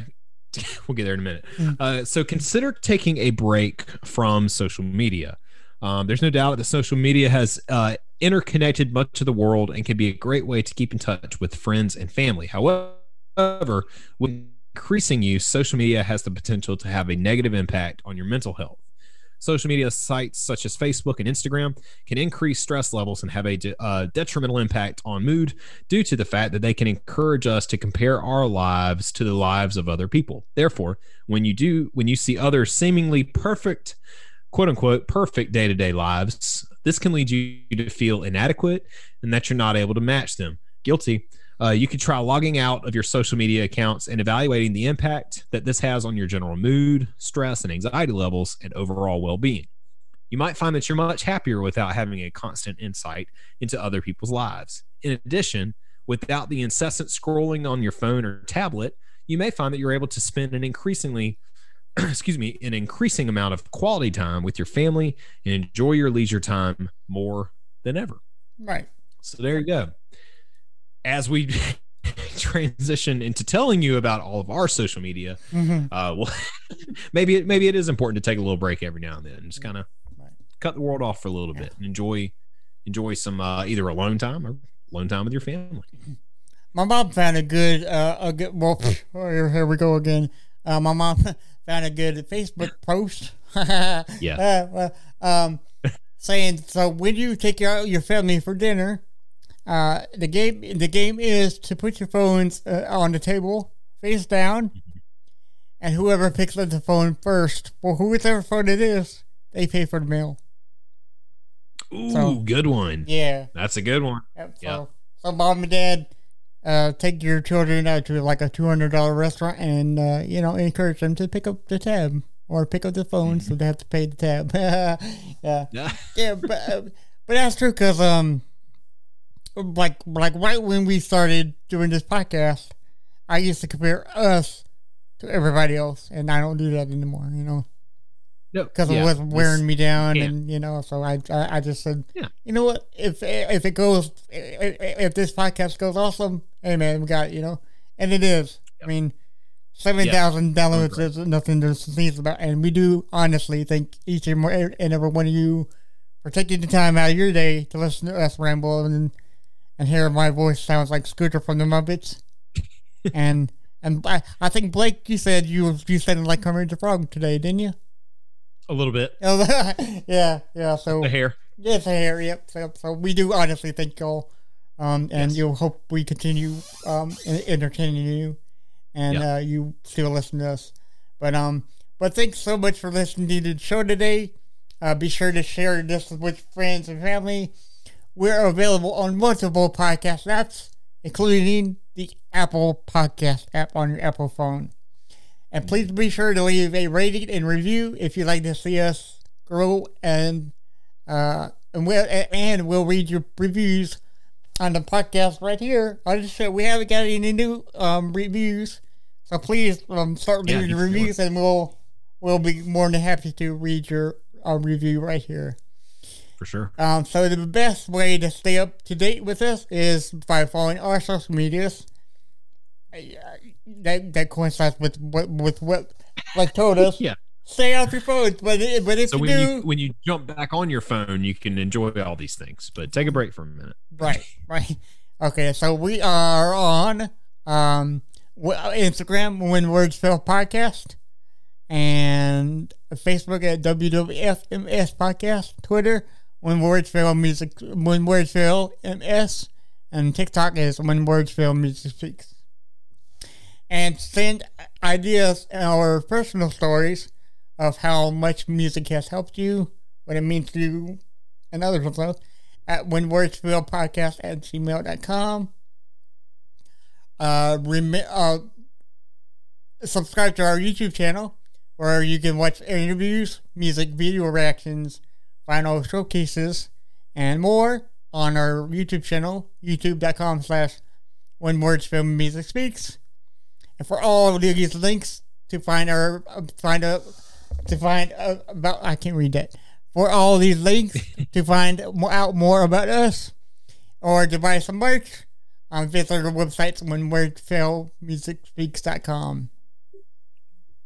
we'll get there in a minute. Hmm. Uh, so consider taking a break from social media. Um, there's no doubt that social media has uh, interconnected much of the world and can be a great way to keep in touch with friends and family. However, However, with increasing use, social media has the potential to have a negative impact on your mental health. Social media sites such as Facebook and Instagram can increase stress levels and have a de- uh, detrimental impact on mood due to the fact that they can encourage us to compare our lives to the lives of other people. Therefore, when you do, when you see other seemingly perfect, quote unquote, perfect day to day lives, this can lead you to feel inadequate and that you're not able to match them. Guilty. Uh, you could try logging out of your social media accounts and evaluating the impact that this has on your general mood, stress, and anxiety levels and overall well being. You might find that you're much happier without having a constant insight into other people's lives. In addition, without the incessant scrolling on your phone or tablet, you may find that you're able to spend an increasingly excuse me, an increasing amount of quality time with your family and enjoy your leisure time more than ever. Right. So there you go as we transition into telling you about all of our social media, mm-hmm. uh, well, maybe it, maybe it is important to take a little break every now and then, and just kind of right. cut the world off for a little yeah. bit and enjoy enjoy some uh, either alone time or alone time with your family. My mom found a good uh, a good well. here, here we go again. uh, my mom found a good Facebook post. Yeah. Uh, um, saying so when you take your your family for dinner, uh, the game the game is to put your phones uh, on the table face down, and whoever picks up the phone first, or whoever phone it is, they pay for the meal. Ooh, So- good one. Yeah. That's a good one. Yep, so, Yeah. so mom and dad, uh, take your children out to like a two hundred dollar restaurant and uh, you know encourage them to pick up the tab or pick up the phone so they have to pay the tab. yeah, Yeah. yeah, but uh, but that's true because um, like like right when we started doing this podcast, I used to compare us to everybody else, and I don't do that anymore. You know No, because yeah, it was wearing me down, can't. and you know, so I, I I just said, Yeah. you know what, if if it goes, if, this podcast goes awesome, hey man, we got it, you know, and it is. I mean, seven thousand downloads is nothing to sneeze about, and we do honestly thank each and every one of you for taking the time out of your day to listen to us ramble and and hear my voice sounds like Scooter from the Muppets, and. And I, I think Blake, you said you you sounded like Kermit the Frog today, didn't you? a little bit. yeah, yeah. So The hair. yes, hair. Yep. So, so we do honestly thank y'all, um, and Yes. you'll hope we continue um entertaining you, and Yeah. uh, you still listen to us. But um, but thanks so much for listening to the show today. Uh, be sure to share this with friends and family. We're available on multiple podcast apps, including the Apple Podcast app on your Apple phone. And please be sure to leave a rating and review if you'd like to see us grow and uh and we'll and we'll read your reviews on the podcast right here I just said We haven't got any new um reviews, so please um start Yeah, leaving keep reviews and we'll we'll be more than happy to read your uh, review right here. For sure. Um, so the best way to stay up to date with us is by following our social medias. That that coincides with what with what like told us. Yeah. Stay off your phones, but it, but if So you when do, you when you jump back on your phone, you can enjoy all these things. But take a break for a minute. right, right. Okay, so we are on um Instagram when words fail podcast and Facebook at WWFMS podcast, Twitter when words fail music when words fail MS, and TikTok is when words fail music speaks. And send ideas or personal stories of how much music has helped you, what it means to you, and others also at when words fail podcast at gmail.com. Uh, rem- uh, subscribe to our YouTube channel where you can watch interviews, music video reactions, final showcases, and more on our YouTube channel, youtube.com slash when words fail music speaks. And for all of these links to find our find out to find uh, about I can't read that. For all these links to find out more about us or to buy some merch, um, visit our websites when wordfailmusicspeaks.com.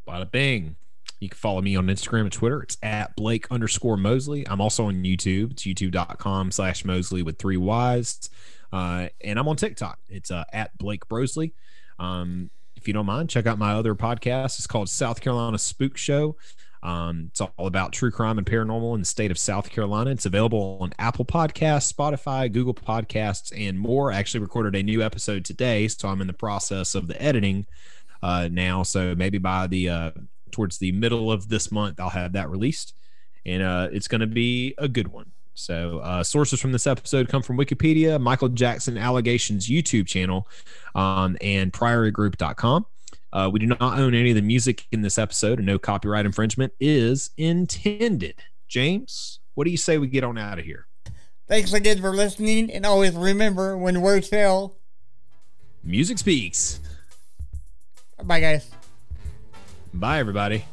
Bada bing. You can follow me on Instagram and Twitter. It's at Blake underscore Mosley. I'm also on YouTube. It's youtube.com slash Mosley with three Y's. Uh, and I'm on TikTok. It's uh, at Blake Mosley. Um, if you don't mind, check out my other podcast. It's called South Carolina Spook Show. Um, it's all about true crime and paranormal in the state of South Carolina. It's available on Apple Podcasts, Spotify, Google Podcasts, and more. I actually recorded a new episode today, so I'm in the process of the editing uh, now. So maybe by the uh, towards the middle of this month, I'll have that released, and uh, it's going to be a good one. So uh, sources from this episode come from Wikipedia, Michael Jackson Allegations YouTube channel, um, and PriorityGroup.com. Uh, we do not own any of the music in this episode, and no copyright infringement is intended. James, what do you say we get on out of here? Thanks again for listening, and always remember when words fail. Music speaks. Bye, guys. Bye, everybody.